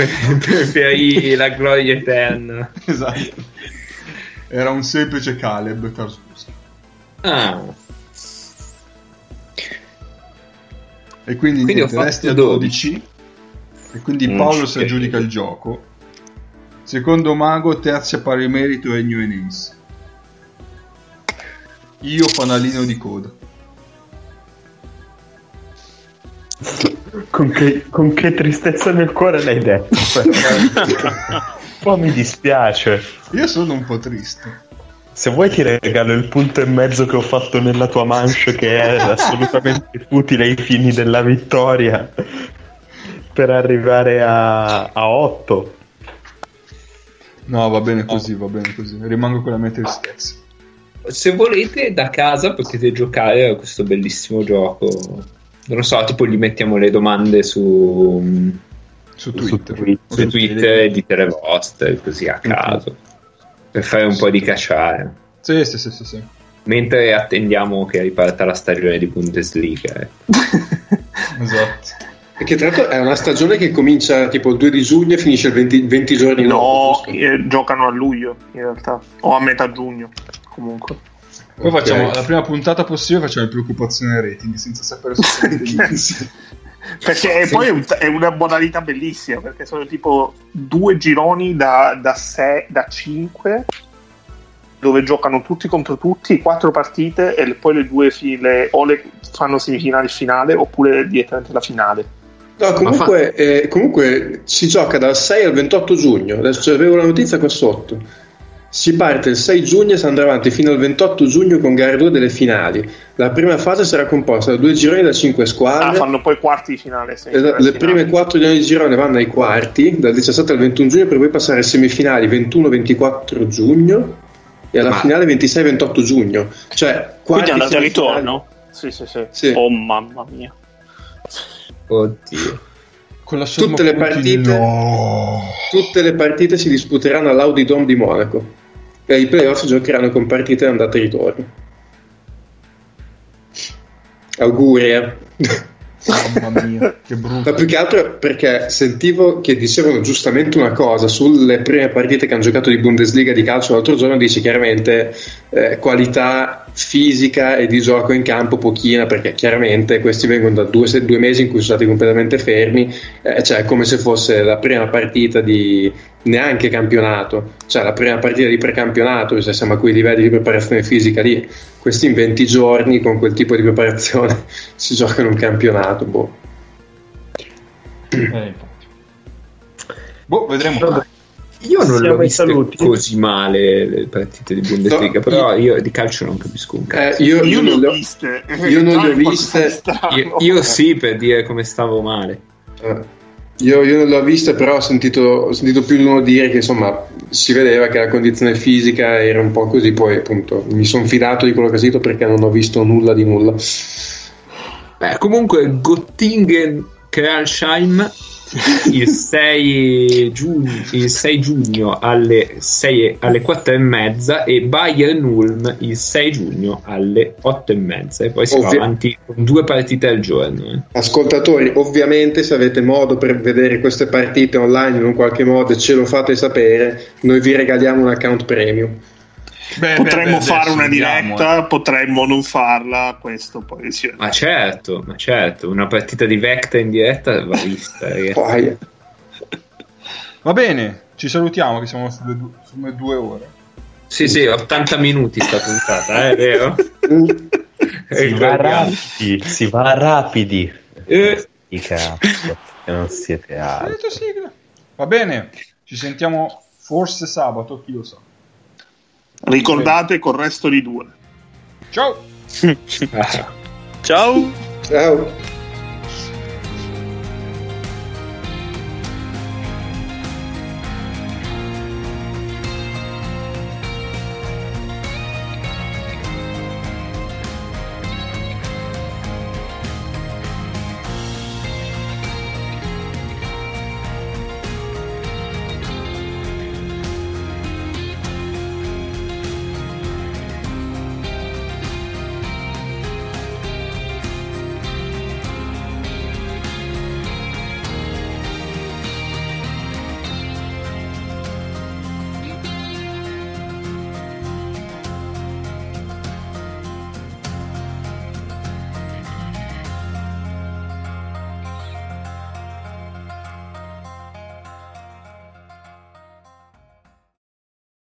per, i- la gloria eterna. (laughs) esatto. Era un semplice Caleb Tarsuski. Ah, E quindi, Quindi ho niente, resti a 12. 12. E quindi Paolo si aggiudica il gioco. Secondo Mago, terzi a pari merito è New Enemies. Io fanalino di coda. Con che, con che tristezza nel cuore l'hai detto. però. (laughs) Un po' mi dispiace. Io sono un po' triste. Se vuoi ti regalo il punto e mezzo che ho fatto nella tua manche che è (laughs) assolutamente utile ai fini della vittoria per arrivare a, a 8. No, va bene così, va bene così. Rimango con la mia tristezza. se volete da casa potete giocare a questo bellissimo gioco. Non lo so, tipo gli mettiamo le domande su, Su Su Twitter. Twitter. su Twitter e dite le vostre così a caso per fare un po' di cacciare. Sì, sì, sì, sì, sì. Mentre attendiamo che riparta la stagione di Bundesliga. eh. (laughs) Esatto. Perché tra l'altro è una stagione che comincia tipo il 2 di giugno e finisce il 20, 20 giorni dopo. No, eh, giocano a luglio in realtà, o a metà giugno comunque. Poi Ok. facciamo la prima puntata possibile, facciamo le preoccupazioni rating senza sapere assolutamente (laughs) (laughs) Perché poi è, un- è una modalità bellissima, perché sono tipo due gironi da, da, sei- da 5 dove giocano tutti contro tutti, quattro partite e le- poi le due file o le fanno semifinale e finale oppure direttamente la finale. No, comunque, eh, comunque si gioca dal 6 al 28 giugno. Adesso avevo la notizia qua sotto. Si parte il 6 giugno e si andrà avanti fino al 28 giugno con gare 2 delle finali. La prima fase sarà composta da due gironi da 5 Ah, squadre. fanno poi quarti di finale. E semifinale la- le e finale. prime 4 gironi di girone vanno ai quarti, dal 17 al 21 giugno, per poi passare alle semifinali 21-24 giugno e alla Ma- finale 26-28 giugno. Cioè, Quindi andate a semifinali. ritorno? Sì, sì, sì. Sì. Oh mamma mia. Oddio. Con la somma Tutte le partite- no. Tutte le partite si disputeranno all'Audi Dome di Monaco e i playoff giocheranno con partite andata e ritorno. Auguri, eh. Mamma mia, che brutto. Ma più che altro perché sentivo che dicevano giustamente una cosa sulle prime partite che hanno giocato di Bundesliga di calcio l'altro giorno, dice chiaramente eh, qualità fisica e di gioco in campo pochina, perché chiaramente questi vengono da due, due mesi in cui sono stati completamente fermi, eh, cioè è come se fosse la prima partita di neanche campionato, cioè la prima partita di precampionato, se siamo a quei livelli di preparazione fisica lì. Questi in 20 giorni con quel tipo di preparazione (laughs) si giocano un campionato. Boh. Eh. Boh, vedremo. Io non Siamo l'ho saluti. così male le partite di Bundesliga, No, però io di calcio non capisco un cazzo. Eh, io, Io non le ho viste. io non le ho qualcosa viste. Io, io sì per dire come stavo male. eh, io, io non l'ho vista, però ho sentito, ho sentito più di uno dire che insomma si vedeva che la condizione fisica era un po' così. Poi, appunto, mi sono fidato di quello che ho sentito perché non ho visto nulla di nulla. Beh, comunque Göttingen Kralsheim il 6 giugno, il 6 giugno alle, 6, alle 4 e mezza e Bayern Ulm il 6 giugno alle 8 e mezza e poi si va Ovvio. avanti con due partite al giorno. eh. Ascoltatori, ovviamente, se avete modo per vedere queste partite online in un qualche modo e ce lo fate sapere, noi vi regaliamo un account premium. Beh, Potremmo beh, beh, fare una vediamo, diretta, potremmo non farla. Questo poi sì. Ma certo, ma certo, una partita di Vecta in diretta va vista. (laughs) eh. Va bene, ci salutiamo che siamo sulle, du- sulle due ore. Sì, sì, 80 minuti sta puntata, eh, è vero? (laughs) Si va rapidi, si va rapidi. Eh, cazzo, non siete sigla. Va bene, ci sentiamo forse sabato, chi lo sa. Ricordate col resto di due. Ciao! (laughs) Ciao. ciao.